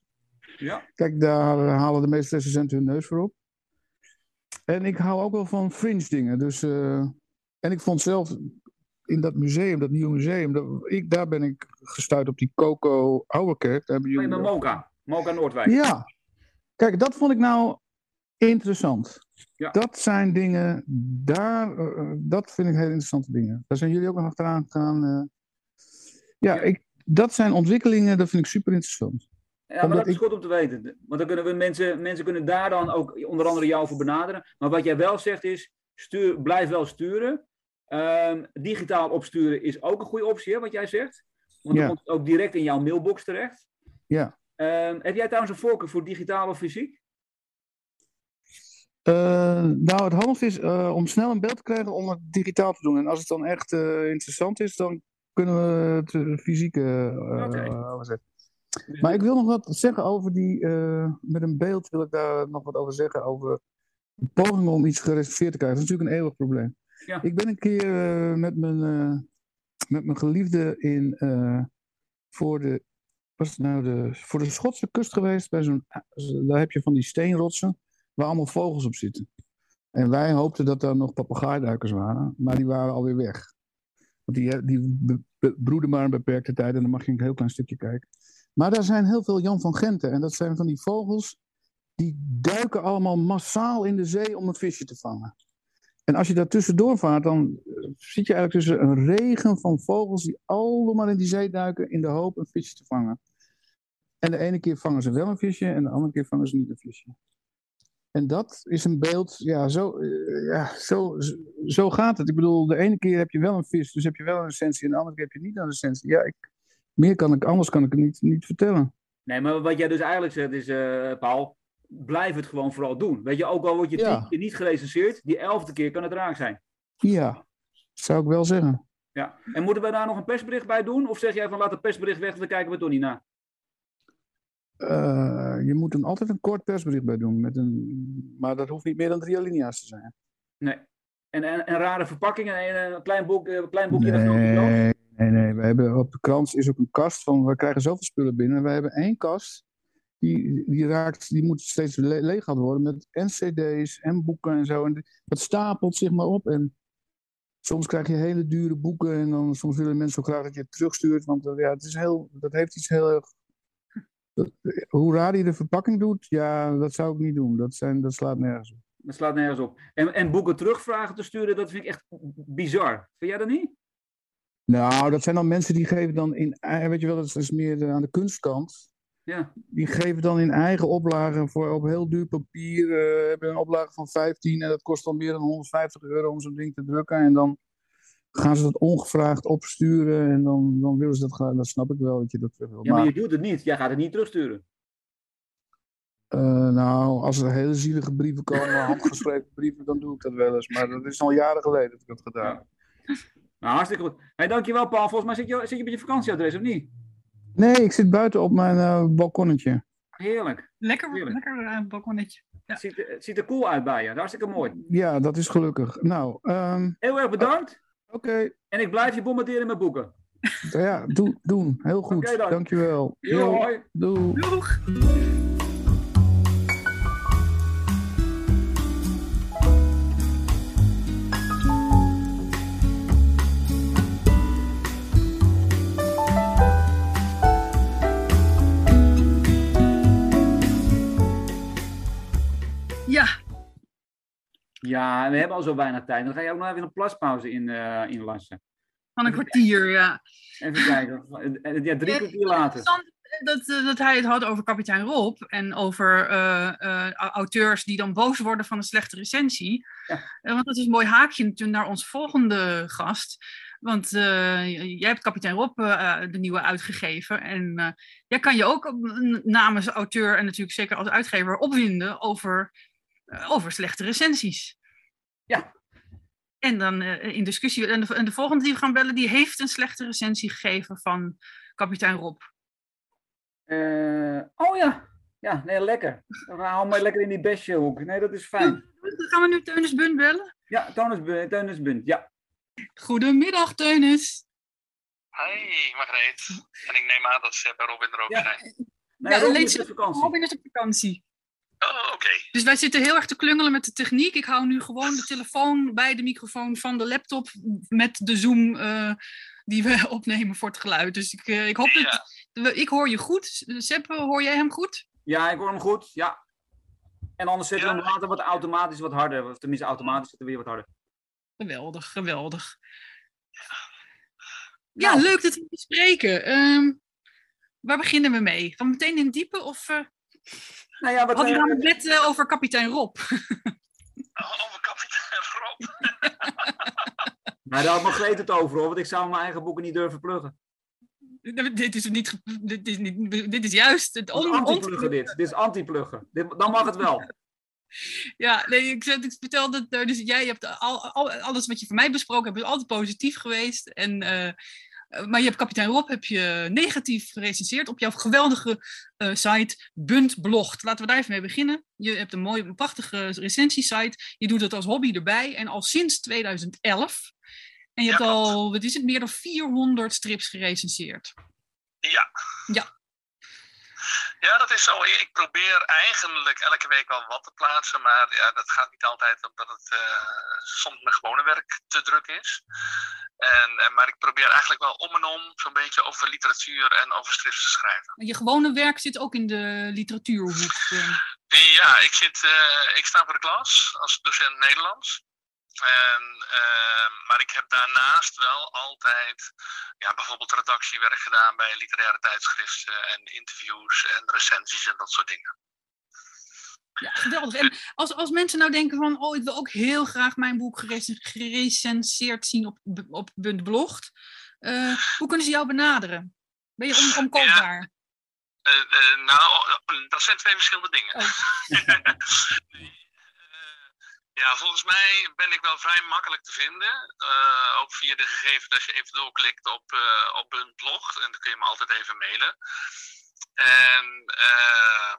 Ja. Kijk, daar halen de meeste recensenten hun neus voor op. En ik hou ook wel van fringe dingen. Dus, eh, en ik vond zelf in dat museum, dat nieuwe museum, dat, ik, daar ben ik gestuurd op die Coco Ouwerkerk. Daar hebben jullie met Moka. Moka Noordwijk. Ja, kijk, dat vond ik nou interessant. Ja. Dat zijn dingen, daar, eh, dat vind ik heel interessante dingen. Daar zijn jullie ook nog achteraan gegaan. eh. ja, Ja. Ik, dat zijn ontwikkelingen, dat vind ik super interessant. Ja, maar dat is goed om te weten. Want dan kunnen we mensen, mensen kunnen daar dan ook onder andere jou voor benaderen. Maar wat jij wel zegt is, stuur, blijf wel sturen. Ehm, digitaal opsturen is ook een goede optie, hè, wat jij zegt. Want dan Ja. komt het ook direct in jouw mailbox terecht. Ja. Ehm, heb jij trouwens een voorkeur voor digitaal of fysiek? Eh, nou, het handigste is eh, om snel een beeld te krijgen om het digitaal te doen. En als het dan echt eh, interessant is, dan kunnen we het fysiek Oké. eh, overzetten. Maar ik wil nog wat zeggen over die, eh, met een beeld wil ik daar nog wat over zeggen, over pogingen om iets gereserveerd te krijgen. Dat is natuurlijk een eeuwig probleem. Ja. Ik ben een keer eh, met, mijn, eh, met mijn geliefde in, voor, de, was het nou de, voor de Schotse kust geweest. Bij zo'n, daar heb je van die steenrotsen waar allemaal vogels op zitten. En wij hoopten dat daar nog papegaaiduikers waren, maar die waren alweer weg. Want die, die broeden maar een beperkte tijd en dan mag je een heel klein stukje kijken. Maar daar zijn heel veel Jan van Genten. En dat zijn van die vogels. Die duiken allemaal massaal in de zee om een visje te vangen. En als je daar tussendoor vaart, dan eh, zit je eigenlijk tussen een regen van vogels. die allemaal in die zee duiken. in de hoop een visje te vangen. En de ene keer vangen ze wel een visje. en de andere keer vangen ze niet een visje. En dat is een beeld. Ja, zo, eh, ja, zo, zo gaat het. Ik bedoel, de ene keer heb je wel een vis. dus heb je wel een essentie. en de andere keer heb je niet een essentie. Ja, ik, meer kan ik, anders kan ik het niet, niet vertellen. Nee, maar wat jij dus eigenlijk zegt is, eh, Paul, blijf het gewoon vooral doen. Weet je, ook al word je Ja. tien keer niet gerecenseerd, die elfde keer kan het raak zijn. Ja, zou ik wel zeggen. Ja. En moeten we daar nog een persbericht bij doen? Of zeg jij van laat het persbericht weg, dan kijken we toch niet naar? Eh, je moet er altijd een kort persbericht bij doen. Met een, maar dat hoeft niet meer dan drie alinea's te zijn. Nee. En, en, en rare verpakkingen en een klein, boek, eh, een klein boekje dat grote krant? Nee, nee. We hebben, op de krant is ook een kast van, we krijgen zoveel spullen binnen. En wij hebben één kast, die, die, raakt, die moet steeds le leeg gaan worden met en cd's en boeken en zo. En dat stapelt zich maar op. En soms krijg je hele dure boeken en dan soms willen mensen zo graag dat je het terugstuurt. Want eh, ja, het is heel, dat heeft iets heel erg... dat- hoe raar hij de verpakking doet, ja, dat zou ik niet doen. Dat, zijn, dat slaat nergens op. Dat slaat nergens op. En, en boeken terugvragen te sturen, dat vind ik echt bizar. Vind jij dat niet? Nou, dat zijn dan mensen die geven dan in, ei- weet je wel, dat is meer eh, aan de kunstkant. Ja. Die geven dan in eigen oplagen voor op heel duur papier, eh, hebben een oplage van 15 en dat kost dan meer dan 150 euro om zo'n ding te drukken. En dan gaan ze dat ongevraagd opsturen en dan, dan willen ze dat gaan. Dat snap ik wel dat je dat wil. ja, maar Maar, je doet het niet. Jij gaat het niet terugsturen. eh, nou, als er hele zielige brieven komen, handgeschreven brieven, dan doe ik dat wel eens. Maar dat is al jaren geleden dat ik dat gedaan heb. Nou, hartstikke goed. Hey, dankjewel Paul. Volgens mij zit je, zit je met je vakantieadres, of niet? Nee, ik zit buiten op mijn eh, balkonnetje. Heerlijk. Lekker, Heerlijk. lekker uh, balkonnetje. Ja. Het, ziet, het ziet er cool uit bij je. Hartstikke mooi. Ja, dat is gelukkig. Nou, ehm, Heel erg bedankt. oké. En ik blijf je bombarderen met boeken. Ja, doe, doen. Heel goed. Oké dan. Dankjewel. Hoi. doei. Doeg! Ja, we hebben al zo weinig tijd. Dan ga je ook nog even een plaspauze in, eh inlassen. van een kwartier, ja. Even kijken. Eh, Ja, drie Ja, kwartier later. Dat, eh, dat hij het had over kapitein Rob en over auteurs die dan boos worden van een slechte recensie. Ja. Want dat is een mooi haakje natuurlijk naar ons volgende gast. Want jij hebt kapitein Rob de nieuwe uitgegeven. En jij kan je ook namens auteur en natuurlijk zeker als uitgever opwinden over, over slechte recensies. Ja. En dan eh, in discussie. En de, en de volgende die we gaan bellen, die heeft een slechte recensie gegeven van kapitein Rob. Eh, oh ja. Ja, nee, lekker. Dan hou maar lekker in die bestjehoek. Nee, dat is fijn. Gaan we nu Teunis Bund bellen? Ja, Teunis Bu- Teunis Bunt. Ja. Goedemiddag, Teunis. Hey Margreet. En ik neem aan dat ze bij Robin er ook Ja. zijn. Nee, Ja, Robin is ze- op vakantie. Robin is op vakantie. Oh, oké. Dus wij zitten heel erg te klungelen met de techniek. Ik hou nu gewoon de telefoon bij de microfoon van de laptop met de Zoom eh, die we opnemen voor het geluid. Dus ik, eh, ik hoop Ja. dat we- ik hoor je goed. Sepp, hoor jij hem goed? Ja, ik hoor hem goed. Ja. En anders zetten we hem later wat automatisch wat harder. Of tenminste, automatisch zetten we weer wat harder. Geweldig, geweldig. Ja, Nou. leuk dat we spreken. Ehm, waar beginnen we mee? Gaan we meteen in het diepe? Of eh Nou ja, wat, hadden we eh, het net eh, over kapitein Rob? Over kapitein Rob. nou, daar had Margreet het over, hoor. Want ik zou mijn eigen boeken niet durven pluggen. dit, is niet, dit, is niet, dit is juist het on, anti-pluggen dit. Dit is anti-pluggen. Dit- Dan mag het wel. Ja, nee, ik, zeg- ik vertelde het, eh, dus jij hebt al, al- alles wat je van mij besproken hebt, is altijd positief geweest. En, eh, maar je hebt kapitein Rob heb je negatief gerecenseerd op jouw geweldige eh, site Bunt Blogt. Laten we daar even mee beginnen. Je hebt een mooie, een prachtige recensiesite. Je doet het als hobby erbij en al sinds 2011. En je Ja, hebt al, wat is het, meer dan 400 strips gerecenseerd. Ja. Ja. Ja, dat is zo. Ik probeer eigenlijk elke week wel wat te plaatsen, maar ja, dat gaat niet altijd omdat het eh, soms mijn gewone werk te druk is. En, en, maar ik probeer eigenlijk wel om en om zo'n beetje over literatuur en over strips te schrijven. Je gewone werk zit ook in de literatuurhoek. eh. Ja, ik, zit, eh, ik sta voor de klas als docent Nederlands. En, eh, maar ik heb daarnaast wel altijd ja, bijvoorbeeld redactiewerk gedaan bij literaire tijdschriften en interviews en recensies en dat soort dingen. Ja, geweldig. En als, als mensen nou denken van, oh, ik wil ook heel graag mijn boek gerec- gerecenseerd zien op, op Bunt Blogt. eh, hoe kunnen ze jou benaderen? Ben je om, omkoopbaar? Eh, eh, nou, dat zijn twee verschillende dingen. Oh. Ja, volgens mij ben ik wel vrij makkelijk te vinden. Eh, ook via de gegevens als je even doorklikt op, eh, op een blog. En dan kun je me altijd even mailen. En eh,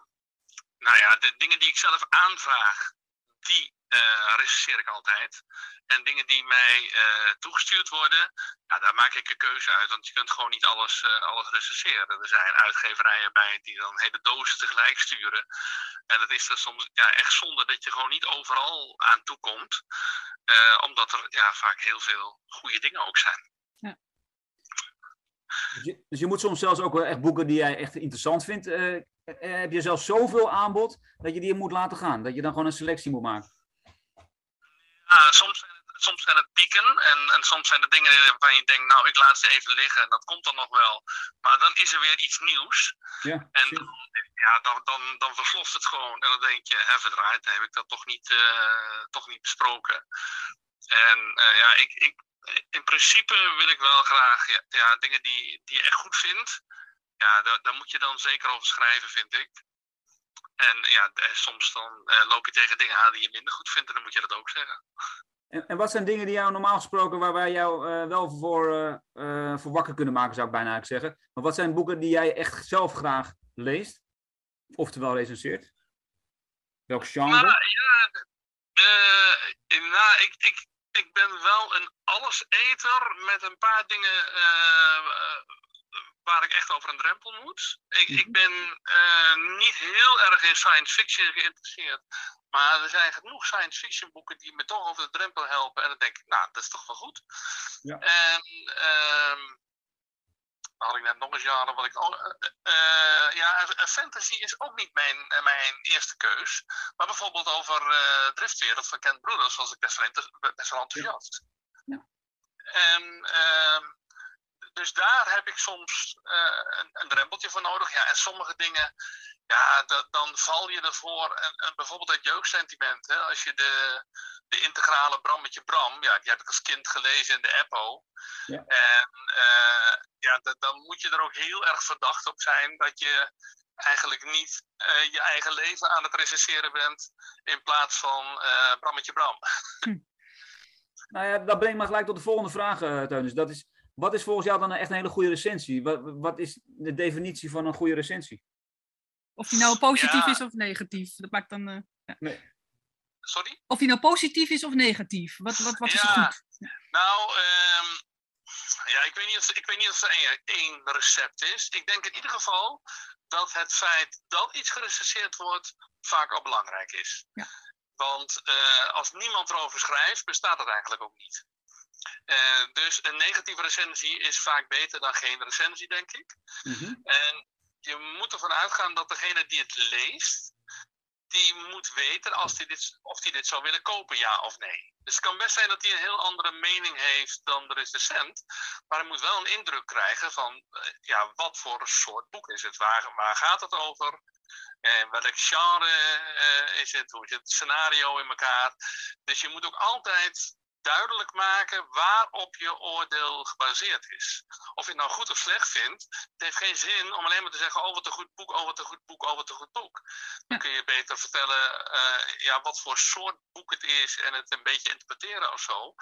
nou ja, de dingen die ik zelf aanvraag, die eh recenseer ik altijd. En dingen die mij eh, toegestuurd worden, ja, daar maak ik een keuze uit. Want je kunt gewoon niet alles, eh, alles recenseren. Er zijn uitgeverijen bij die dan hele dozen tegelijk sturen. En dat is dan soms ja, echt zonde dat je gewoon niet overal aan toekomt. Eh, omdat er ja, vaak heel veel goede dingen ook zijn. Dus je, dus je moet soms zelfs ook wel echt boeken die jij echt interessant vindt. heb je zelfs zoveel aanbod dat je die moet laten gaan. Dat je dan gewoon een selectie moet maken. Ja, soms, zijn het, soms zijn het pieken en, en soms zijn er dingen waarvan je denkt, nou ik laat ze even liggen en dat komt dan nog wel. Maar dan is er weer iets nieuws. Ja, En dan, ja, dan, dan, dan het gewoon. En dan denk je, hè, verdraaid, heb ik dat toch niet, eh, toch niet besproken. En eh, ja, ik, ik, in principe wil ik wel graag ja, ja, dingen die, die je echt goed vindt. Ja, daar, daar moet je dan zeker over schrijven, vind ik. En ja, eh, soms dan eh, loop je tegen dingen aan die je minder goed vindt en dan moet je dat ook zeggen. En, en wat zijn dingen die jou normaal gesproken, waar wij jou eh, wel voor, voor wakker kunnen maken, zou ik bijna eigenlijk zeggen. Maar wat zijn boeken die jij echt zelf graag leest? Oftewel recenseert? Welk genre? Nou, ja, nou ik, ik, ik ben wel een alleseter met een paar dingen waar ik echt over een drempel moet. Ik, ik ben eh, niet heel erg in science fiction geïnteresseerd. Maar er zijn genoeg science fiction boeken die me toch over de drempel helpen. En dan denk ik, nou, dat is toch wel goed. Ja. En ehm dan had ik net nog een genre wat ik. Oh, eh, eh, ja, fantasy is ook niet mijn, mijn eerste keus. Maar bijvoorbeeld over Driftwereld van Kent Brothers was ik best wel, best wel enthousiast. Ja. En ehm, dus daar heb ik soms eh, een, een drempeltje voor nodig. Ja, en sommige dingen, ja, da- dan val je ervoor. En, en bijvoorbeeld het jeugdsentiment. Hè, als je de, de integrale Brammetje Bram, ja, die heb ik als kind gelezen in de Eppo. Ja. En eh, ja, da- dan moet je er ook heel erg verdacht op zijn dat je eigenlijk niet eh, je eigen leven aan het recenseren bent in plaats van Brammetje Bram. Nou ja, dat brengt me gelijk tot de volgende vraag, Teunis. Dat is, wat is volgens jou dan echt een hele goede recensie? Wat, wat is de definitie van een goede recensie? Of die nou positief Ja. is of negatief. Dat maakt dan, eh, Sorry? of die nou positief is of negatief. Wat, wat, wat is er Ja. goed? Nou, ehm, ja, ik weet niet of, ik weet niet of er één, één recept is. Ik denk in ieder geval dat het feit dat iets gerecenseerd wordt vaak al belangrijk is. Ja. Want eh, als niemand erover schrijft, bestaat het eigenlijk ook niet. Eh, dus een negatieve recensie is vaak beter dan geen recensie, denk ik. Mhm. En je moet ervan uitgaan dat degene die het leest, die moet weten als die dit, of hij dit zou willen kopen, ja of nee. Dus het kan best zijn dat hij een heel andere mening heeft dan de recensent. Maar hij moet wel een indruk krijgen van, eh, ja, wat voor soort boek is het? Waar, waar gaat het over? En welk genre eh, is het? Hoe zit het scenario in elkaar? Dus je moet ook altijd duidelijk maken waarop je oordeel gebaseerd is. Of je het nou goed of slecht vindt, het heeft geen zin om alleen maar te zeggen: Oh, wat een goed boek, oh, wat een goed boek, oh, wat een goed boek. Dan kun je beter vertellen eh, ja, wat voor soort boek het is en het een beetje interpreteren of zo.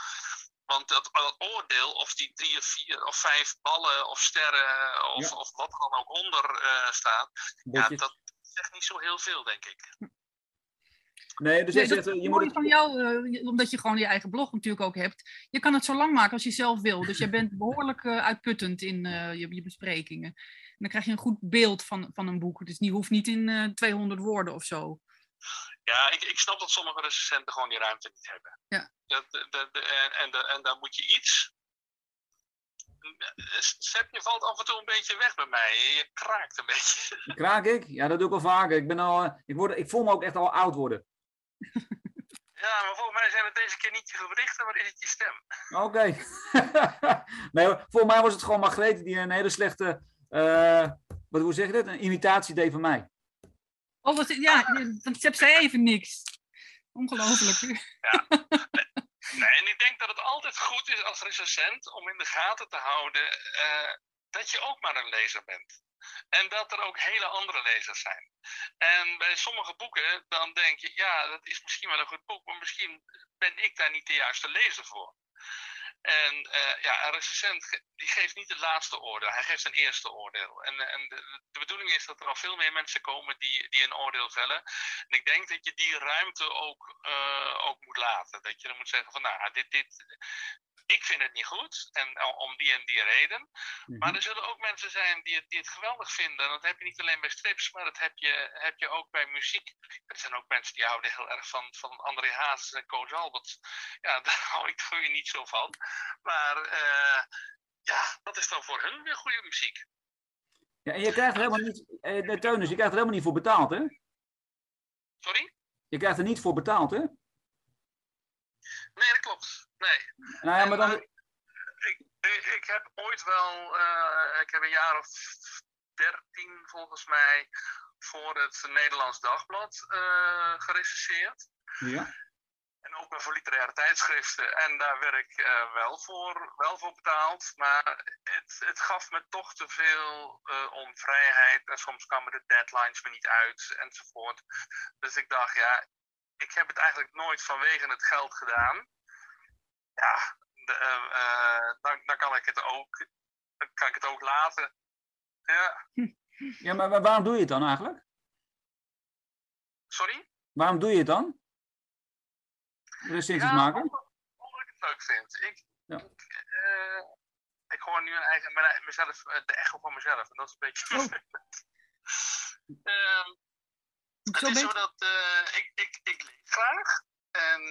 Want dat, dat oordeel, of die drie of vier of vijf ballen of sterren of, Ja. of wat er dan ook onder eh, staat, ja, Botjes. dat zegt niet zo heel veel, denk ik. Nee, dus Nee, jij dat zegt, eh, is je moet het... van jou, eh, omdat je gewoon je eigen blog natuurlijk ook hebt. Je kan het zo lang maken als je zelf wil. Dus je bent behoorlijk eh, uitputtend in eh, je, je besprekingen. En dan krijg je een goed beeld van, van een boek. Dus die hoeft niet in eh 200 woorden of zo. Ja, ik, ik snap dat sommige recensenten gewoon die ruimte niet hebben. Ja. Dat, de, de, de- en, en, de, en dan moet je iets. Je valt af en toe een beetje weg bij mij. Je kraakt een beetje. Kraak ik? Ja, dat doe ik al vaker. Ik, ben al, eh, ik, word, ik voel me ook echt al oud worden. Ja, maar volgens mij zijn het deze keer niet je gewrichten, maar is het je stem. Oké. nee, volgens mij was het gewoon Margrethe die een hele slechte, eh, wat, hoe zeg je dat? Een imitatie deed van mij. Oh, wat, ja, dan Seb zei even niks. Ongelooflijk. Nee, en ik denk dat het altijd goed is als recensent om in de gaten te houden eh, dat je ook maar een lezer bent. En dat er ook hele andere lezers zijn. En bij sommige boeken, dan denk je, ja, dat is misschien wel een goed boek, maar misschien ben ik daar niet de juiste lezer voor. En eh, ja, een recensent die geeft niet het laatste oordeel, hij geeft zijn eerste oordeel. En, eh, en de, de bedoeling is dat er nog veel meer mensen komen die, die een oordeel vellen. En ik denk dat je die ruimte ook, eh, ook moet laten. Dat je dan moet zeggen van, nou, dit, dit, ik vind het niet goed, en om die en die reden. Maar er zullen ook mensen zijn die het, die het geweldig vinden. En dat heb je niet alleen bij strips, maar dat heb je, heb je ook bij muziek. Er zijn ook mensen die houden heel erg van, van André Hazes en Koos Alberts. Ja, daar hou ik dan weer niet zo van. Maar eh, ja, dat is dan voor hun weer goede muziek. Ja, en je krijgt er helemaal niet, eh, Teunus, je krijgt er helemaal niet voor betaald, hè? Sorry? Je krijgt er niet voor betaald, hè? Nee, dat klopt. Nee. Nou ja, maar dan, ik, ik, ik heb ooit wel, eh, ik heb een jaar of dertien volgens mij voor het Nederlands Dagblad eh gerecenseerd. ja. Ook wel voor literaire tijdschriften. En daar werd ik eh, wel, voor, wel voor betaald. Maar het, het gaf me toch te veel eh, onvrijheid. En soms kwamen de deadlines me niet uit enzovoort. Dus ik dacht, ja, ik heb het eigenlijk nooit vanwege het geld gedaan. Ja, de, eh, dan, dan kan ik het ook, kan ik het ook laten. Ja, ja, maar wa- waarom doe je het dan eigenlijk? sorry? Waarom doe je het dan? Recensies maken? Omdat, omdat ik het leuk vind. Ik, Ja. ik, eh, ik hoor nu een eigen, mijn, mezelf, eh, de echo van mezelf. En dat is een beetje. Oh. Ehm, het is zo dat eh, ik, ik, ik lees graag. En,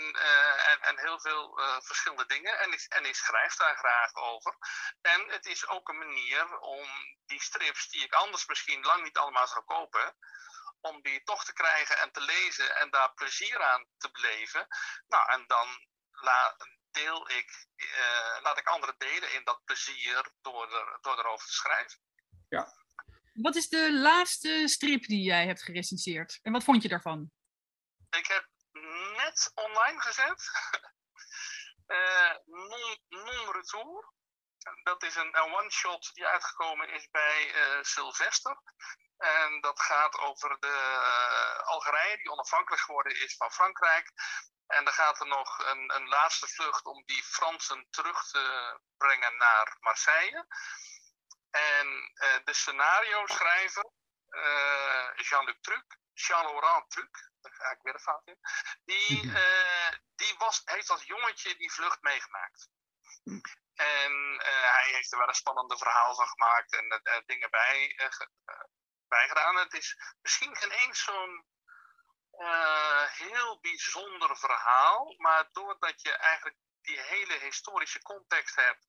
en, en heel veel verschillende dingen. En ik, en ik schrijf daar graag over. En het is ook een manier om die strips, die ik anders misschien lang niet allemaal zou kopen, om die toch te krijgen en te lezen en daar plezier aan te beleven. Nou, en dan la, deel ik, eh, laat ik anderen delen in dat plezier door, er, door erover te schrijven. Wat is de laatste strip die jij hebt gerecenseerd? En wat vond je daarvan? Ik heb net online gezet. eh, non, non-retour. Dat is een, een one-shot die uitgekomen is bij eh, Sylvester. En dat gaat over de eh, Algerije, die onafhankelijk geworden is van Frankrijk. En dan gaat er nog een, een laatste vlucht om die Fransen terug te brengen naar Marseille. En eh, de scenario schrijver, eh, Jean-Luc Truc, Jean-Laurent Truc, daar ga ik weer een fout in. Die, eh, die was, heeft als jongetje die vlucht meegemaakt. En eh, hij heeft er wel een spannende verhaal van gemaakt en dingen bij, bij gedaan. Het is misschien geen eens zo'n eh, heel bijzonder verhaal, maar doordat je eigenlijk die hele historische context hebt.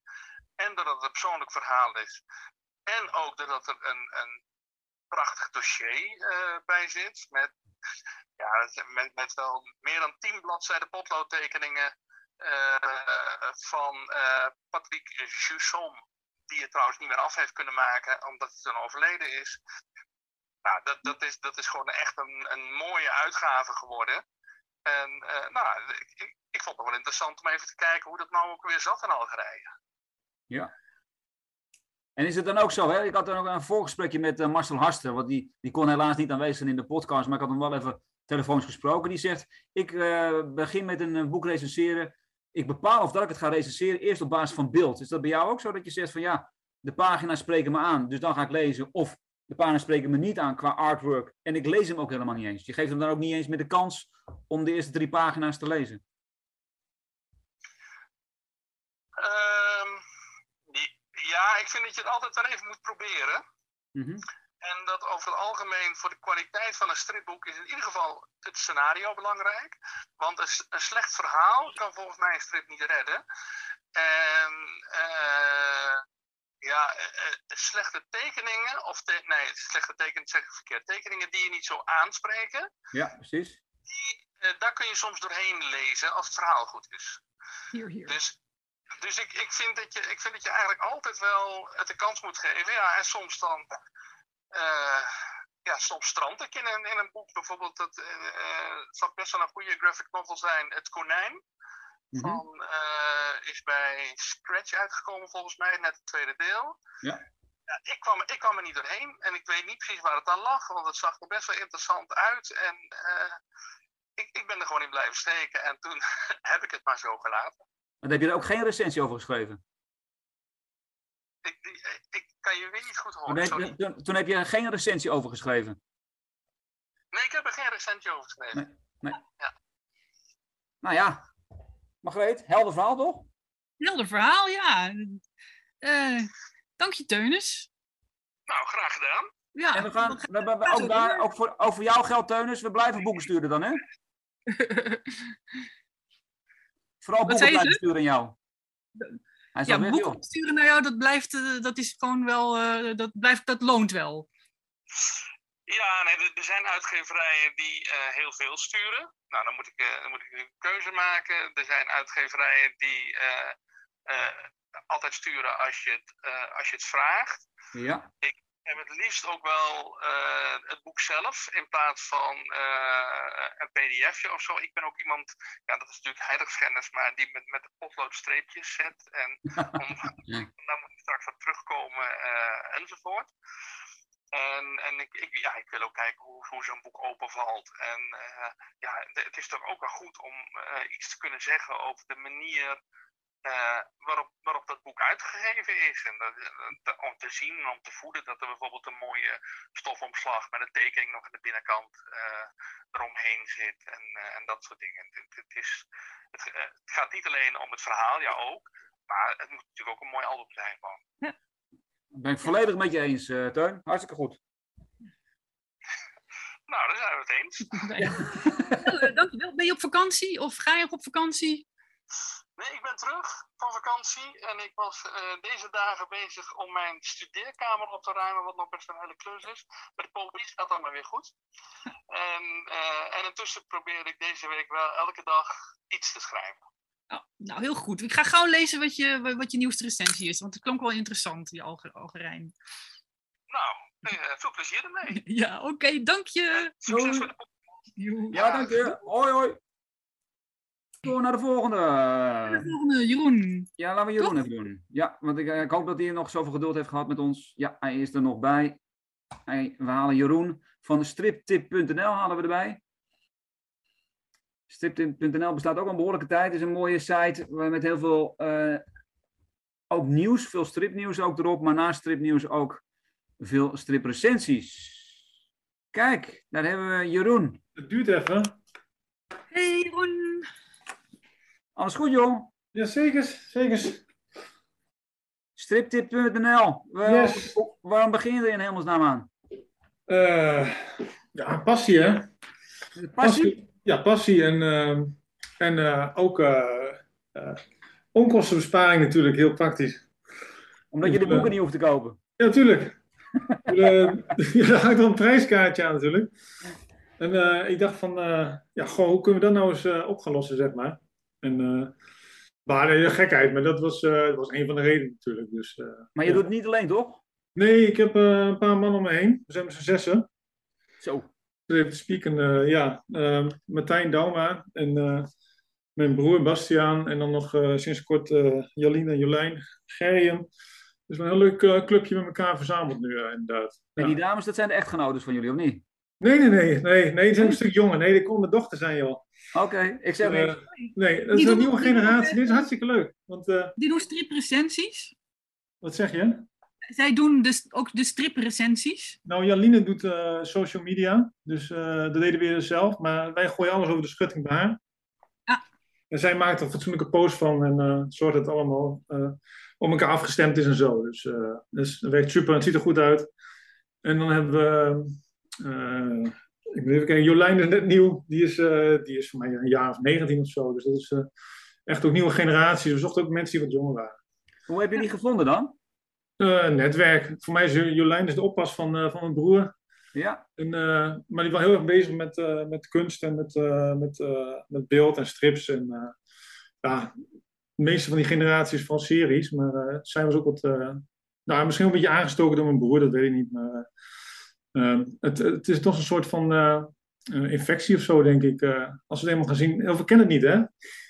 En dat het een persoonlijk verhaal is. En ook dat er een, een prachtig dossier uh, bij zit. Met, ja, met, met wel meer dan tien bladzijden potloodtekeningen uh, van Patrick Jusson. Die het trouwens niet meer af heeft kunnen maken, omdat hij dan overleden is. Nou, dat, dat, is, dat is gewoon echt een, een mooie uitgave geworden. En uh, nou, ik, ik vond het wel interessant om even te kijken hoe dat nou ook weer zat in Algerije. Ja. En is het dan ook zo, hè? ik had dan ook een voorgesprekje met uh, Marcel Harster, want die, die kon helaas niet aanwezig zijn in de podcast, maar ik had hem wel even telefoons gesproken. Die zegt, ik uh, begin met een boek recenseren. Ik bepaal of dat ik het ga recenseren eerst op basis van beeld. Is dat bij jou ook zo, dat je zegt van ja, de pagina's spreken me aan, dus dan ga ik lezen. Of de pagina's spreken me niet aan qua artwork en ik lees hem ook helemaal niet eens. Je geeft hem dan ook niet eens met de kans om de eerste drie pagina's te lezen. Um, ja, ik vind dat je het altijd wel even moet proberen. Mm -hmm. En dat over het algemeen voor de kwaliteit van een stripboek is in ieder geval het scenario belangrijk. Want een, een slecht verhaal kan volgens mij een strip niet redden. En uh, ja, uh, slechte tekeningen, of te nee, slechte tekeningen zeg ik verkeerd, tekeningen die je niet zo aanspreken. Ja, precies. Die, uh, daar kun je soms doorheen lezen als het verhaal goed is. Hier, hier. Dus, dus ik, ik, vind dat je, ik vind dat je eigenlijk altijd wel het de kans moet geven. Ja, en soms dan. Uh, ja, soms strand ik in een, in een boek. Bijvoorbeeld, dat, uh, het zou best wel een goede graphic novel zijn, Het Konijn. Mhm. Van, uh, is bij Scratch uitgekomen volgens mij, net het tweede deel. Ja. Ja, ik, kwam, ik kwam er niet doorheen en ik weet niet precies waar het aan lag, want het zag er best wel interessant uit. En uh, ik, ik ben er gewoon in blijven steken en toen heb ik het maar zo gelaten. Maar heb je er ook geen recensie over geschreven? Ik, ik, ik kan je weer niet goed horen. Toen heb, toen, toen heb je er geen recensie over geschreven? Nee, ik heb er geen recensie over geschreven. Nee. nee. Ja. Nou ja, Margreet, helder verhaal toch? Helder verhaal, ja. Uh, dank je, Teunis. Nou, graag gedaan. Ja, en we gaan, we, we, we, ook, daar, ook, voor, ook voor jou geldt, Teunis, we blijven boeken sturen dan, hè? Vooral Wat boeken blijven sturen aan jou. Hij ja, weg, boeken joh. sturen naar jou, dat blijft, uh, dat is gewoon wel, uh, dat, blijft, dat loont wel. Ja, nee, er, er zijn uitgeverijen die uh, heel veel sturen. Nou, dan moet, ik, uh, dan moet ik een keuze maken. Er zijn uitgeverijen die uh, altijd sturen als je, het, als je het vraagt. Ja. Ik heb het liefst ook wel het boek zelf in plaats van een pdfje of zo. Ik ben ook iemand, ja, dat is natuurlijk heiligschennis, maar die met, met de potlood streepjes zet. En om, dan moet ik straks wat terugkomen enzovoort. En, en ik, ik, ja, ik wil ook kijken hoe, zo'n boek openvalt. En uh, ja, het is toch ook wel goed om uh, iets te kunnen zeggen over de manier uh, waarop, waarop dat boek uitgegeven is. En dat, om te zien en om te voeden dat er bijvoorbeeld een mooie stofomslag met een tekening nog aan de binnenkant eromheen zit. En, en dat soort dingen. Het, het, is, het, gaat niet alleen om het verhaal, ja ook. Maar het moet natuurlijk ook een mooi album zijn. Van. Ja. Ben ik volledig met je eens, uh, Teun. Hartstikke goed. Nou, dan zijn we het eens. ja. Dankjewel. Ben je op vakantie of ga je nog op vakantie? Nee, ik ben terug van vakantie en ik was uh, deze dagen bezig om mijn studeerkamer op te ruimen, wat nog best een hele klus is. Maar de politiek gaat maar weer goed. en, uh, en intussen probeer ik deze week wel elke dag iets te schrijven. Oh, nou, heel goed. Ik ga gauw lezen wat je, wat je nieuwste recensie is, want het klonk wel interessant, die Alger, Algerijn. Nou, uh, veel plezier ermee. Ja, oké, okay, dank je. Succes met de Ja, dank je. Hoi, hoi. Door naar de volgende. De volgende, Jeroen. Ja, laten we Jeroen Toch? even doen. Ja, want ik, ik, hoop dat hij nog zoveel geduld heeft gehad met ons. Ja, hij is er nog bij. Hij, we halen Jeroen van striptip.nl halen we erbij. Striptip.nl bestaat ook al een behoorlijke tijd. Het is een mooie site met heel veel uh, ook nieuws, veel stripnieuws ook erop, maar naast stripnieuws ook veel striprecensies. Kijk, daar hebben we Jeroen. Het duurt even. Hey Jeroen. Alles goed joh? Ja, zeker, zeker. Striptip.nl. Yes. Waarom begin je er in hemelsnaam aan? Uh, ja, passie hè. Passie? Ja, passie en, uh, en uh, ook onkostenbesparing natuurlijk, heel praktisch. Omdat je de Ja. boeken niet hoeft te kopen. Ja, natuurlijk. uh, daar hangt wel een prijskaartje aan natuurlijk. En eh, ik dacht van, eh, ja, goh, hoe kunnen we dat nou eens eh, op gaan lossen, zeg maar. En, eh, maar gekheid, maar dat was, eh, was een van de redenen natuurlijk. Dus, eh, Maar je ja. doet het niet alleen, toch? Nee, ik heb eh, een paar mannen om me heen. We zijn met z'n zessen. Zo. Even te spieken, eh, ja. eh, Martijn Dauma en eh, mijn broer Bastiaan. En dan nog eh, sinds kort eh Jalien en Jolijn Gerjen. Dus een heel leuk eh, clubje met elkaar verzameld nu, inderdaad. En Ja. die dames, dat zijn de echtgenoten van jullie, of niet? Nee, nee, nee, nee, nee, die zijn een stuk jonger. Nee, die kon mijn dochter zijn, joh. Oké, ik zeg niks. nee, dat is een nieuwe generatie. Dit is hartstikke leuk. Want, eh, Die doen striprecensies. wat zeg je? Zij doen dus ook de striprecensies. Nou, Jaline doet eh, social media, dus eh, dat deden we zelf. Maar wij gooien alles over de schutting bij haar. Ah. En zij maakt er een fatsoenlijke post van en eh, zorgt dat het allemaal eh op elkaar afgestemd is en zo. Dus, eh, dus dat werkt super en het ziet er goed uit. En dan hebben we, eh, ik moet even kijken, Jolijn is net nieuw. Die is, eh, die is voor mij een jaar of 19 of zo. Dus dat is eh, echt ook nieuwe generatie. We zochten ook mensen die wat jonger waren. Hoe heb je die gevonden dan? Eh, netwerk. Voor mij is Jolijn is de oppas van, eh, van mijn broer. Ja, En, eh, maar die was heel erg bezig met, met kunst en met, met, met beeld en strips. En ja, de meeste van die generaties van series. Maar zij was ook wat. nou, misschien een beetje aangestoken door mijn broer, dat weet ik niet. Maar eh, eh, het, het is toch een soort van infectie of zo, denk ik. als we het eenmaal gaan zien. Heel veel kennen het niet, hè?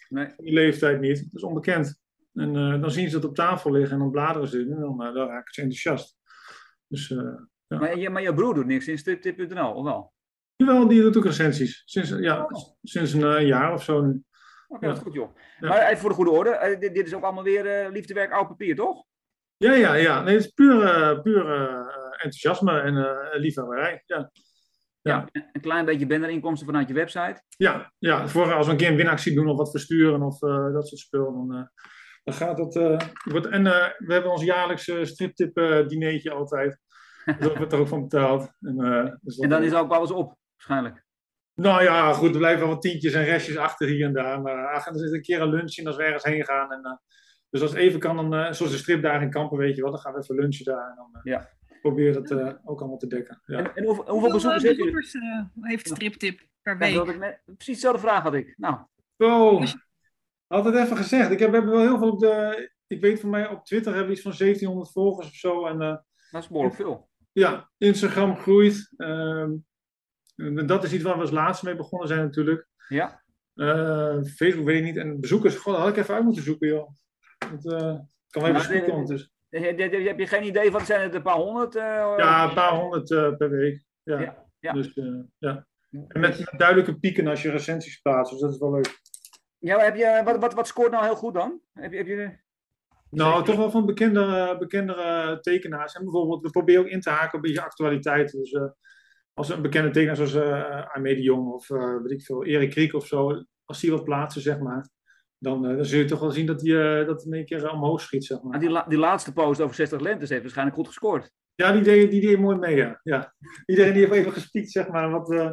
nee. Die leeftijd niet. Het is onbekend. En eh, dan zien ze dat op tafel liggen en dan bladeren ze in en dan, eh, dan raken ze enthousiast. Dus eh, Maar, je, maar je broer doet niks in striptip.nl, of wel? Jawel, die doet ook recensies. Sinds, ja, Oh. sinds een jaar of zo nu. Oké, Ja. dat is goed joh. Ja. Maar even voor de goede orde, dit, dit is ook allemaal weer liefdewerk oud papier, toch? Ja, ja, ja. Nee, het is puur, puur enthousiasme en liefhebberij. Ja. Ja. Een klein beetje bannerinkomsten vanuit je website. Ja, ja, voor als we een keer een winactie doen of wat versturen of dat soort spul, dan, dan gaat dat. eh, wordt, en eh, we hebben ons jaarlijkse striptip eh dinertje altijd. Dus dat wordt er ook van betaald. En, eh, dus En dan is ook alles op, waarschijnlijk. Nou ja, goed, er blijven wel wat tientjes en restjes achter hier en daar. Maar ach, er zit een keer een lunch in als we ergens heen gaan. En, eh, dus als het even kan, dan, eh, zoals de stripdagen in Kampen, weet je wel, dan gaan we even lunchen daar. En dan eh, Ja. proberen dat eh, ook allemaal te dekken. Ja. En, en hoeveel, bezoekers heeft u? bezoekers eh, heeft striptip per Ja, week? dat ik net- precies dezelfde vraag had ik. Nou, Oh, altijd even gezegd. Ik heb, we hebben wel heel veel op de. Ik weet van mij op Twitter hebben we iets van 1700 volgers of zo. En eh, dat is behoorlijk veel. ja, Instagram groeit. Ehm, dat is iets waar we als laatste mee begonnen zijn natuurlijk. Ja. Eh, Facebook weet ik niet. En bezoekers, god, dat had ik even uit moeten zoeken, joh. Het eh, kan wel even zoeken ondertussen. Heb je, heb geen idee van, zijn het een paar honderd? eh, Ja, een paar honderd per week. Ja. Ja, ja. Dus, eh, ja. En met, met duidelijke pieken als je recensies plaatst, dus dat is wel leuk. Ja, heb je, wat, wat, wat scoort nou heel goed dan? Heb je, heb je, Nou, toch wel van bekendere, bekendere tekenaars. En bijvoorbeeld, we proberen ook in te haken op een beetje actualiteit. Dus eh, als een bekende tekenaar zoals uh, Aimee de Jong of eh, weet ik veel, Erik Kriek of zo, als die wat plaatsen, zeg maar, dan, eh, dan zul je toch wel zien dat die, eh, dat in één keer eh, omhoog schiet, zeg maar. Die, la- die laatste post over 60 lentes heeft waarschijnlijk goed gescoord. Ja, die deed, die deed mooi mee, ja. ja. Iedereen die heeft even gespiekt, zeg maar, wat, eh,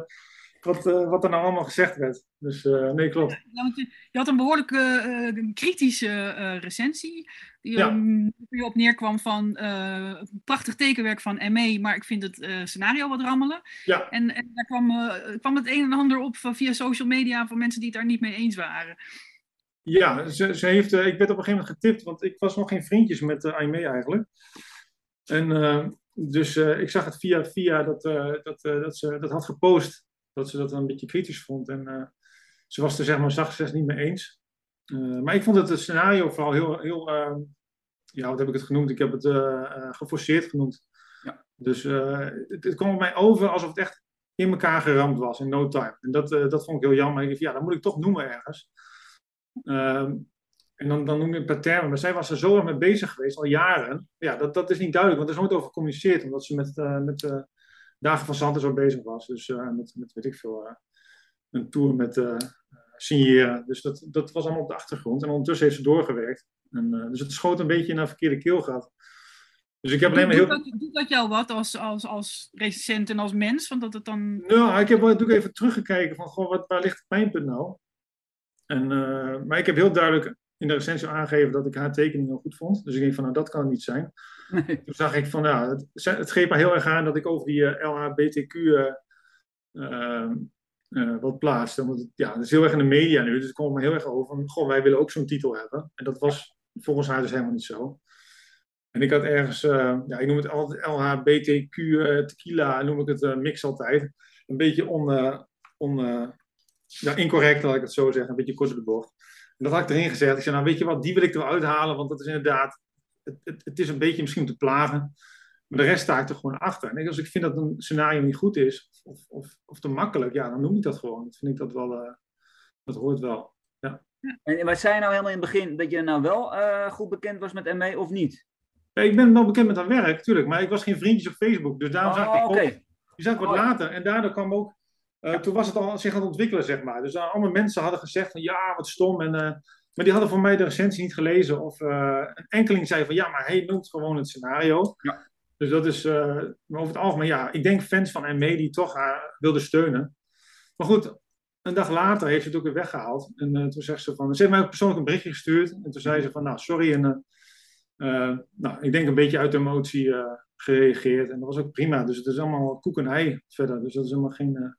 wat, eh, wat er nou allemaal gezegd werd. Dus eh, nee, klopt. Ja, want je, je had een behoorlijk eh, kritische recensie. Die Ja. um, die op neerkwam van eh, prachtig tekenwerk van ME, maar ik vind het scenario wat rammelen. Ja. En, en daar kwam, kwam het een en ander op via social media van mensen die het daar niet mee eens waren. Ja, ze, ze heeft, ik werd op een gegeven moment getipt, want ik was nog geen vriendjes met uh, Aimee eigenlijk. En dus ik zag het via via dat, dat, dat ze dat had gepost, dat ze dat een beetje kritisch vond. En ze was er zeg maar zachtjes niet mee eens. maar ik vond het, het scenario vooral heel, heel ehm, ja, wat heb ik het genoemd? Ik heb het geforceerd genoemd. Ja. Dus het, het kwam op mij over alsof het echt in elkaar geramd was in no time. En dat, dat vond ik heel jammer. Ik dacht, ja, dat moet ik toch noemen ergens. Um, en dan, dan noem je een paar termen. Maar zij was er zo erg mee bezig geweest, al jaren. Ja, dat, dat is niet duidelijk, want er is nooit over gecommuniceerd. Omdat ze met, uh, met uh, Dagen van Zanten zo bezig was. Dus uh, met, met, weet ik veel, een tour met signeren. Dus dat, dat was allemaal op de achtergrond. En ondertussen heeft ze doorgewerkt. En, dus het schoot een beetje naar een verkeerde keel gehad. Dus ik heb alleen maar heel... Doet dat, doet dat jou wat als, als, als recensent en als mens? Want dat het dan... Nou, ik heb natuurlijk even teruggekeken van, goh, wat, waar ligt het pijnpunt nou? En, uh, maar ik heb heel duidelijk in de recensie aangegeven dat ik haar tekeningen goed vond. Dus ik denk van, nou, dat kan het niet zijn. Toen zag ik van, ja, het, het greep me heel erg aan dat ik over die eh, LHBTQ eh, eh, eh, wat plaatste. Het, ja, het is heel erg in de media nu, dus het komt me heel erg over goh, wij willen ook zo'n titel hebben. En dat was volgens haar dus helemaal niet zo. En ik had ergens, ja, ik noem het altijd LHBTQ eh, tequila, noem ik het mix altijd. Een beetje on, on, ja, incorrect, laat ik het zo zeggen, een beetje kort op de bocht. En dat had ik erin gezegd. Ik zei, nou weet je wat, die wil ik er wel uithalen, want dat is inderdaad, het, het, het is een beetje misschien om te plagen. Maar de rest sta ik er gewoon achter. En als ik vind dat een scenario niet goed is, of, of, of te makkelijk, ja, dan noem ik dat gewoon. Dat vind ik dat wel, eh, dat hoort wel. En wat zei je nou helemaal in het begin? Dat je nou wel eh, goed bekend was met ME of niet? Ja, ik ben wel bekend met haar werk, tuurlijk, maar ik was geen vriendjes op Facebook. Dus daarom zag Oh, ik oké. ook, die zag ik wat Oh, ja. later. En daardoor kwam ook, eh, toen was het al zich aan het ontwikkelen, zeg maar. Dus allemaal mensen hadden gezegd van, ja, wat stom. En, maar die hadden voor mij de recensie niet gelezen. Of eh, een enkeling zei van, ja, maar hij noemt gewoon het scenario. Ja. Dus dat is, eh, over het algemeen, ja, ik denk fans van ME die toch haar wilden steunen. Maar goed, een dag later heeft ze het ook weer weggehaald. En eh, toen zegt ze van, ze heeft mij ook persoonlijk een berichtje gestuurd. En toen zei ze van, nou, sorry. En eh, eh, nou, ik denk een beetje uit emotie eh, gereageerd. En dat was ook prima. Dus het is allemaal koek en ei verder. Dus dat is helemaal geen, eh,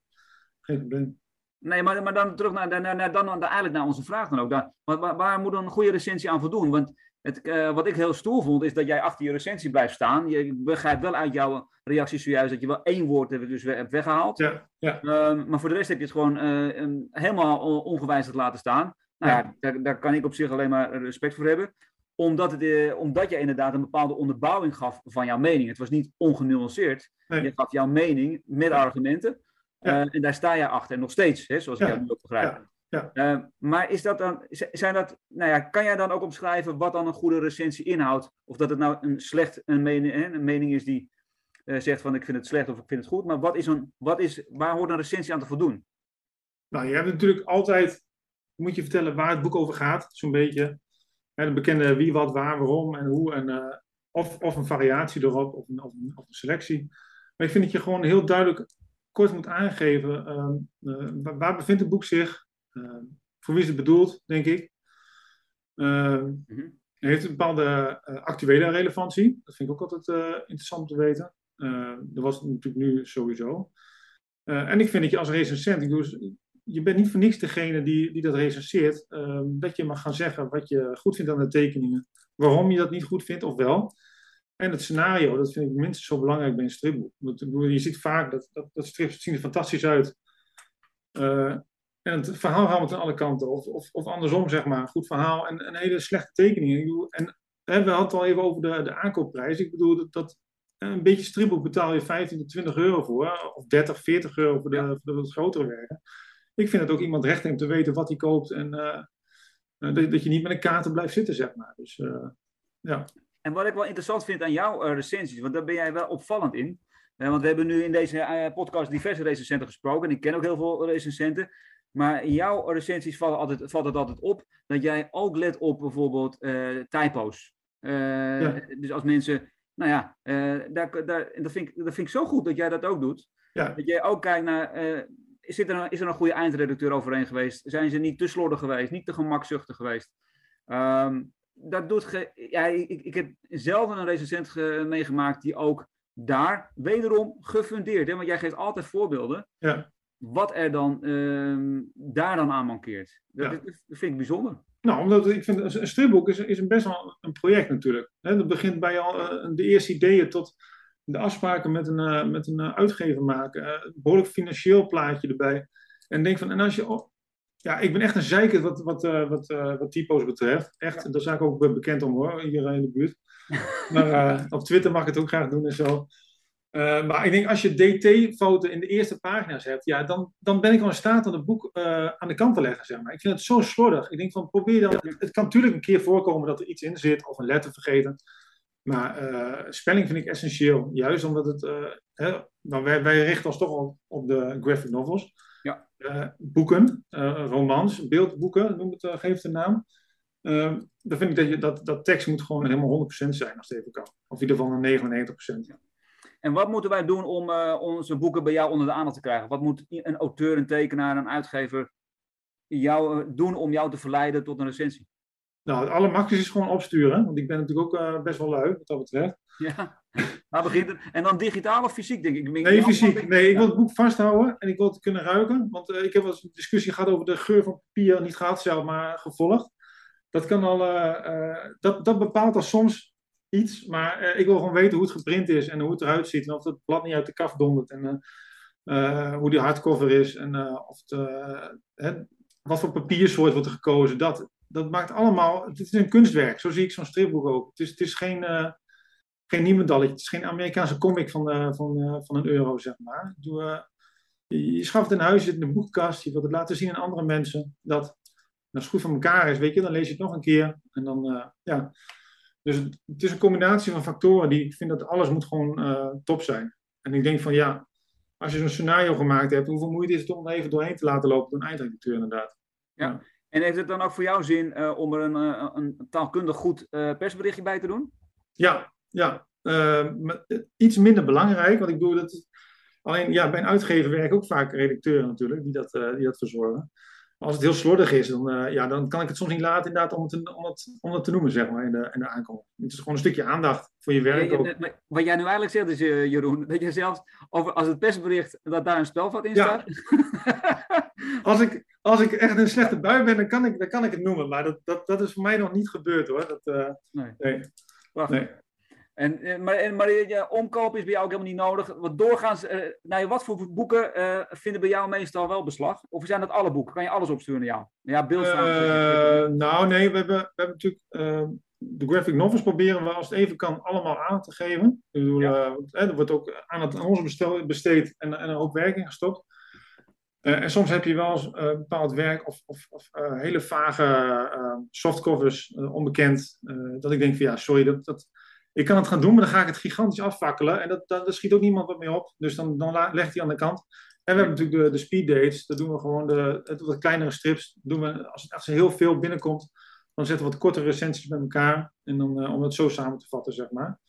geen probleem. Nee, maar, maar dan terug naar, naar, naar, dan, eigenlijk naar onze vraag dan ook. Dan, waar, waar, moet een goede recensie aan voldoen? Want het, eh, wat ik heel stoer vond, is dat jij achter je recensie blijft staan. Je begrijpt wel uit jouw reactie zojuist dat je wel één woord hebt, dus hebt weggehaald. Ja, ja. Ehm, maar voor de rest heb je het gewoon eh, helemaal on- ongewijzigd laten staan. Nou ja, daar, daar kan ik op zich alleen maar respect voor hebben. Omdat, het, eh, omdat je inderdaad een bepaalde onderbouwing gaf van jouw mening. Het was niet ongenuanceerd. Nee. Je gaf jouw mening met argumenten. Ja. Eh, en daar sta je achter, nog steeds, hè, zoals ik jou nu ook begrijp. Ja. Eh, maar is dat dan, zijn dat, nou ja, kan jij dan ook omschrijven wat dan een goede recensie inhoudt? Of dat het nou een slecht een mening, een mening is die eh, zegt van ik vind het slecht of ik vind het goed. Maar wat is een, wat is, waar hoort een recensie aan te voldoen? Nou, je hebt natuurlijk altijd, moet je vertellen waar het boek over gaat, zo'n beetje. Hè, de bekende wie, wat, waar, waarom en hoe. En, of, of een variatie erop, of een, of, een, of een selectie. Maar ik vind dat je gewoon heel duidelijk kort moet aangeven, ehm, eh, waar, bevindt het boek zich? Ehm, voor wie is het bedoeld, denk ik? Ehm, Mhm. heeft een bepaalde eh, actuele relevantie. Dat vind ik ook altijd eh, interessant om te weten. Dat was het natuurlijk nu sowieso. En ik vind dat je als recensent, ik je bent niet voor niks degene die, die dat recenseert, dat je mag gaan zeggen wat je goed vindt aan de tekeningen, waarom je dat niet goed vindt of wel. En het scenario, dat vind ik minstens zo belangrijk bij een stripboek. Want, je ziet vaak dat, dat, dat strips zien er fantastisch uit. Eh, en het verhaal gaat aan alle kanten. Of, of, of andersom, zeg maar. Een goed verhaal en een hele slechte tekening. Ik bedoel, en hè, we hadden het al even over de, de aankoopprijs. Ik bedoel, dat, dat een beetje stripboek betaal je 15 tot 20 euro voor. Of 30, 40 euro voor de, Ja. voor de wat grotere werken. Ik vind dat ook iemand recht heeft te weten wat hij koopt. En eh, eh, dat, dat je niet met een kaarten blijft zitten, zeg maar. Dus ja. En wat ik wel interessant vind aan jouw eh, recensies, want daar ben jij wel opvallend in. Want we hebben nu in deze eh, podcast diverse recensenten gesproken. En ik ken ook heel veel recensenten. Maar in jouw recensies valt, altijd, valt het altijd op dat jij ook let op bijvoorbeeld eh typo's. Dus als mensen, nou ja, daar, daar, en dat, vind ik, dat vind ik zo goed dat jij dat ook doet. Ja. Dat jij ook kijkt naar, is, er een, is er een goede eindredacteur overheen geweest? Zijn ze niet te slordig geweest, niet te gemakzuchtig geweest? Ehm, dat doet ge- ja, ik, ik heb zelf een recensent ge- meegemaakt die ook daar wederom gefundeerd. Hè? Want jij geeft altijd voorbeelden. Ja. Wat er dan ehm, daar dan aan mankeert. Dat, Ja. dat vind ik bijzonder. Nou, omdat ik vind, een stripboek is, is een best wel een project natuurlijk. Dat begint bij al eh, de eerste ideeën tot de afspraken met een, eh, met een eh, uitgever maken. eh, een behoorlijk financieel plaatje erbij. En denk van, en als je... ja, ik ben echt een zeiker wat, wat, eh, wat, eh, wat typo's betreft. Echt, daar sta ik ook be- bekend om hoor, hier in de buurt. Maar eh, op Twitter mag ik het ook graag doen en zo. Eh, maar ik denk, als je DT-fouten in de eerste pagina's hebt, ja, dan, dan ben ik al in staat om het boek eh, aan de kant te leggen, zeg maar. Ik vind het zo slordig. Ik denk van, probeer dan... Het, het kan natuurlijk een keer voorkomen dat er iets in zit, of een letter vergeten. Maar eh, spelling vind ik essentieel. Juist omdat het... eh, hè, nou, wij, wij richten ons toch op, op de graphic novels. Ja. Eh, boeken, eh, romans, beeldboeken, noem het, eh, geef het een naam. Eh, dan vind ik dat, je, dat, dat tekst moet gewoon helemaal 100% zijn als het even kan. Of in ieder geval een 99%. En wat moeten wij doen om onze boeken bij jou onder de aandacht te krijgen? Wat moet een auteur, een tekenaar, een uitgever jou, doen om jou te verleiden tot een recensie? Nou, het allermakkelijkste is gewoon opsturen. Want ik ben natuurlijk ook eh, best wel lui, wat dat betreft. Ja, maar begint het. En dan digitaal of fysiek, denk ik? Nee, fysiek. Nee, ik wil het boek vasthouden en ik wil het kunnen ruiken. Want eh, ik heb wel eens een discussie gehad over de geur van papier. Niet gehad zelf, maar gevolgd. Dat, kan al, eh, dat, dat bepaalt al soms iets. Maar ik wil gewoon weten hoe het geprint is en hoe het eruit ziet. En of het blad niet uit de kaf dondert. En hoe die hardcover is. En of het, hè, wat voor papiersoort wordt er gekozen. Dat, dat maakt allemaal... Het is een kunstwerk. Zo zie ik zo'n stripboek ook. Het is, het is geen... eh geen niemendalletje. Het is geen Amerikaanse comic van, eh, van, eh, van een euro, zeg maar. Doe, je, schaft het in huis, je zit in een boekenkast, je wilt het laten zien aan andere mensen. Dat als het goed van elkaar is, weet je, dan lees je het nog een keer. En dan, ja. Dus het, het is een combinatie van factoren die ik vind dat alles moet gewoon top zijn. En ik denk van ja, als je zo'n scenario gemaakt hebt, hoeveel moeite is het om er even doorheen te laten lopen door een eindredacteur inderdaad. En heeft het dan ook voor jou zin eh, om er een, eh, een taalkundig goed eh, persberichtje bij te doen? Ja, ja. Iets minder belangrijk, want ik bedoel dat. Alleen ja, bij een uitgever werken ook vaak redacteuren natuurlijk, die dat, die dat verzorgen. Maar als het heel slordig is, dan, ja, dan kan ik het soms niet laten inderdaad om het, te- om het, om het te noemen, zeg maar, in de, in de aankomst. Het is gewoon een stukje aandacht voor je werk Ja, ook. ja, maar Wat jij nu eigenlijk zegt is, Jeroen, dat je zelfs over, als het persbericht, dat daar een spelvat in Ja. staat. Als ik, als ik echt een slechte bui ben, dan kan ik, dan kan ik het noemen. Maar dat, dat, dat is voor mij nog niet gebeurd hoor. Dat, eh, Nee. nee. Prachtig. Nee. En, eh, maar, en, maar eh, ja, omkoop is bij jou ook helemaal niet nodig. Want doorgaans, nou ja, wat voor boeken vinden bij jou meestal wel beslag? Of zijn dat alle boeken? Kan je alles opsturen naar jou? Ja, beeld nou, nee, we hebben, we hebben natuurlijk eh, de graphic novels proberen we als het even kan allemaal aan te geven. Ik bedoel, want, hè, er wordt ook aan, het, aan ons bestel- besteed en, en een hoop werk in gestopt. Eh, en soms heb je wel eens eh, bepaald werk of, of, of eh, hele vage eh, softcovers, onbekend. dat ik denk van ja, sorry, dat, dat, ik kan het gaan doen, maar dan ga ik het gigantisch afvakkelen. En dat, dat, daar schiet ook niemand wat mee op. Dus dan, dan legt hij aan de kant. En we hebben natuurlijk de, de speed dates. Dat doen we gewoon de, het wat kleinere strips. Doen we, als, als er heel veel binnenkomt, dan zetten we wat kortere recensies bij elkaar. En dan, om het zo samen te vatten, zeg maar.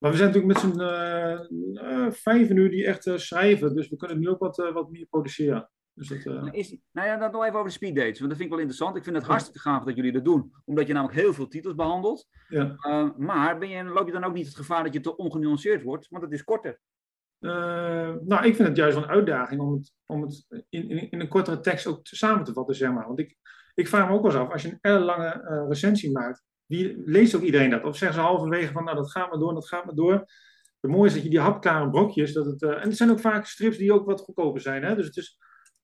Maar we zijn natuurlijk met z'n eh, vijven nu die echt eh, schrijven. Dus we kunnen nu ook wat, wat meer produceren. Dus dat, Is, nou ja, dan nog even over de speeddates. Want dat vind ik wel interessant. Ik vind het hartstikke gaaf dat jullie dat doen. Omdat je namelijk heel veel titels behandelt. ja. Maar ben je, loop je dan ook niet het gevaar dat je te ongenuanceerd wordt? Want het is korter. Nou, ik vind het juist wel een uitdaging om het, om het in, in, in een kortere tekst ook te- samen te vatten, zeg maar. Want ik, ik vraag me ook wel eens af, als je een ellenlange eh recensie maakt, wie, leest ook iedereen dat? Of zeggen ze halverwege van, nou, dat gaat maar door, dat gaat maar door. Het mooie is dat je die hapklare brokjes, dat het, eh, en het zijn ook vaak strips die ook wat goedkoper zijn, hè? Dus het is,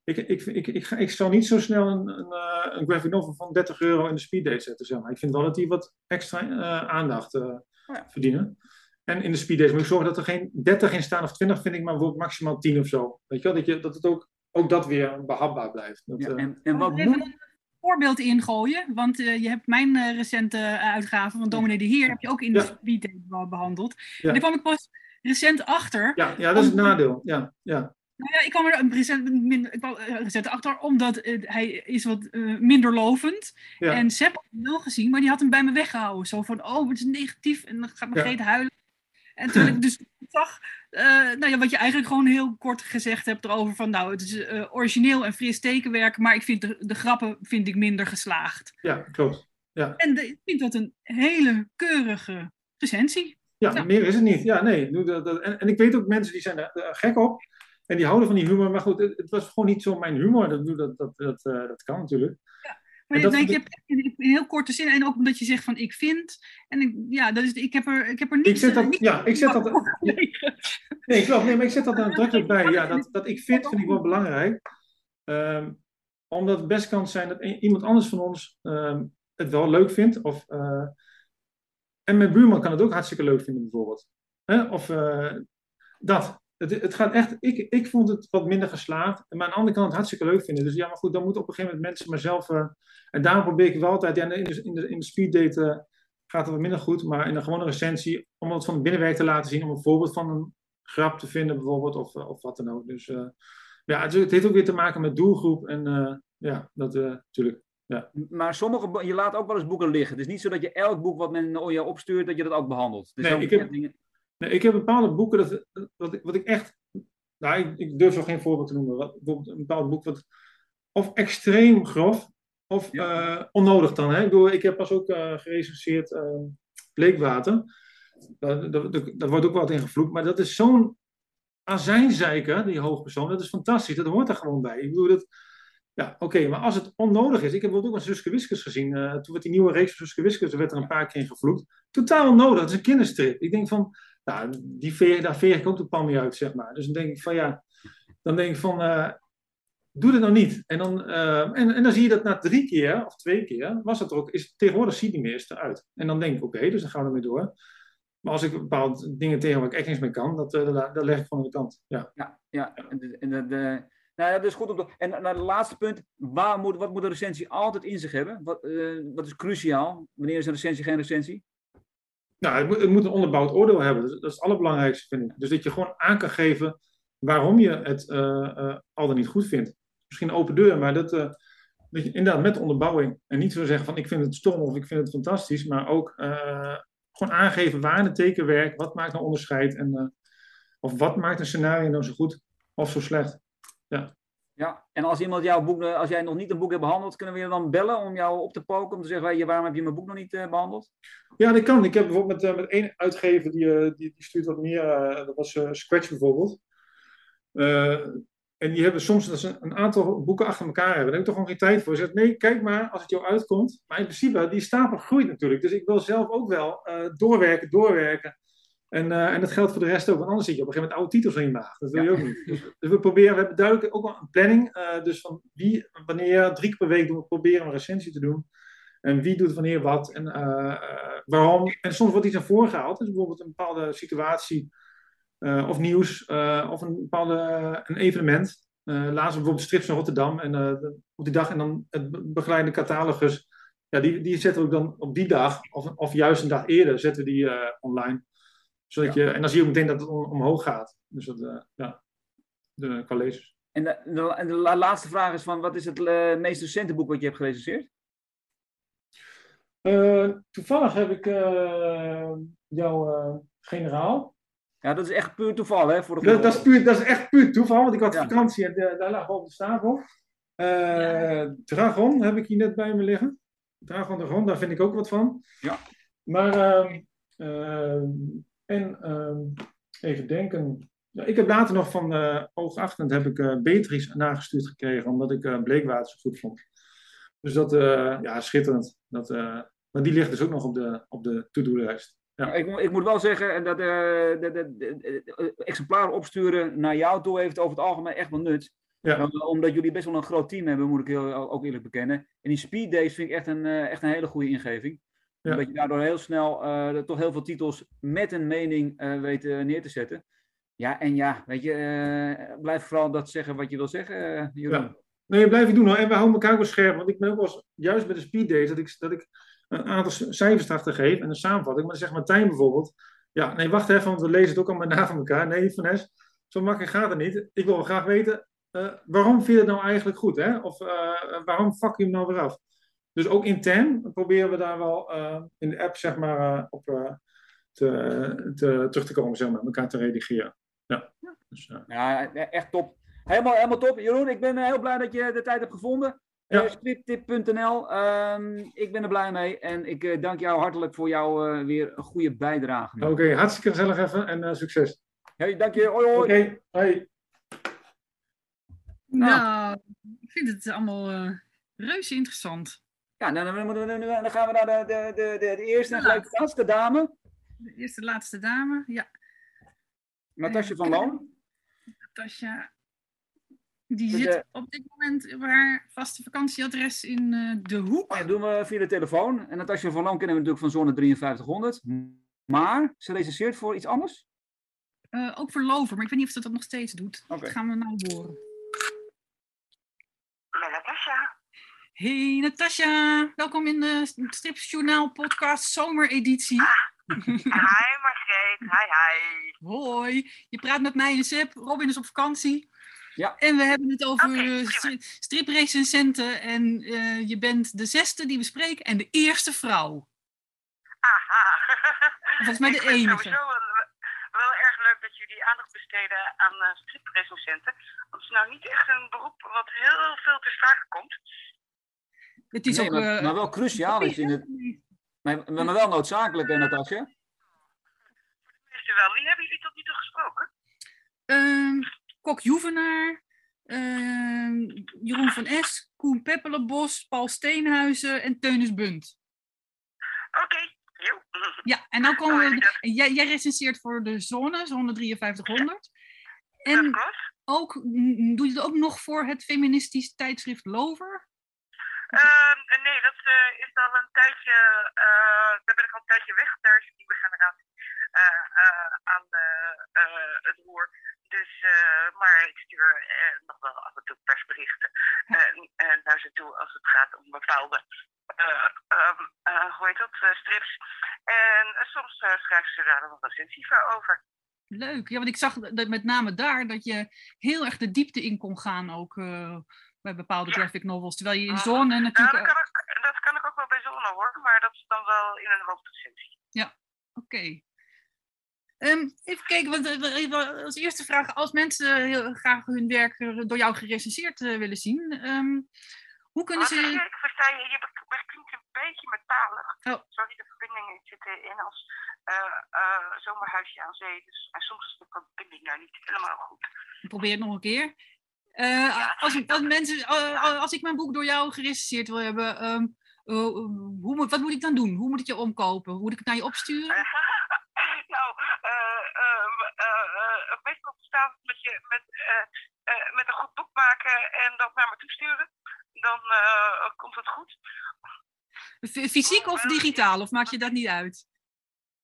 ik, ik, ik, ik, ik zal niet zo snel een, een, eh, een graphic novel van 30 euro in de speeddate zetten, zeg maar. Ik vind wel dat die wat extra eh, aandacht eh, Ja. verdienen. En in de speeddates moet ik zorgen dat er geen 30 in staan of 20 vind ik, maar wordt maximaal 10 of zo. Weet je wel, dat, je, dat het ook, ook dat weer behapbaar blijft. Dat, Ja, en, en wat moet... voorbeeld ingooien, want eh, je hebt mijn eh, recente eh, uitgave van Dominee de Heer, heb je ook in de speed behandeld. En daar kwam ik pas recent achter. ja, ja, dat is het nadeel. Ja, ja. Nou ja, ik kwam er recent, ik kwam, recent achter, omdat hij is wat minder lovend. ja. En Sepp had hem wel gezien, maar die had hem bij me weggehouden. Zo van, oh, het is negatief. En dan gaat Ja. Margreet huilen. En toen ik dus zag, eh, nou ja, wat je eigenlijk gewoon heel kort gezegd hebt erover van, nou, het is eh, origineel en fris tekenwerk, maar ik vind de, de grappen vind ik minder geslaagd. ja, klopt. En de- ik vind dat een hele keurige recensie. Ja, Ja. meer is het niet. Ja, nee. Dat, dat, en, en ik weet ook mensen die zijn er eh, gek op. En die houden van die humor. Maar goed, het, het was gewoon niet zo mijn humor. Dat, dat, dat, dat, dat kan natuurlijk. Maar dat ik heb in, heel korte zin, en ook omdat je zegt van ik vind, en ik, ja, dat is, ik heb er, ik heb er niet... Ik zet dat, ja, ik zet dat, Nee. nee, klopt. Nee, maar ik zet dat nadrukkelijk bij. Ja, dat, dat ik vind, vind ik wel belangrijk. Ehm, omdat het best kan zijn dat iemand anders van ons ehm, het wel leuk vindt. Of, eh, en mijn buurman kan het ook hartstikke leuk vinden, bijvoorbeeld. Hè? Of eh, dat. Het, het gaat echt, ik, ik vond het wat minder geslaagd. Maar aan de andere kant het hartstikke leuk vinden. Dus ja, maar goed, dan moeten op een gegeven moment mensen maar zelf. eh, en daarom probeer ik wel altijd. Ja, in de, in de, in de speeddate eh, gaat het wat minder goed. Maar in een gewone recensie, om het van het binnenwerk te laten zien. Om een voorbeeld van een grap te vinden, bijvoorbeeld. Of, eh, of wat dan ook. Dus ja, het, het heeft ook weer te maken met doelgroep. En ja, dat natuurlijk. Maar sommige, je laat ook wel eens boeken liggen. Het is niet zo dat je elk boek wat men naar je opstuurt, dat je dat ook behandelt. Dus Nee, ik heb- dingen- Nee, ik heb bepaalde boeken dat, wat, ik, wat ik echt. Nou, ik, ik durf zo geen voorbeeld te noemen. Wat, bijvoorbeeld een bepaald boek wat. Of extreem grof. of Ja. eh, onnodig dan. Hè? Ik, bedoel, ik heb pas ook eh gerecenseerd eh, bleekwater. Daar daar- daar- daar wordt ook wat in gevloekt. Maar dat is zo'n azijnzeiker, die hoofdpersoon. Dat is fantastisch. Dat hoort er gewoon bij. Ik bedoel, dat, ja, oké. maar als het onnodig is. Ik heb bijvoorbeeld ook een Suske Wiskus gezien. eh, toen werd die nieuwe reeks van Suske Wiskus, er werd er een paar keer in gevloekt. Totaal onnodig. Dat is een kinderstrip. Ik denk van, nou, die veer, daar veer ik ook de pan mee uit, zeg maar. Dus dan denk ik van, ja. Dan denk ik van, eh, doe dit nou niet. En dan, eh, en, en dan zie je dat na drie keer of twee keer, was er ook, is, tegenwoordig ziet niet meer, eruit. En dan denk ik, oké, dus dan gaan we ermee door. Maar als ik bepaalde dingen tegen waar ik echt niks mee kan, dat, eh, dat, dat leg ik aan de kant. Ja. Ja, ja. En de, de, nou dat is goed te... En naar het laatste punt. Waar moet, wat moet een recensie altijd in zich hebben? Wat, wat is cruciaal? Wanneer is een recensie geen recensie? Nou, het moet, een onderbouwd oordeel hebben. Dat, is het allerbelangrijkste, vind ik. Dus dat je gewoon aan kan geven waarom je het eh, eh, al dan niet goed vindt. Misschien een open deur, maar dat, eh, dat je inderdaad met onderbouwing. En niet zo zeggen van ik vind het stom of ik vind het fantastisch, maar ook gewoon aangeven waar het teken werkt, wat maakt nou onderscheid en of wat maakt een scenario nou zo goed of zo slecht. Ja, en als iemand jouw boek, eh, als jij nog niet een boek hebt behandeld, kunnen we je dan bellen om jou op te poken? Om te zeggen, waarom heb je mijn boek nog niet eh, behandeld? Ja, dat kan. Ik heb bijvoorbeeld met, eh, met één uitgever die, die, die stuurt wat meer. dat was Scratch bijvoorbeeld. En die hebben soms dat ze een aantal boeken achter elkaar hebben. Daar heb ik toch gewoon geen tijd voor. Ze zegt, nee, kijk maar als het jou uitkomt. Maar in principe, die stapel groeit natuurlijk. Dus ik wil zelf ook wel doorwerken, doorwerken. En, eh, en dat geldt voor de rest ook. Want anders zit je op een gegeven moment oude titels in je maag. Dat wil je ook niet. Dus, dus we proberen, we hebben duidelijk ook wel een planning. eh, dus van wie, wanneer, drie keer per week doen we proberen een recensie te doen. En wie doet wanneer wat en eh, waarom. En soms wordt iets naar voren gehaald. Dus bijvoorbeeld een bepaalde situatie of nieuws of een bepaalde een evenement. Laatst bijvoorbeeld Strips naar Rotterdam. En op die dag en dan het begeleide catalogus. Ja, die, die zetten we ook dan op die dag, of, of juist een dag eerder, zetten we die online. Zodat je, en dan zie je ook meteen dat het om- omhoog gaat. Dus dat, eh, ja, de, qua lezers. En de, de, en de la- laatste vraag is van, wat is het eh, meest recente boek wat je hebt gerecenseerd? Eh, toevallig heb ik eh, jouw eh, generaal. Ja, dat is echt puur toeval, hè? Voor de Dat, dat, is puur, dat is echt puur toeval, want ik had Ja. vakantie en daar lag op de stapel. Eh, Dragon heb ik hier net bij me liggen. Dragon Dragon, daar vind ik ook wat van. Ja. Maar, ehm, ehm, en ehm, even denken. Ja, ik heb later nog van eh Oogachtend heb ik Beatrice nagestuurd gekregen, omdat ik eh, Bleekwater zo goed vond. Dus dat, ja, schitterend. Dat, maar die ligt dus ook nog op de, op de to-do-lijst. Ja. Ik, moet- ik moet wel zeggen dat exemplaren opsturen naar jou toe heeft over het algemeen echt wel nut. Ja. Omdat jullie best wel een groot team hebben, moet ik heel, ook eerlijk bekennen. En die speed days vind ik echt een, echt een hele goede ingeving. Ja. Omdat je daardoor heel snel eh, toch heel veel titels met een mening eh, weet neer te zetten. Ja, en ja, weet je, eh, blijf vooral dat zeggen wat je wil zeggen, Jeroen. Ja. Nee, blijf ik doen hoor. En we houden elkaar ook wel scherp. Want ik ben ook wel eens, juist bij de speed days, dat ik, dat ik een aantal cijfers achter geef en een samenvatting. Maar dan zegt Martijn bijvoorbeeld, ja, nee, wacht even, want we lezen het ook allemaal na van elkaar. Nee, Van Nes, zo makkelijk gaat het niet. Ik wil wel graag weten, waarom vind je het nou eigenlijk goed? Hè? Of waarom fuck je hem nou weer af? Dus ook intern proberen we daar wel eh, in de app, zeg maar, eh, op eh, te, te, terug te komen, zeg maar, elkaar te redigeren. Ja. Dus, Ja, e- echt top. Helemaal, helemaal top. Jeroen, ik ben heel blij dat je de tijd hebt gevonden. Ja. Scripttip.nl. ehm, ik ben er blij mee. En ik eh, dank jou hartelijk voor jouw eh, weer een goede bijdrage. Oké, hartstikke gezellig even en eh, succes. Hey, dank je. Hoi, hoi. Oké, hoi. Nou, ik vind het allemaal eh reuze interessant. Ja, dan, dan, dan, dan- gaan we naar de, de, de, de, de eerste en gelijk de laatste dame. De eerste laatste dame, ja, Natasja van Loon. Natasja. Die Dus, zit eh, op dit moment op haar vaste vakantieadres in eh, De Hoek. Dat doen we via de telefoon. En Natasja van Loon kennen we natuurlijk van Zone 5300. Maar ze recenseert voor iets anders. Eh, ook voor Lover, maar ik weet niet of ze dat nog steeds doet. Dat gaan we nou horen. Met Natasja. Hey Natasja, welkom in de Stripsjournaal podcast zomereditie. Hi Margreet, hi hi. Hoi, je praat met mij en Sip. Robin is op vakantie. Ja. En we hebben het over Oké, eh, striprecensenten. En eh, je bent de zesde die we spreken en de eerste vrouw. Aha. Volgens mij de Ik vind het enige. sowieso wel, wel erg leuk dat jullie aandacht besteden aan uh, striprecensenten. Want het is nou niet echt een beroep wat heel veel ter sprake komt. Het is Nee, ook... maar, eh, maar wel cruciaal is in het. Maar, maar wel noodzakelijk, hè, Natasja? U wel, wie hebben jullie tot nu toe gesproken? Ehm, Kok Joevenaar, ehm, Jeroen van Es, Koen Peppelenbos, Paul Steenhuizen en Teunis Bunt. Oké, joe. Ja, en dan komen we. dat- Jij, jij recenseert voor de zone, zone 5300. Dat En ook, mm, doe je het ook nog voor het feministisch tijdschrift Lover? Ehm, nee, dat eh, is al een tijdje, eh, daar ben ik al een tijdje weg. Daar is een nieuwe generatie eh, aan het roer. Dus, maar ik stuur nog wel af en toe persberichten en, naar ze toe als het gaat om bepaalde, eh, ehm, eh, hoe heet dat, strips. En soms schrijven ze daar nog een recensie voor over. Leuk. Ja, want ik zag dat met name daar dat je heel erg de diepte in kon gaan ook bij bepaalde Ja. graphic novels. Terwijl je in Mhm. zone Nou, natuurlijk... dat kan, ik, dat kan ik ook wel bij Zone hoor, maar dat is dan wel in een hoofdrecensie. Oké. Ehm, even kijken, want, eh, even als eerste vraag. Als mensen heel graag hun werk eh, door jou gerecenseerd eh, willen zien, ehm, hoe kunnen Wat zeg je? ze... Ik versta je, je klinkt een beetje metalig. Oh. Sorry, de verbindingen zitten in als eh, eh, zomerhuisje aan zee. Dus en soms is de verbinding daar niet helemaal goed. Ik probeer het nog een keer. Eh, als, als, mensen, eh, als ik mijn boek door jou gerecenseerd wil hebben, ehm, eh, hoe moet, wat moet ik dan doen? Hoe moet ik je omkopen? Moet ik het naar je opsturen? nou, eh, eh, eh, meestal bestaat het met, je, met, eh, eh, met een goed boek maken en dat naar me toesturen. Dan eh, komt het goed. Fysiek of digitaal? Of maakt je dat niet uit?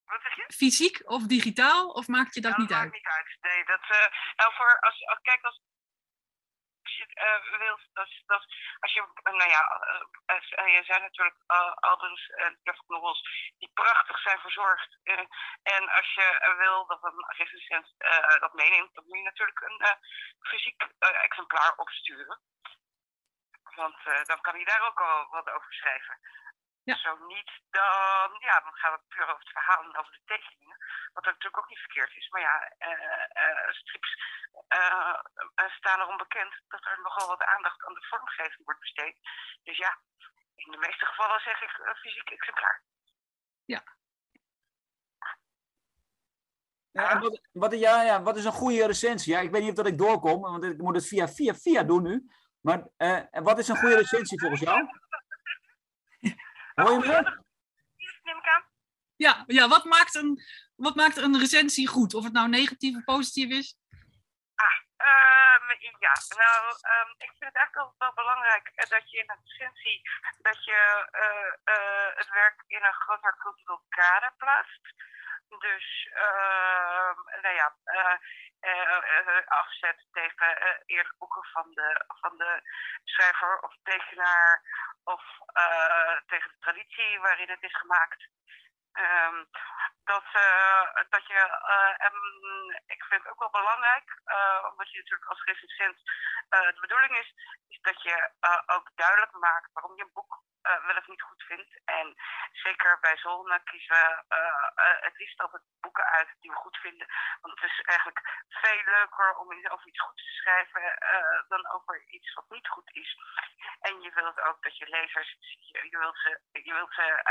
Wat zeg je? Fysiek of digitaal? Of maakt je dat niet maakt uit? niet uit. Nee, dat, eh, nou voor, als, als, kijk, als, eh wilt, als, als, als je, eh, nou ja, eh, er- er zijn natuurlijk eh, albums en graphic novels die prachtig zijn verzorgd. Eh, en als je eh, wil dat een recensent eh, dat meeneemt, dan moet je natuurlijk een eh, fysiek eh, exemplaar opsturen. Want eh, dan kan hij daar ook al wat over schrijven. Ja. Zo niet, dan, ja, dan gaan we puur over het verhaal en over de tekeningen. Wat natuurlijk ook niet verkeerd is. Maar ja, eh, eh, strips eh, staan erom bekend dat er nogal wat aandacht aan de vormgeving wordt besteed. Dus ja, in de meeste gevallen zeg ik fysiek exemplaar. Ja, en wat, wat, ja, ja, wat is een goede recensie? Ja, ik weet niet of dat ik doorkom, want ik moet het via, via, via doen nu. Maar eh, wat is een goede recensie volgens jou? Hoor je me? Neem ik aan. Ja, ja wat, maakt een, wat maakt een recensie goed? Of het nou negatief of positief is? Ehm, ja, nou, ehm, ik vind het eigenlijk altijd wel belangrijk eh, dat je in een recensie dat je eh, eh, het werk in een groter cultureel kader plaatst. Dus, ehm, nou ja, eh, eh, eh, afzet tegen eerder boeken van de, van de schrijver of tekenaar of tegen de traditie waarin het is gemaakt. Ehm, dat, dat je, en ik vind het ook wel belangrijk, omdat je natuurlijk als recensent, de bedoeling is, is dat je ook duidelijk maakt waarom je een boek eh, wel of niet goed vindt. En zeker bij Zolne kiezen we eh, het liefst altijd boeken uit die we goed vinden. Want het is eigenlijk veel leuker om over iets goeds te schrijven dan over iets wat niet goed is. En je wilt ook dat je lezers, je, je wilt ze, je wilt ze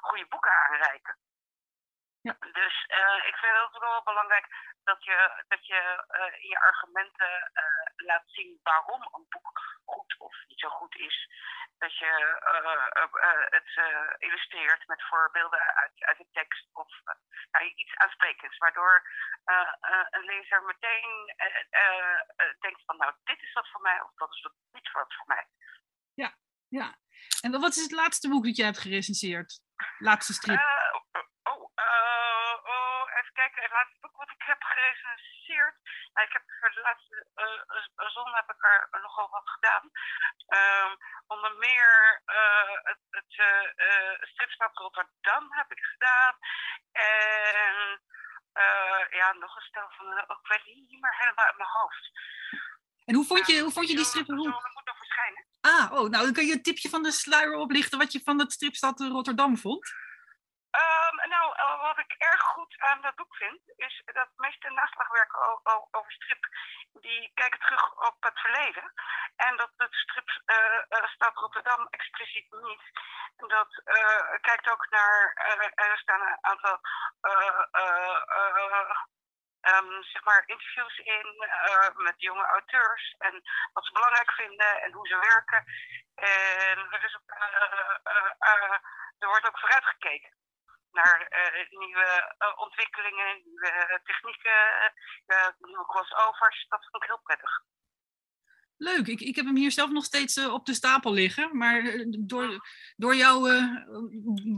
goede boeken aanreiken. Dus eh, ik vind het ook wel belangrijk dat je, dat je eh, in je argumenten eh, laat zien waarom een boek goed of niet zo goed is. Dat je eh, eh, eh, het eh, illustreert met voorbeelden uit, uit de tekst of eh, nou, iets aansprekends. Waardoor eh, eh, een lezer meteen eh, eh, eh, denkt van nou dit is wat voor mij of dat is wat niet wat voor mij. Ja. En wat is het laatste boek dat je hebt gerecenseerd? Laatste strip. Eh, oh, eh, even kijken. Het laatste boek wat ik heb gerecenseerd. Nou, ik heb voor de laatste uh, zon heb ik er nogal wat gedaan. Ehm, onder meer eh, het, het uh, stripstad Rotterdam heb ik gedaan. En eh, ja, nog een stel van, uh, ik weet niet meer helemaal uit mijn hoofd. En hoe vond je, hoe vond je die strip? Hoe... dat moet nog verschijnen. Ah, oh, nou dan kun je een tipje van de sluier oplichten wat je van het stripstad Rotterdam vond. Um, nou, uh, wat ik erg goed aan dat boek vind, is dat meeste naslagwerk over strip die kijken terug op het verleden. En dat het strip eh, eh, Stad Rotterdam expliciet niet. Dat eh, kijkt ook naar, eh, er staan een aantal eh, eh, eh, ehm, zeg maar interviews in eh, met jonge auteurs. En wat ze belangrijk vinden en hoe ze werken. En er, is ook, eh, eh, eh, er wordt ook vooruitgekeken naar eh, nieuwe eh, ontwikkelingen, nieuwe technieken, eh, nieuwe crossovers. Dat vond ik heel prettig. Leuk, ik, ik heb hem hier zelf nog steeds op de stapel liggen. Maar door, door jouw eh,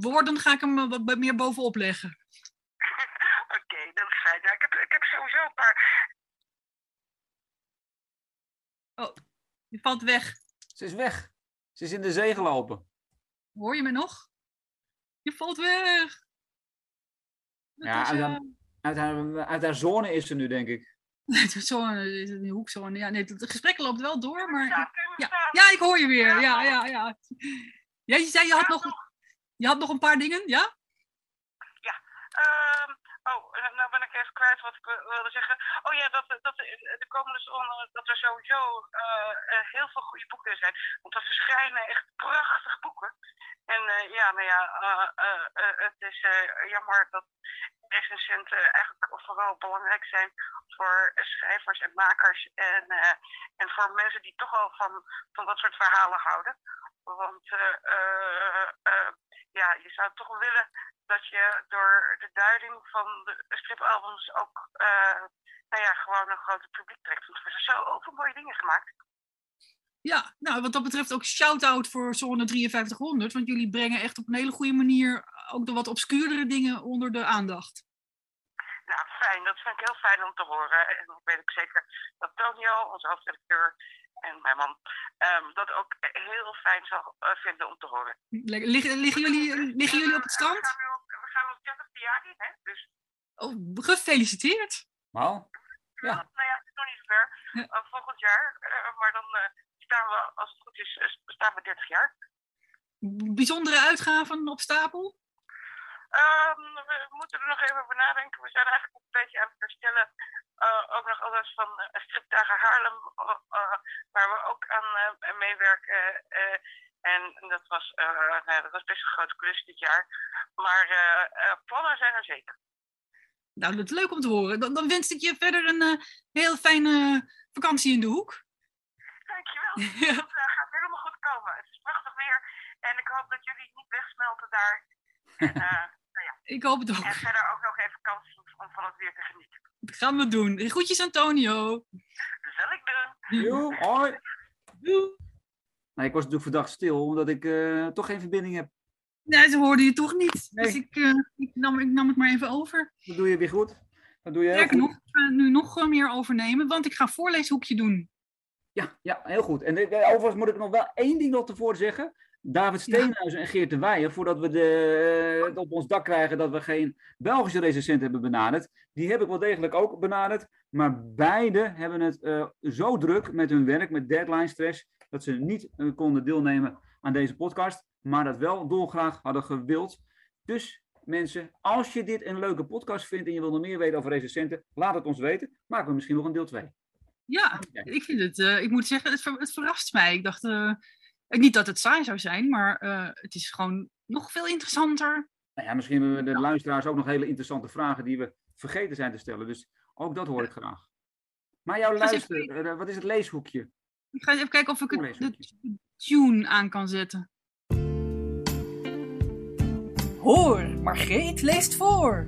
woorden ga ik hem wat meer bovenop leggen. Oké, dat is fijn. Ja, ik, heb, ik heb sowieso een paar. Je valt weg. Ze is weg. Ze is in de zee gelopen. Hoor je me nog? Je valt weg. Dat Ja, is, eh, dan- Uit haar, uit haar zone is ze nu, denk ik. Zone, is het een hoekzone. Ja, nee, het gesprek loopt wel door, maar... Ja, Ja, ja, ik hoor je weer. Ja, ja, ja. Ja, je zei je had Ja, nog, je had nog een paar dingen, ja? Ehm, oh, en nou ben ik even kwijt wat ik wil- wilde zeggen. Oh ja, dat, dat de, de komende zon, dat er sowieso eh, eh, heel veel goede boeken zijn. Want er verschijnen echt prachtige boeken. En eh, ja, nou ja, eh, eh, eh, het is eh, jammer dat recensenten eigenlijk vooral belangrijk zijn voor schrijvers en makers. En, eh, en voor mensen die toch al van, van dat soort verhalen houden. Want eh, eh, eh, ja, je zou toch willen dat je door de duiding van de stripalbums ook eh, nou ja, gewoon een groter publiek trekt. Want er worden zoveel mooie dingen gemaakt. Ja, nou, wat dat betreft ook shout-out voor Zone 5300. Want jullie brengen echt op een hele goede manier ook de wat obscuurdere dingen onder de aandacht. Nou, fijn. Dat vind ik heel fijn om te horen. En ik weet ook zeker dat Tonio, onze hoofdredacteur, en mijn man, ehm, dat ook heel fijn zal eh, vinden om te horen. Liggen, liggen, jullie, liggen jullie op het We strand? gaan nu op, we gaan op 30 jaar in, hè? Dus Oh, gefeliciteerd. Nou, ja. Nou ja, het is nog niet zover. Ja. Eh, volgend jaar. eh, maar dan eh, staan we, als het goed is, eh, bestaan we 30 jaar. Bijzondere uitgaven op stapel? Ehm, we moeten er nog even over nadenken. We zijn eigenlijk een beetje aan het herstellen. eh, ook nog alles van uh, Stripdagen Haarlem, uh, waar we ook aan meewerken. En dat was, nou ja, dat was best een grote klus dit jaar. Maar plannen zijn er zeker. Nou, dat is leuk om te horen. Dan, dan wens ik je verder een uh, heel fijne vakantie in de hoek. Dankjewel. ja. Het uh, gaat helemaal goed komen. Het is prachtig weer. En ik hoop dat jullie niet wegsmelten daar. En. Ik hoop het ook. En verder ook nog even kans om van het weer te genieten. Dat gaan we doen. Groetjes Antonio. Dat zal ik doen. Joe, hoi. Doei. Nou, ik was natuurlijk verdacht stil, omdat ik uh, toch geen verbinding heb. Nee, ze hoorden je toch niet. Nee. Dus ik, uh, ik, nam, ik nam het maar even over. Dat doe je weer goed. Dat doe je Sterker nog, ik ga nu nog meer overnemen, want ik ga een voorleeshoekje doen. Ja, ja heel goed. En de, overigens moet ik nog wel één ding nog tevoren zeggen. David Steenhuizen ja. en Geert de Weijer, voordat we de, het op ons dak krijgen dat we geen Belgische recensent hebben benaderd, die heb ik wel degelijk ook benaderd. Maar beide hebben het uh, zo druk met hun werk, met deadline stress, dat ze niet uh, konden deelnemen aan deze podcast, maar dat wel dolgraag hadden gewild. Dus mensen, als je dit een leuke podcast vindt en je wil nog meer weten over recensenten, laat het ons weten. Maken we misschien nog een deel 2. Ja, ik vind het, uh, ik moet zeggen, het, ver, het verrast mij. Ik dacht, niet dat het saai zou zijn, maar uh, het is gewoon nog veel interessanter. Nou ja, misschien hebben we de luisteraars ook nog hele interessante vragen die we vergeten zijn te stellen. Dus ook dat hoor ik graag. Maar jouw luister, even... wat is het leeshoekje? Ik ga even kijken of ik het, de tune aan kan zetten. Hoor, Margreet leest voor.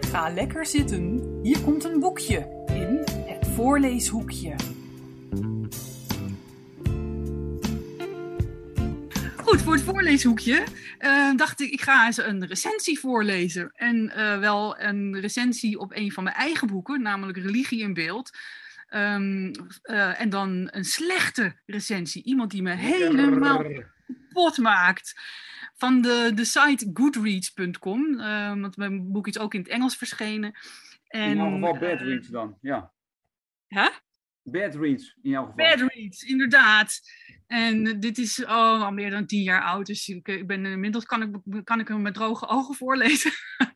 Ga lekker zitten, hier komt een boekje in het voorleeshoekje. Goed, voor het voorleeshoekje uh, dacht ik, ik ga eens een recensie voorlezen. En uh, wel een recensie op een van mijn eigen boeken, namelijk Religie in Beeld. Um, uh, en dan een slechte recensie. Iemand die me helemaal kapot maakt. Van de, de site goodreads.com. want mijn boek is ook in het Engels verschenen. En, in jouw geval Badreads dan, ja. Hè? Badreads, in jouw geval. Badreads, inderdaad. En dit is oh, al meer dan tien jaar oud, dus ik, ik ben inmiddels kan ik, kan ik hem met droge ogen voorlezen.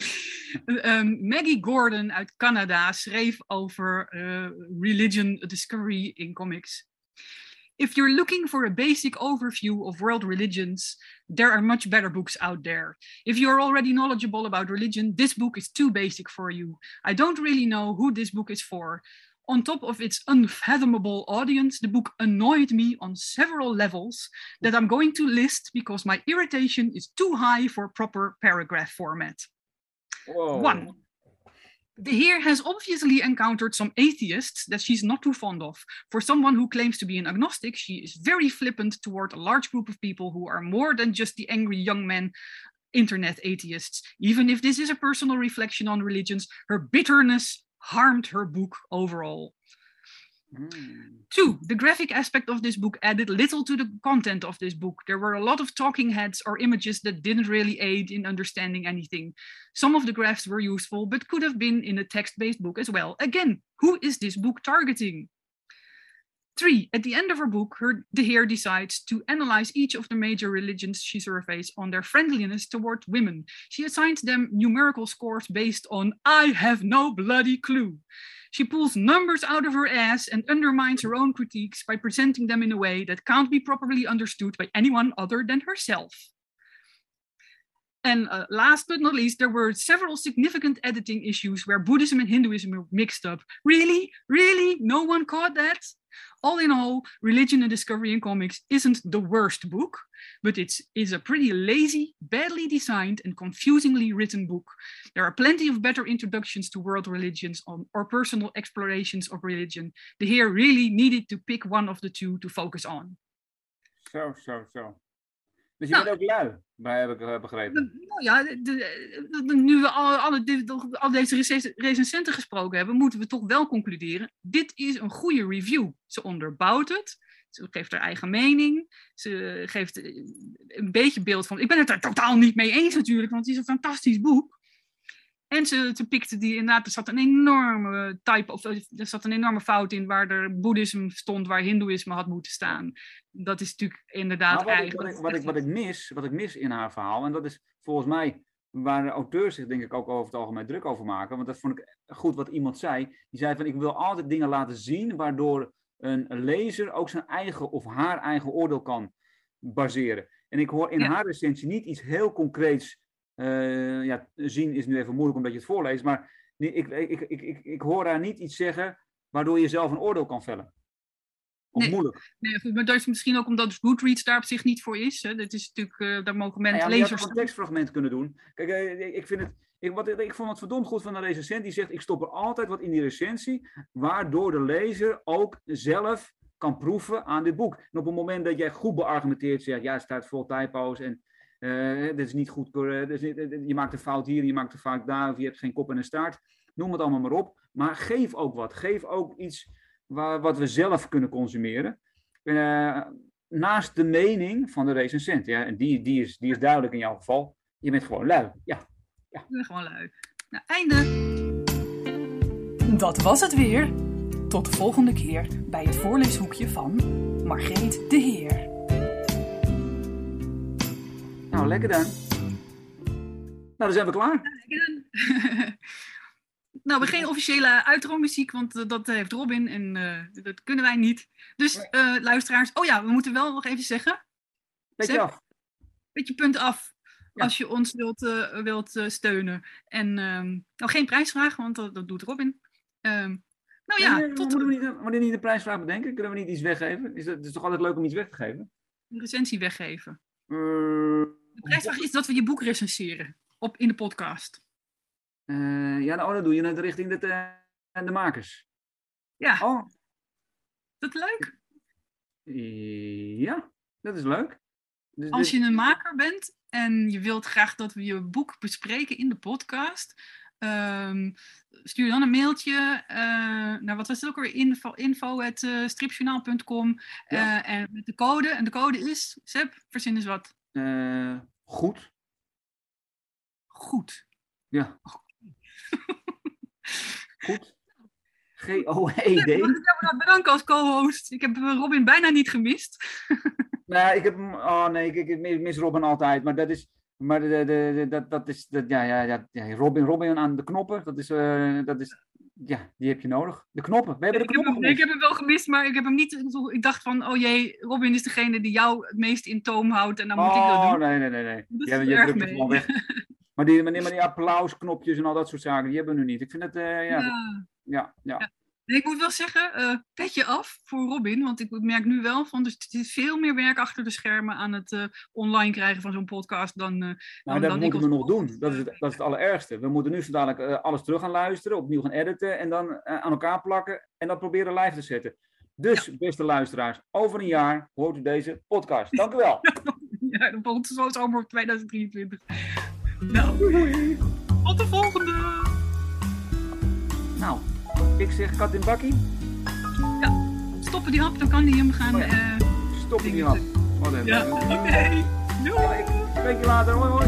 Ehm, Maggie Gordon uit Canada schreef over eh, religion discovery in comics. If you're looking for a basic overview of world religions, there are much better books out there. If you're already knowledgeable about religion, this book is too basic for you. I don't really know who this book is for. On top of its unfathomable audience, the book annoyed me on several levels that I'm going to list because my irritation is too high for proper paragraph format. Wow. One. The Heer has obviously encountered some atheists that she's not too fond of. For someone who claims to be an agnostic, she is very flippant toward a large group of people who are more than just the angry young men internet atheists. Even if this is a personal reflection on religions, her bitterness harmed her book overall. Hmm. Two, the graphic aspect of this book added little to the content of this book. There were a lot of talking heads or images that didn't really aid in understanding anything. Some of the graphs were useful, but could have been in a text based book as well. Again, who is this book targeting? Three, at the end of her book, her, the Heer decides to analyze each of the major religions she surveys on their friendliness toward women. She assigns them numerical scores based on I have no bloody clue. She pulls numbers out of her ass and undermines her own critiques by presenting them in a way that can't be properly understood by anyone other than herself. And uh, last but not least, there were several significant editing issues where Buddhism and Hinduism were mixed up. Really? Really? No one caught that? All in all, Religion and Discovery in Comics isn't the worst book, but it is a pretty lazy, badly designed, and confusingly written book. There are plenty of better introductions to world religions on, or personal explorations of religion. The here really needed to pick one of the two to focus on. Zo, zo, zo. Dus je Nou. bent ook lui, bij heb ik eh, begrepen. Nou ja, de- nu we al, alle, al deze recensenten gesproken hebben, moeten we toch wel concluderen. Dit is een goede review. Ze onderbouwt het. Ze geeft haar eigen mening. Ze geeft eh, een beetje beeld van. Ik ben het er totaal niet mee eens natuurlijk, want het is een fantastisch boek. En ze, ze die inderdaad, er zat een enorme type, of er zat een enorme fout in waar er boeddhisme stond, waar hindoeïsme had moeten staan. Dat is natuurlijk inderdaad wat, ik, eigen. wat, ik, wat, ik, wat ik mis, wat ik mis in haar verhaal, en dat is volgens mij waar de auteurs zich denk ik ook over het algemeen druk over maken, want dat vond ik goed wat iemand zei. Die zei van ik wil altijd dingen laten zien waardoor een lezer ook zijn eigen of haar eigen oordeel kan baseren. En ik hoor in Ja. haar recensie niet iets heel concreets. Eh, ja, zien is nu even moeilijk omdat je het voorleest, maar ik, ik, ik, ik, ik, hoor haar niet iets zeggen waardoor je zelf een oordeel kan vellen. Of Nee. moeilijk. Nee, maar dat is misschien ook omdat Goodreads daar op zich niet voor is. Hè. Dat is natuurlijk, eh, daar mogen Nou mensen, ja, had lezers... toch een tekstfragment kunnen doen. Kijk, eh, ik, vind het, ik, wat, ik vond het verdomd goed van een recensent die zegt: ik stop er altijd wat in die recensie, waardoor de lezer ook zelf kan proeven aan dit boek. En op het moment dat jij goed beargumenteerd zegt: ja, het staat vol typo's en eh, dit is niet goed, dit is niet- eh, je maakt een fout hier, je maakt een fout daar, of je hebt geen kop en een staart. Noem het allemaal maar op. Maar geef ook wat. Geef ook iets waar, wat we zelf kunnen consumeren. Eh, naast de mening van de recensent. Ja, en die, die, is, die is duidelijk in jouw geval. Je bent gewoon lui. Ja. Ik ben gewoon lui. Nou, einde. Dat was het weer. Tot de volgende keer bij het voorleeshoekje van Margreet de Heer. Nou, lekker dan. Nou, dan zijn we klaar. nou, we geen officiële outro-muziek, want eh, dat heeft Robin en eh, dat kunnen wij niet. Dus eh, luisteraars, oh ja, we moeten wel nog even zeggen. Beetje Zeg, af. Beetje punt af. Ja. Als je ons wilt, wilt steunen. En ehm, nou, geen prijsvraag, want dat, dat doet Robin. Ehm, nou ja, Nee, nee, tot moeten, we niet, moeten we niet de prijsvraag bedenken? Kunnen we niet iets weggeven? Is het, het is toch altijd leuk om iets weg te geven? een recensie weggeven. De prijsvraag is dat we je boek recenseren op, in de podcast. eh, ja, nou, dat doe je net richting de, eh, de makers. Ja, Oh, is dat leuk? ja, dat is leuk. Dus Als dit- je een maker bent en je wilt graag dat we je boek bespreken in de podcast, ehm, stuur dan een mailtje naar nou, wat was het ook weer info, info at, stripjournaal.com Ja. en met de code en de code is Seb, verzin eens wat. Eh, goed. Goed. Ja. Goed. G-O-E-D. ik nou bedanken als co-host. Ik heb eh, Robin bijna niet gemist. Nou, ik heb hem. Oh nee, ik mis Robin altijd. Maar dat is. Maar de, de, de- dat, dat is, dat, ja, ja, ja, Robin, Robin aan de knoppen, dat is, eh, dat is, ja, die heb je nodig. De knoppen, we hebben de Ik heb, knoppen hem, ik heb hem wel gemist, maar ik heb hem niet. Ik dacht van, oh jee, Robin is degene die jou het meest in toom houdt en dan moet ik dat Oh, doen. nee, nee, nee, nee. Dat jij erg drukt het gewoon weg. Maar die, maar die, applausknopjes en al dat soort zaken, die hebben we nu niet. Ik vind het, eh, Ja. ja, ja. Nee, ik moet wel zeggen, eh petje af voor Robin. Want ik merk nu wel van, dus het is veel meer werk achter de schermen aan het eh, online krijgen van zo'n podcast dan. eh, Nou, dan, dat dan moeten ik we nog doen. Dat is, het, dat is het allerergste. We moeten nu zo dadelijk alles terug gaan luisteren, opnieuw gaan editen en dan aan elkaar plakken en dat proberen live te zetten. Dus, beste luisteraars, over een jaar hoort u deze podcast. Dank u wel. Ja, dan volgt het zo zomer 2023. Nou, tot de volgende! Nou, ik zeg kat in bakkie. Stoppen die hap, dan kan die hem gaan. Oh ja. eh, Stop in die hap. Wat even. Ja, oké. Doei! Ja, ik spreek je later. Hoi, hoi.